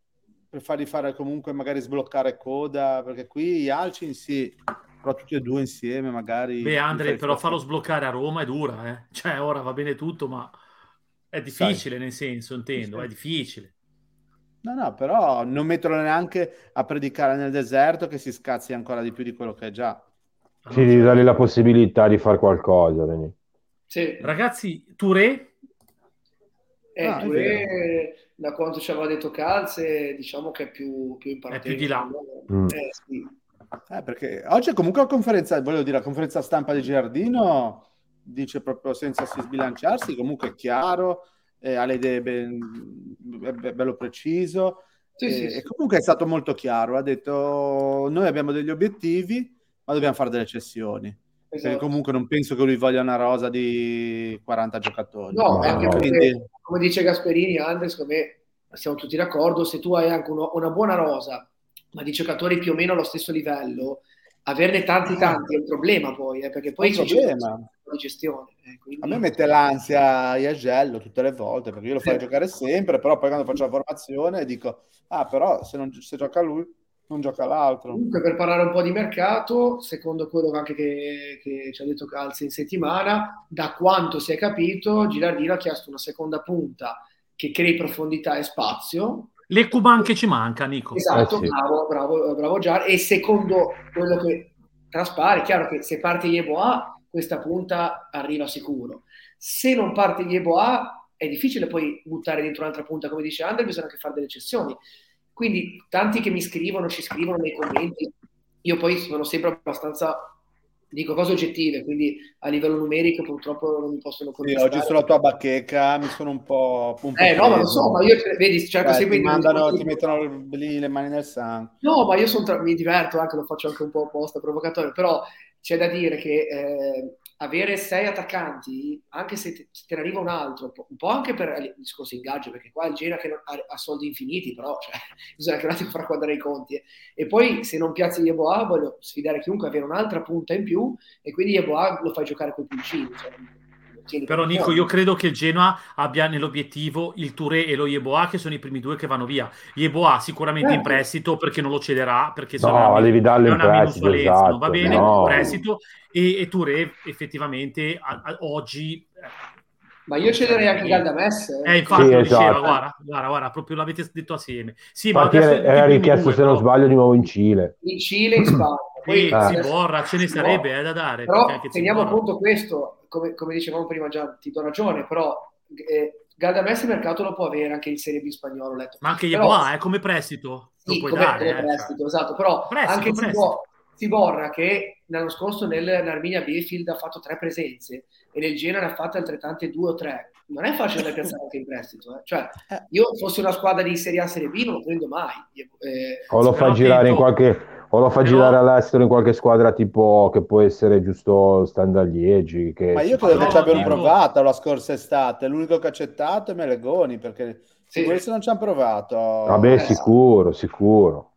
per fargli fare comunque magari sbloccare coda, perché qui Alcin sì, però tutti e due insieme magari... Beh Andre, però farlo sbloccare a Roma è dura, eh? Cioè ora va bene tutto, ma è difficile Sai. nel senso, intendo, sì. è difficile. No, no, però non metterlo neanche a predicare nel deserto che si scazzi ancora di più di quello che è già. Sì, di dargli la possibilità di fare qualcosa. Sì. Ragazzi, Touré? Eh, ah, Touré da quanto ci aveva detto Calze, diciamo che è più, più in È più di là. Mm. Eh, sì. eh, perché oggi comunque la conferenza, voglio dire, la conferenza stampa di Giardino dice proprio senza sbilanciarsi, comunque è chiaro, eh, ha le idee ben, be- bello preciso. Sì, e, sì, sì. e comunque è stato molto chiaro, ha detto noi abbiamo degli obiettivi, ma dobbiamo fare delle cessioni. Esatto. Perché comunque non penso che lui voglia una rosa di 40 giocatori. No, anche perché, Quindi... come dice Gasperini, Andres, come siamo tutti d'accordo, se tu hai anche uno, una buona rosa, ma di giocatori più o meno allo stesso livello, averne tanti tanti è un problema poi, eh, perché poi c'è problema. Di gestione. Eh, quindi... A me mette l'ansia Iagello tutte le volte, perché io lo faccio giocare sempre, però poi quando faccio la formazione dico, ah però se, non, se gioca lui non gioca l'altro. Comunque, per parlare un po' di mercato, secondo quello anche che, che ci ha detto Calzi in settimana, da quanto si è capito, Gilardino ha chiesto una seconda punta che crei profondità e spazio. Le Cuban che ci manca, Nico. Esatto, Eh sì. bravo, bravo, bravo Giar. E secondo quello che traspare, è chiaro che se parte Yeboah, questa punta arriva sicuro. Se non parte Yeboah, è difficile poi buttare dentro un'altra punta, come dice Andre, bisogna anche fare delle eccezioni. Quindi tanti che mi scrivono, ci scrivono nei commenti, io poi sono sempre abbastanza, dico cose oggettive, quindi a livello numerico purtroppo non mi possono Sì, contestare. oggi sulla tua bacheca mi sono un po'... un po' Eh no, ma lo so, ma io vedi, cerco Beh, sempre ti, di- mandano, ti mettono lì le mani nel sangue. No, ma io tra- mi diverto anche, lo faccio anche un po' apposta, provocatorio, però c'è da dire che eh, avere sei attaccanti, anche se te, te ne arriva un altro, un po', anche per il discorso ingaggio, perché qua il Genoa che ha, ha soldi infiniti, però cioè, bisogna anche un attimo far quadrare i conti. eh. E poi se non piazzi Yeboah, voglio sfidare chiunque avere un'altra punta in più, e quindi Yeboah lo fai giocare con i pulcini. Cioè, Però per Nico, io credo che il Genoa abbia nell'obiettivo il Touré e lo Yeboah, che sono i primi due che vanno via. Yeboah sicuramente in Certo. prestito perché non lo cederà, perché No, sarà devi darlo è in prestito, non va esatto, bene, no. in prestito. E, e Touré effettivamente a- a- oggi... eh, Ma io cederei anche Galdames. Eh, infatti Sì, lo esatto. diceva, guarda, guarda, guarda, proprio l'avete detto assieme. Sì, ma Infatti adesso era, richiesto, due, se non sbaglio, di nuovo in Cile. In Cile in Spagna. Poi Sì, Eh. si borra, ce ne sarebbe eh, da dare. Però teniamo Ziborra- appunto questo, come, come dicevamo prima già, ti do ragione, però eh, Galdames il mercato lo può avere anche in Serie B spagnolo, ho letto. Ma anche Però- Yeboah, eh, come prestito, lo Sì, puoi come, dare. come eh, cioè. prestito, esatto, però Prestito, anche prestito. Zibo- Ziborra che l'anno scorso nel Narminia Befield ha fatto tre presenze e nel Genoa ne ha fatte altrettante due o tre. Non è facile da piazzare anche in prestito. eh. Cioè, io fossi una squadra di Serie A Serie B non lo prendo mai. Eh, O lo fa girare in qualche, o lo fa Però- girare all'estero in qualche squadra tipo che può essere giusto Standard Liegi. Che Ma io credo fa- che ci abbiano provato la scorsa estate. L'unico che ha accettato è Melegoni, perché Sì. se questi non ci hanno provato... Vabbè, eh, sicuro, sicuro.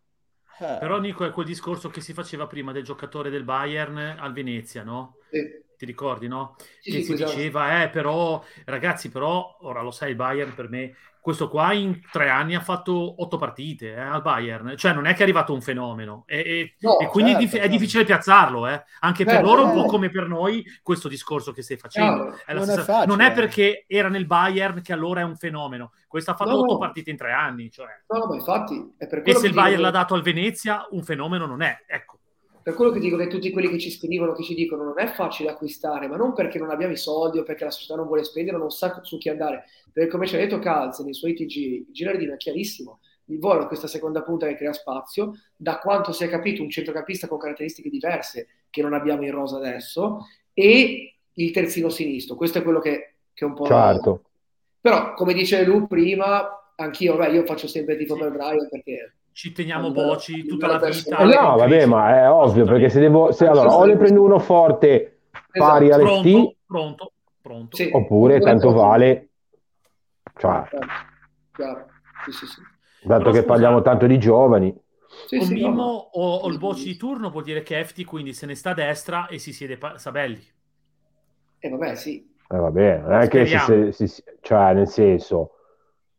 eh, Però Nico è quel discorso che si faceva prima del giocatore del Bayern al Venezia, no? sì. Ti ricordi, no? Sì, che sì, si esatto. diceva, eh, però, ragazzi, però, ora lo sai, il Bayern per me, questo qua in tre anni ha fatto otto partite eh, al Bayern, cioè non è che è arrivato un fenomeno, e, e- No, e quindi è, certo, dif- è certo. difficile piazzarlo, eh. anche per Certo, loro, un po' come per noi, questo discorso che stai facendo. Chiaro. È Non è stessa- facile. non è perché era nel Bayern che allora è un fenomeno, questo ha fatto No, otto no. partite in tre anni, cioè. No, no, ma infatti è per E se il Bayern che- l'ha dato al Venezia, un fenomeno non è, ecco. Per quello che dico che tutti quelli che ci scrivono, che ci dicono non è facile acquistare, ma non perché non abbiamo i soldi o perché la società non vuole spendere, non sa su chi andare. Perché come ci ha detto Calze nei suoi TG, Girardino è chiarissimo, il volo è questa seconda punta che crea spazio, da quanto si è capito un centrocampista con caratteristiche diverse che non abbiamo in rosa adesso, e il terzino sinistro. Questo è quello che, che è un po'... Certo. Però, come dice lui prima, anch'io, beh, io faccio sempre tipo Sì. per Brian perché... Ci teniamo Boci tutta la vita. Eh no, vabbè, ma è ovvio, perché se devo... Se, allora, o ne prendo uno forte pari Esatto. alle Pronto, T, pronto, pronto. Sì. oppure tanto vale... Cioè, Chiaro. Sì, sì, sì. dato Però che scusa- parliamo tanto di giovani... Sì, Con sì, no, Mimmo no. o, o il Boci di turno vuol dire che Efti quindi se ne sta a destra e si siede pa- Sabelli. Eh, vabbè, sì. Eh, vabbè, non è che si, si- si- cioè, nel senso,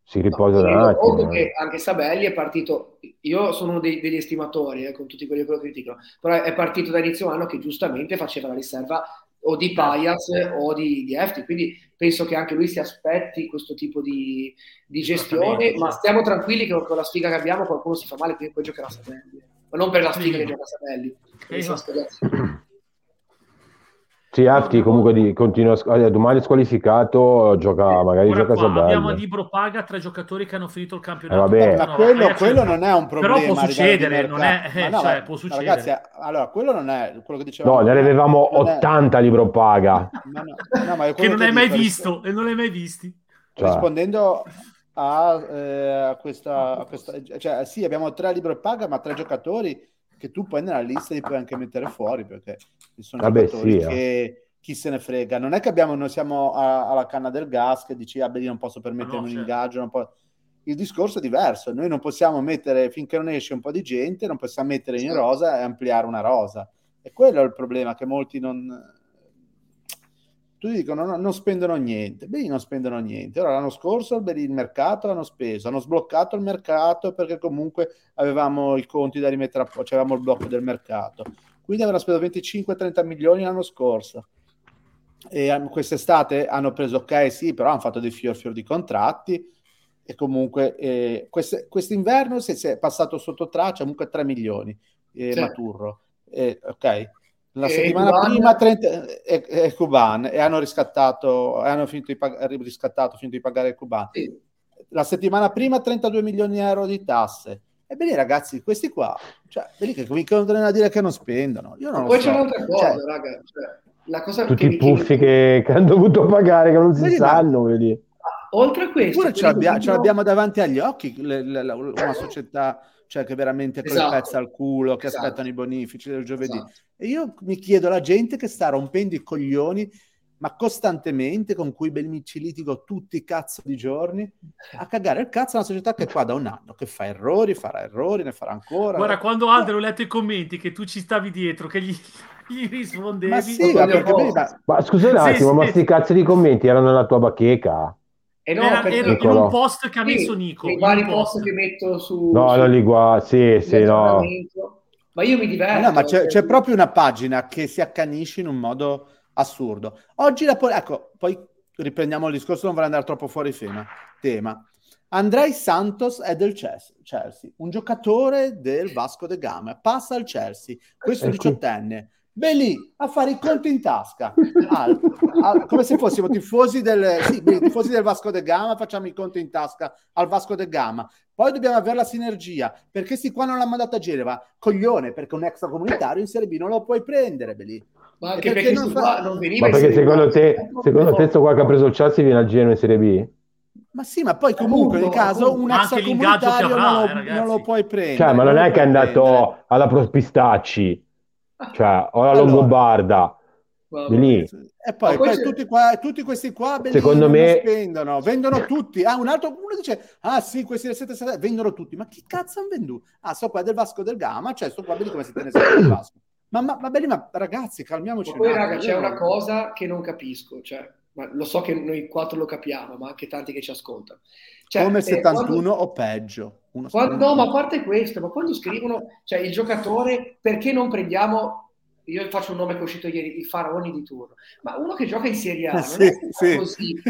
si riposa No, un conto eh. che anche Sabelli è partito, io sono uno dei- degli estimatori, eh, con tutti quelli che lo criticano, però è partito da inizio anno che giustamente faceva la riserva o di Payas o di, di Efti, quindi penso che anche lui si aspetti questo tipo di, di gestione, ma stiamo tranquilli che con la sfiga che abbiamo qualcuno si fa male, quindi poi giocherà Sabelli. Ma non per la sfiga Sì. che gioca Sabelli. Eh, Sono no. spiegati. Sì, Afti comunque di, continua, a eh, domani è squalificato, gioca, magari Ora gioca qua abbiamo a Sabelli. libro paga tre giocatori che hanno finito il campionato. Eh, vabbè. Ma quello, quello non è un problema. Però può succedere, non è, eh, no, cioè, ma- può succedere. Ragazzi, allora, quello non è quello che dicevamo. No, ne avevamo non è- 80 libro paga. no, no, ma è che quello non hai mai visto e non l'hai mai visti. Cioè, rispondendo a, eh, a questa, a questa- cioè sì abbiamo tre libro paga ma tre giocatori che tu poi nella lista li puoi anche mettere fuori perché ci sono Vabbè, giocatori sì, eh. che chi se ne frega non è che abbiamo noi siamo a- alla canna del gas che dici ah beh io non posso permettermi no, un certo. ingaggio non po-". il discorso è diverso noi non possiamo mettere finché non esce un po' di gente non possiamo mettere in rosa e ampliare una rosa e quello è il problema che molti non tutti dicono no, non spendono niente, beh non spendono niente. Ora l'anno scorso beh, il mercato l'hanno speso, hanno sbloccato il mercato perché comunque avevamo i conti da rimettere a posto, avevamo il blocco del mercato. Quindi avevano speso 25-30 milioni l'anno scorso. E quest'estate hanno preso, ok, sì, però hanno fatto dei fior fior di contratti e comunque eh, quest, quest'inverno si è passato sotto traccia comunque 3 milioni eh, sì. Maturro. Eh, ok, la settimana Cuban... prima 30, è, è Cuban e hanno riscattato, hanno finito di, pag- riscattato, finito di pagare il Cuban. Sì. La settimana prima 32 milioni di euro di tasse. Ebbene ragazzi, questi qua, cioè, quelli che cominciano a dire che non spendono. Io non Poi so. c'è un'altra cosa, cioè, raga. Cioè, la cosa Tutti i puffi che, che, hanno dovuto pagare, che non si vedi, sanno, vedi. Oltre a questo... Pure ce l'abbiamo, ce l'abbiamo davanti agli occhi, le, le, la, una società cioè che veramente esatto. il pezzo al culo, che esatto. aspettano i bonifici del giovedì. Esatto. E io mi chiedo alla gente che sta rompendo i coglioni, ma costantemente, con cui belmici litigo tutti i cazzo di giorni, a cagare il cazzo a una società che è qua da un anno, che fa errori, farà errori, ne farà ancora. Guarda, quando Aldo ho letto i commenti che tu ci stavi dietro, che gli, gli rispondevi... Ma sì, ma, perché, ma... ma scusa un attimo, sì, ma questi cazzo di commenti erano nella tua bacheca? Eh no, era, era in un post che ha messo sì, Nico. I vari post che metto su... No, su, non li guardo, sì, sì, no. Ma io mi diverto. No, ma c'è, c'è, proprio una pagina che si accanisce in un modo assurdo. Oggi la... Po- ecco, poi riprendiamo il discorso, non vorrei andare troppo fuori tema. tema. Andrei Santos è del Chelsea, un giocatore del Vasco de Gama, passa al Chelsea, questo diciottenne Beh lì, a fare i conti in tasca, al, al, come se fossimo tifosi del, sì, tifosi del Vasco de Gama, facciamo i conti in tasca al Vasco de Gama. Poi dobbiamo avere la sinergia, perché sti qua non l'ha mandato a Genova, coglione, perché un extracomunitario in Serie B non lo puoi prendere, beh lì. Ma anche perché, perché non, fa... non veniva Ma perché secondo te, secondo te sto qua che ha preso il Chelsea viene al Genoa in Serie B? Ma sì, ma poi comunque nel caso un extracomunitario non, lo, eh, non lo puoi prendere. Cioè, ma non, non è che è andato prendere. alla Prospistacci cioè, o la allora, Longobarda. Lì. E poi, poi tutti, qua, tutti, questi qua secondo me spendono, vendono tutti. Ah, un altro uno dice: Ah, sì, questi del 7 vendono tutti. Ma chi cazzo hanno venduto? Ah, so qua del Vasco del Gama, cioè sto qua, vedi come si tiene sempre il Vasco. Ma, ma, ma, belli, ma ragazzi, calmiamoci. Ma poi, raga, c'è una cosa che non capisco, cioè, ma lo so che noi quattro lo capiamo, ma anche tanti che ci ascoltano. Cioè, come 71 eh, quando, o peggio. Quando, no, ma a parte questo, ma quando scrivono, cioè il giocatore, perché non prendiamo io faccio un nome che è uscito ieri, i faraoni di turno, ma uno che gioca in Serie A sì, sì. così.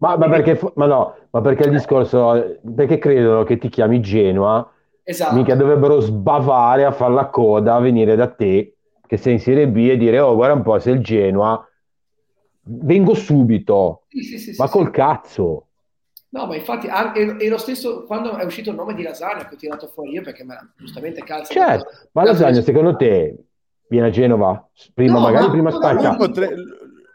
ma, ma, perché, ma, no, ma perché il discorso, perché credono che ti chiami Genoa, esatto. mica dovrebbero sbavare a fare la coda, a venire da te, che sei in Serie B e dire, oh guarda un po', se il Genoa, vengo subito, sì, ma col cazzo. No, ma infatti è lo stesso quando è uscito il nome di Lasagna che ho tirato fuori io perché me, giustamente calza. Certo, ma Lasagna secondo te viene a Genova? Prima no, magari ma, prima spacca. Potre...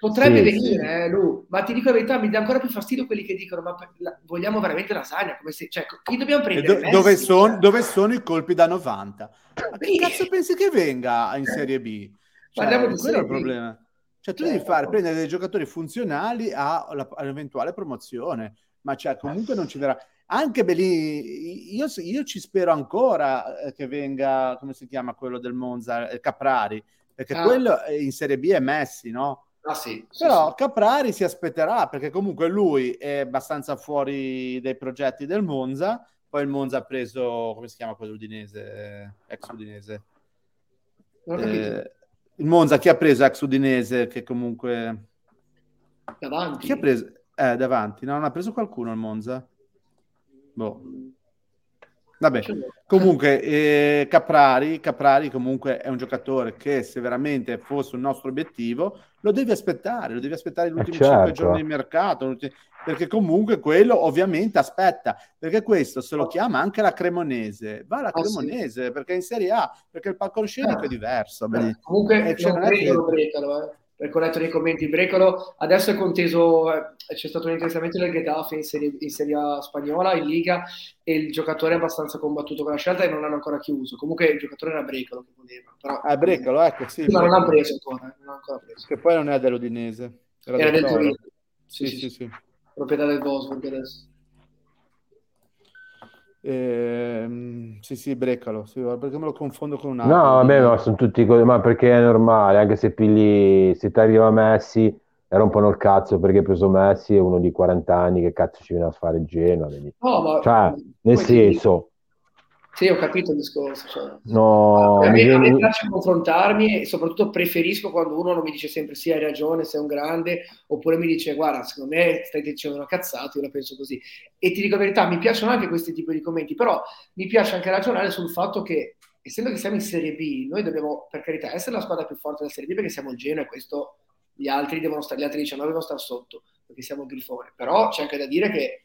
Potrebbe sì, venire, eh, Lu, ma ti dico la verità, mi dà ancora più fastidio quelli che dicono ma la, vogliamo veramente lasagna, come se, cioè, chi dobbiamo prendere? Do, dove, son, dove, sono i colpi da 90? Ma che cazzo pensi che venga in Serie B? Cioè, quello è il problema. Cioè, tu devi certo. fare, prendere dei giocatori funzionali all'eventuale promozione, ma cioè, comunque non ci verrà. Anche Belì, io, io, ci spero ancora eh, che venga, come si chiama quello del Monza, eh, Caprari, perché ah. quello in Serie B è Messi, no? Ah, sì, sì, Però sì. Caprari si aspetterà perché comunque lui è abbastanza fuori dai progetti del Monza. Poi il Monza ha preso, come si chiama quello udinese, ex udinese? Eh, il Monza chi ha preso ex udinese che comunque... Davanti? Chi ha preso? Eh, davanti. No, non ha preso qualcuno il Monza? Boh. Vabbè, comunque eh, Caprari, Caprari comunque è un giocatore che se veramente fosse un nostro obiettivo lo devi aspettare, lo devi aspettare gli ultimi certo. 5 giorni di mercato, perché comunque quello ovviamente aspetta, perché questo se lo chiama anche la Cremonese, va la Cremonese, oh, sì. perché è in Serie A, perché il palcoscenico eh. è diverso. Eh, comunque eh, non credo, che... Brecalo, eh perché ho letto nei commenti Brecolo, adesso è conteso, eh, c'è stato un interessamento del Getafe in serie, in serie spagnola, in Liga, e il giocatore è abbastanza combattuto con la scelta e non hanno ancora chiuso. Comunque il giocatore era Brecolo che voleva. Però, ah, Brecolo, ecco, sì. Ma non l'hanno preso ancora, non l'hanno ancora preso. Che poi non è dell'Udinese. Era, era del Torino. Sì sì, sì, sì, Proprietà del Bosburg adesso. Eh, sì, sì, Breccalo, sì, perché me lo confondo con un altro. No, vabbè, ma sono tutti così, ma perché è normale, anche se pigli, se ti arriva Messi, rompano il cazzo perché hai preso Messi è uno di 40 anni che cazzo ci viene a fare Genoa no, ma... cioè nel senso sì, ho capito il discorso. Cioè. No, a, me, mi... piace confrontarmi e soprattutto preferisco quando uno non mi dice sempre sì, hai ragione, sei un grande, oppure mi dice guarda, secondo me stai dicendo una cazzata, io la penso così. E ti dico la verità, mi piacciono anche questi tipi di commenti, però mi piace anche ragionare sul fatto che essendo che siamo in Serie B, noi dobbiamo per carità essere la squadra più forte della Serie B perché siamo il Genoa e questo gli altri devono stare, gli altri 19 devono stare sotto perché siamo il Grifone. Però c'è anche da dire che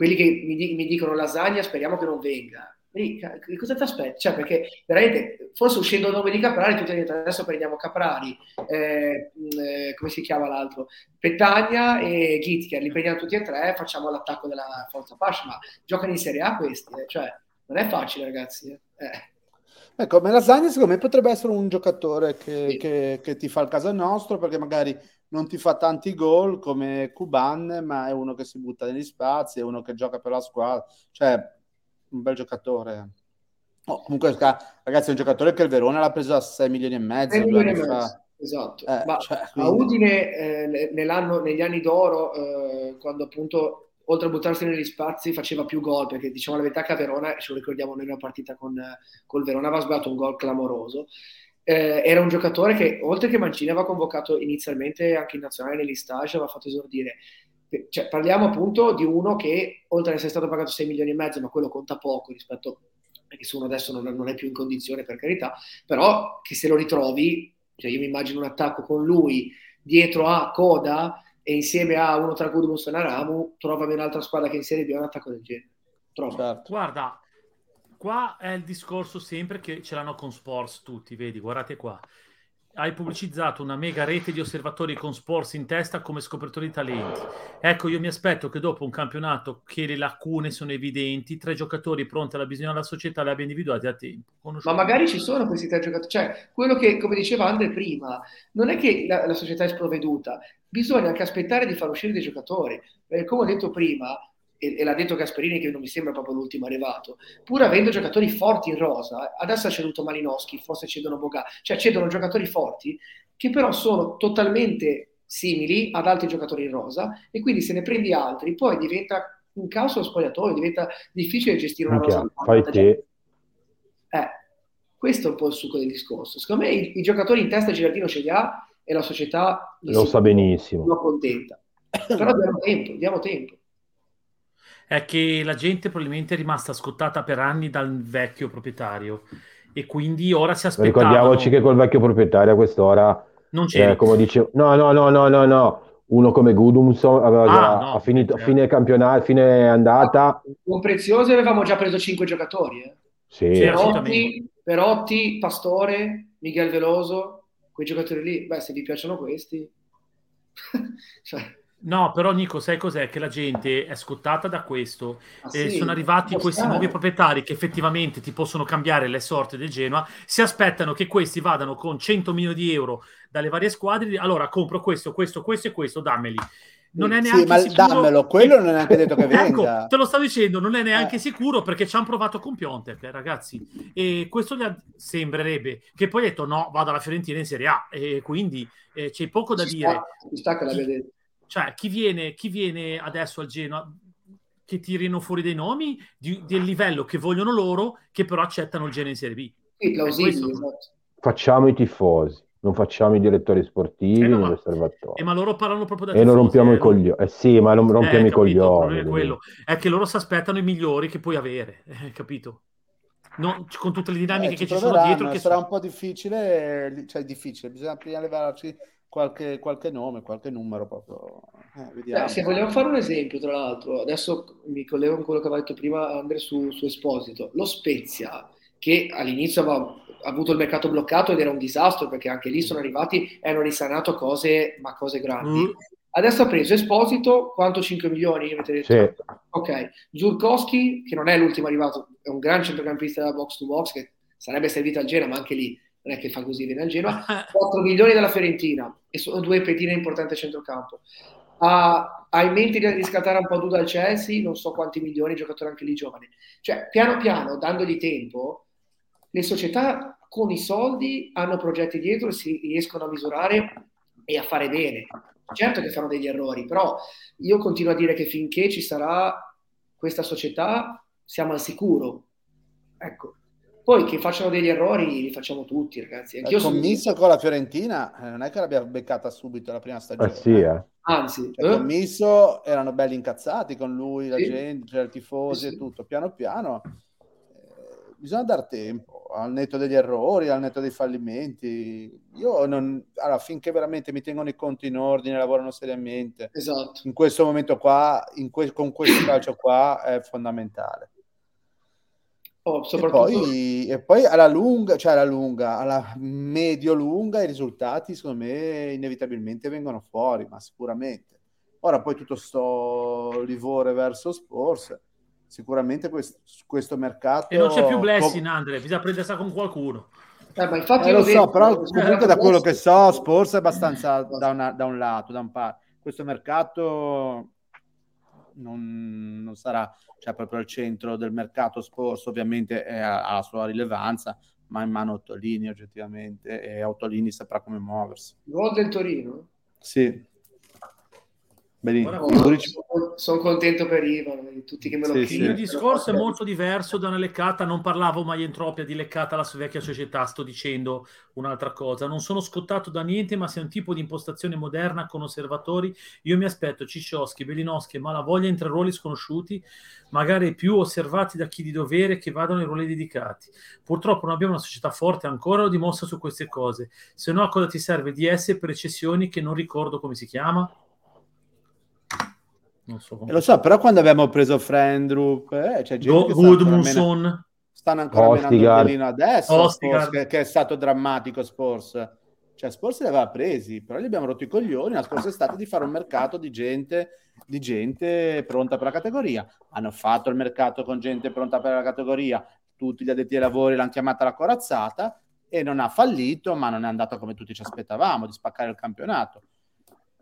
quelli che mi, di- mi dicono lasagna speriamo che non venga. E, cosa ti aspetti? Cioè, perché veramente, forse uscendo il nome di Caprari, tutti dicono adesso prendiamo Caprari, eh, eh, come si chiama l'altro? Petagna e Gittier, li prendiamo tutti e tre, facciamo l'attacco della Forza Pascia, ma giocano in Serie A questi, eh? cioè, non è facile ragazzi. Eh. Ecco, Melasagna secondo me potrebbe essere un giocatore che, sì. che, che, ti fa il caso nostro perché magari non ti fa tanti gol come Kuban, ma è uno che si butta negli spazi, è uno che gioca per la squadra, cioè un bel giocatore. Oh, comunque, ragazzi, è un giocatore che il Verona l'ha preso a 6 milioni e mezzo. 6 milioni e mezzo. Esatto, eh, ma cioè, quindi... a Udine eh, negli anni d'oro, eh, quando appunto oltre a buttarsi negli spazi faceva più gol, perché diciamo la verità che a Verona, ce lo ricordiamo noi una partita con, il Verona, aveva sbagliato un gol clamoroso, eh, era un giocatore che oltre che Mancini aveva convocato inizialmente anche in nazionale negli stage, aveva fatto esordire. Cioè, parliamo appunto di uno che oltre ad essere stato pagato 6 milioni e mezzo, ma quello conta poco rispetto perché se uno adesso non, non, è più in condizione per carità, però che se lo ritrovi, cioè io mi immagino un attacco con lui dietro a Coda e insieme a uno tra e Naramu, trovami un'altra squadra che in Serie B ha un attacco del genere. Certo. Guarda, qua è il discorso sempre che ce l'hanno con Sports tutti, vedi, guardate qua hai pubblicizzato una mega rete di osservatori con sports in testa come scopertori di talenti. Ecco, io mi aspetto che dopo un campionato che le lacune sono evidenti, tre giocatori pronti alla bisogno della società li abbia individuati a tempo. Ma magari ci sono questi tre giocatori, cioè quello che, come diceva Andre prima, non è che la, la società è sprovveduta, bisogna anche aspettare di far uscire dei giocatori. Eh, come ho detto prima, e, e, l'ha detto Gasperini che non mi sembra proprio l'ultimo arrivato, pur avendo giocatori forti in rosa, adesso ha ceduto Malinowski, forse cedono Boga, cioè cedono giocatori forti che però sono totalmente simili ad altri giocatori in rosa e quindi se ne prendi altri poi diventa un caos lo spogliatoio, diventa difficile gestire una rosa. Fai te. Eh, questo è un po' il succo del discorso. Secondo me i, i giocatori in testa Girardino ce li ha e la società lo sa benissimo. Lo contenta. Però diamo tempo, diamo tempo è che la gente probabilmente è rimasta scottata per anni dal vecchio proprietario e quindi ora si aspetta. Ricordiamoci che col vecchio proprietario a quest'ora non c'è. Eh, come dicevo, no, no, no, no, no, no. Uno come Gudumson aveva ah, già no, finito certo. fine campionato, fine andata. Con Preziosi avevamo già preso cinque giocatori. Eh. Sì. Perotti, Perotti, Pastore, Miguel Veloso, quei giocatori lì. Beh, se vi piacciono questi. cioè No, però Nico, sai cos'è? Che la gente è scottata da questo. Ah, sì? sono arrivati questi nuovi proprietari che effettivamente ti possono cambiare le sorti del Genoa. Si aspettano che questi vadano con 100 milioni di euro dalle varie squadre. Allora compro questo, questo, questo e questo, dammeli. Non è neanche sì, ma sicuro... dammelo, quello non è neanche detto che ecco, venga. ecco, te lo sto dicendo, non è neanche eh. sicuro perché ci hanno provato con Piontek, eh, ragazzi. E questo gli sembrerebbe che poi ha detto no, vado alla Fiorentina in Serie A e quindi eh, c'è poco da ci dire. Sta, ci sta che l'abbia detto cioè, chi viene, chi viene adesso al Genoa che tirino fuori dei nomi di, del livello che vogliono loro, che però accettano il Genoa in Serie B. Sì, plausibile, esatto. Facciamo i tifosi, non facciamo i direttori sportivi, eh no, ma, eh, ma loro parlano proprio da E non rompiamo eh, i coglioni. Eh sì, ma non rompiamo eh, i coglioni. È, quello. è che loro si aspettano i migliori che puoi avere, eh, capito? No, con tutte le dinamiche eh, che ci sono dietro. Che sarà sono... un po' difficile, cioè difficile, bisogna prima levarci qualche, qualche nome, qualche numero proprio. Eh, Beh, se vogliamo fare un esempio, tra l'altro, adesso mi collego con quello che aveva detto prima Andre su, su Esposito, lo Spezia, che all'inizio aveva avuto il mercato bloccato ed era un disastro perché anche lì sono arrivati e hanno risanato cose, ma cose grandi. Mm. Adesso ha preso Esposito, quanto 5 milioni? Sì. Ok, Zurkowski, che non è l'ultimo arrivato, è un gran centrocampista da box to box che sarebbe servito al Genoa, ma anche lì non è che fa così viene al Genoa, 4 milioni dalla Fiorentina e sono due pedine importanti a centrocampo. Ha, ha, in mente di riscattare un po' tu dal Chelsea, non so quanti milioni, giocatori anche lì giovani. Cioè, piano piano, dandogli tempo, le società con i soldi hanno progetti dietro e si riescono a misurare e a fare bene. Certo che fanno degli errori, però io continuo a dire che finché ci sarà questa società siamo al sicuro. Ecco. Poi che facciano degli errori li facciamo tutti, ragazzi. Anch'io il commisso sono... con la Fiorentina eh, non è che l'abbia beccata subito la prima stagione. Eh sì, eh. Anzi, cioè, eh? commisso erano belli incazzati con lui, la Sì. gente, c'era il tifosi Sì. e tutto. Piano piano eh, bisogna dar tempo al netto degli errori, al netto dei fallimenti. Io non, allora, finché veramente mi tengono i conti in ordine, lavorano seriamente, Esatto. in questo momento qua, in que- con questo calcio qua è fondamentale. Oh, E soprattutto poi, e poi alla lunga, cioè alla lunga, alla medio-lunga i risultati secondo me inevitabilmente vengono fuori, ma sicuramente. Ora poi tutto sto livore verso Spurs, sicuramente quest- questo mercato... E non c'è più blessing, com- Andre, bisogna prendersi con qualcuno. Eh, ma infatti Eh, lo so, però eh, comunque da quello che so, Spurs è abbastanza da, una- da un lato, da un par- Questo mercato non, non sarà cioè, proprio al centro del mercato Spurs, ovviamente ha la sua rilevanza, ma in mano Ottolini oggettivamente e Ottolini saprà come muoversi. Gol del Torino. Sì. Sono, sono contento per Ivan, di tutti che me lo Sì, Il sì. mio chiedono. discorso è molto diverso da una leccata, non parlavo mai entropia di leccata alla sua vecchia società, sto dicendo un'altra cosa. Non sono scottato da niente, ma se è un tipo di impostazione moderna con osservatori, io mi aspetto Ciccioschi, Belinowski e Malavoglia in tre ruoli sconosciuti, magari più osservati da chi di dovere che vadano ai ruoli dedicati. Purtroppo non abbiamo una società forte ancora, lo dimostra su queste cose. Se no, a cosa ti serve DS per cessioni che non ricordo come si chiama? Non so come lo so, però quando abbiamo preso Frendrup, eh, c'è gente Go- che Goodmanson. stanno ancora menando il Ostigard. violino adesso, Ostigard. Spurs, che, che è stato drammatico Spurs. Cioè Spurs li aveva presi, però gli abbiamo rotto i coglioni la scorsa estate di fare un mercato di gente, di gente pronta per la categoria. Hanno fatto il mercato con gente pronta per la categoria, tutti gli addetti ai lavori l'hanno chiamata la corazzata e non ha fallito, ma non è andato come tutti ci aspettavamo, di spaccare il campionato.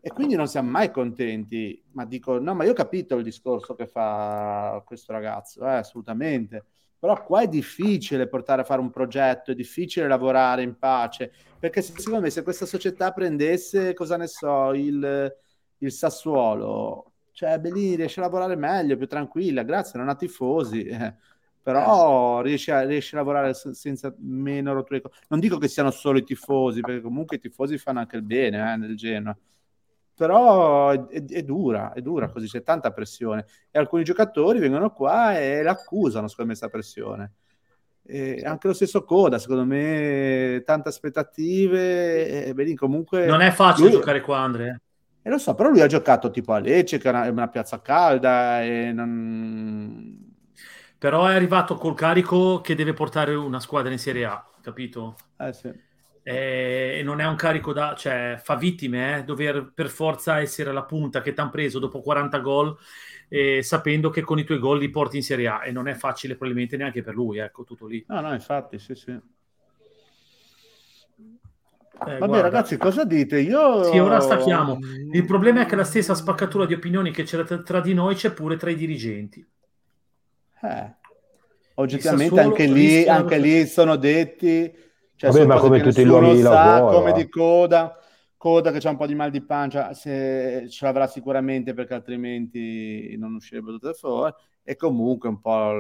E quindi non siamo mai contenti, ma dico, no, ma io ho capito il discorso che fa questo ragazzo, eh, assolutamente. Però qua è difficile portare a fare un progetto, è difficile lavorare in pace, perché se- secondo me se questa società prendesse, cosa ne so, il, il Sassuolo, cioè Belì riesce a lavorare meglio, più tranquilla, grazie, non ha tifosi, eh. però riesce a, riesce a lavorare se- senza meno rotture. Non dico che siano solo i tifosi, perché comunque i tifosi fanno anche il bene eh, nel Genoa però è, è- dura, è dura così, c'è tanta pressione e alcuni giocatori vengono qua e l'accusano, secondo me, questa pressione. E anche lo stesso Coda, secondo me, tante aspettative, e Belin comunque... Non è facile lui- giocare qua, Andre. eh. E lo so, però lui ha giocato tipo a Lecce, che è una, una piazza calda, e non... Però è arrivato col carico che deve portare una squadra in Serie A, capito? Eh sì. E e non è un carico da... cioè fa vittime, eh, dover per forza essere la punta che ti hanno preso dopo 40 gol, eh, sapendo che con i tuoi gol li porti in Serie A. E non è facile probabilmente neanche per lui, ecco, tutto lì. No, no, infatti, sì, sì. Eh, Vabbè, guarda. ragazzi, cosa dite? Io... Sì, ora stacchiamo. Il problema è che la stessa spaccatura di opinioni che c'era tra, di noi c'è pure tra i dirigenti. Eh, oggettivamente anche lì, anche lì sono detti, cioè Vabbè, ma come tutti i luoghi di sa, lavoro, come eh. di Coda, Coda che c'ha un po' di mal di pancia, se ce l'avrà sicuramente perché altrimenti non uscirebbe tutte fuori. E comunque un po'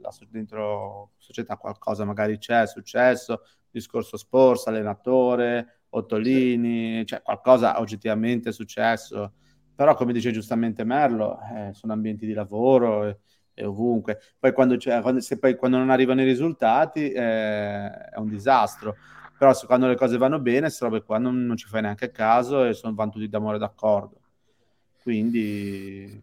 la, dentro società qualcosa magari c'è, è successo, discorso Spors, allenatore, Ottolini, cioè qualcosa oggettivamente è successo, però come dice giustamente Merlo, eh, sono ambienti di lavoro e, e ovunque. Poi quando, quando, se poi quando non arrivano i risultati eh, è un disastro. Però se quando le cose vanno bene, queste robe qua non, non ci fai neanche caso e sono, vanno tutti d'amore d'accordo. Quindi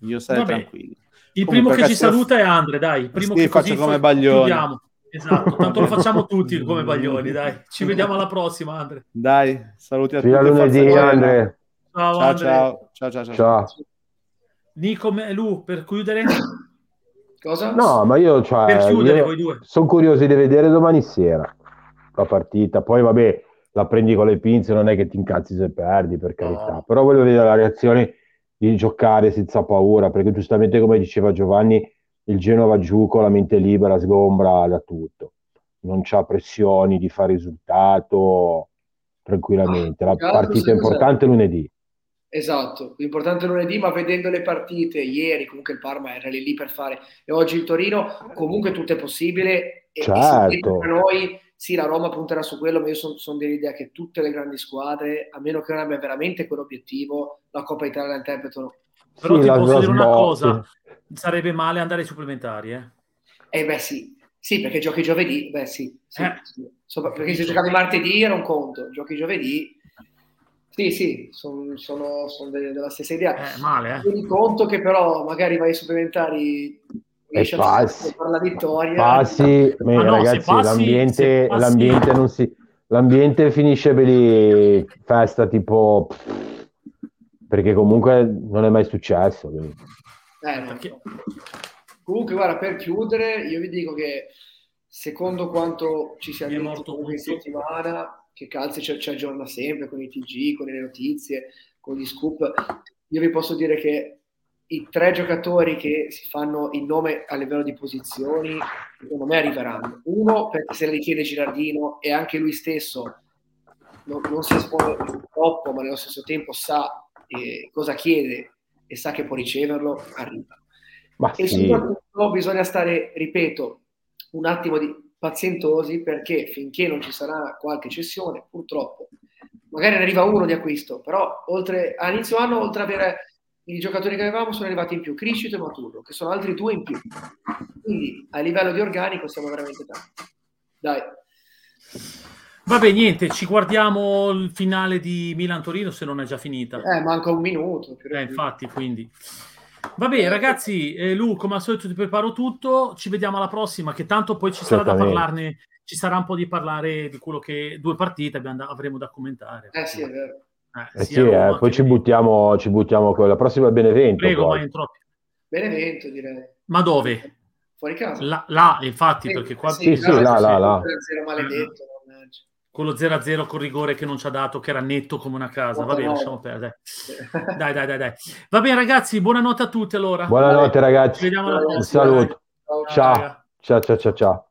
io sarei Vabbè. tranquillo. Il Comunque, primo che ci saluta è Andre, dai. Il primo Sì, che faccio così come fa- Baglioni. chiudiamo. Esatto, tanto lo facciamo tutti come Baglioni, dai. Ci vediamo alla prossima, Andre. Dai, saluti a Fino a tutti. lunedì, forza Genoa. Andre. Ciao, Ciao, Andre. ciao, ciao, ciao, ciao. Ciao. Nico e Lu, per chiudere? Cosa? No, ma io, cioè, Per chiudere, io voi due. sono curioso di vedere domani sera la partita. Poi, vabbè, la prendi con le pinze, non è che ti incazzi se perdi, per carità. Però voglio vedere la reazione di giocare senza paura, perché giustamente come diceva Giovanni, il Genova giù con la mente libera, sgombra da tutto. Non c'ha pressioni di fare risultato, tranquillamente. La partita importante è lunedì. Esatto, l'importante è lunedì, ma vedendo le partite ieri, comunque il Parma era lì, lì per fare, e oggi il Torino, comunque tutto è possibile. E, certo. e per noi, sì, la Roma punterà su quello, ma io sono son dell'idea che tutte le grandi squadre, a meno che non abbia veramente quell'obiettivo, la Coppa Italia la interpretano. Però sì, ti posso dire una cosa, sarebbe male andare ai supplementari, eh? Eh beh sì, sì, perché giochi giovedì, beh sì, sì, eh. sì. So, perché se giocavi martedì era un conto, giochi giovedì sì, sì, son, sono, sono de- della stessa idea. Eh, male, eh. Tieni conto che però magari vai ai supplementari e passi, per la vittoria. Passi, ma no, ragazzi, passi, l'ambiente, passi... l'ambiente, non si, l'ambiente finisce per lì, festa tipo... Perché comunque non è mai successo. Quindi. Eh, perché... Comunque, guarda, per chiudere, io vi dico che secondo quanto ci siamo visti in settimana, che Calzi ci, ci aggiorna sempre con i TG, con le notizie, con gli scoop. Io vi posso dire che i tre giocatori che si fanno il nome a livello di posizioni, secondo me arriveranno. Uno perché se le chiede Girardino e anche lui stesso non, non si espone troppo, ma nello stesso tempo sa eh, cosa chiede e sa che può riceverlo, arriva. Ma e sì. soprattutto bisogna stare, ripeto, un attimo di, pazientosi perché finché non ci sarà qualche cessione, purtroppo, magari ne arriva uno di acquisto, però oltre, a inizio anno, oltre ad avere i giocatori che avevamo, sono arrivati in più Criscito e Maturo, che sono altri due in più. Quindi a livello di organico siamo veramente tanti. Dai. Vabbè, niente, ci guardiamo il finale di Milan-Torino se non è già finita. Eh, manca un minuto. Eh, infatti, quindi... Vabbè, ragazzi, eh, Lu, come al solito ti preparo tutto. Ci vediamo alla prossima, che tanto poi ci sarà da parlarne. Ci sarà un po' di parlare di quello che due partite abbiamo avremo da commentare. Eh sì, è vero. Eh, eh sì, eh, poi ci buttiamo, ci buttiamo con la prossima Benevento. Prego, ma entro... Benevento, direi. Ma dove? Fuori casa. Là, là infatti, sì, perché qua... Sì, sì, là, là, là. Maledetto con lo 0-0 con rigore che non ci ha dato, che era netto come una casa. Va bene, lasciamo perdere. Dai, dai, dai, dai. Va bene, ragazzi, buonanotte a tutti allora. Buonanotte, ragazzi. Ci vediamo alla prossima. Un saluto. Ciao, ciao, ciao, ciao. ciao.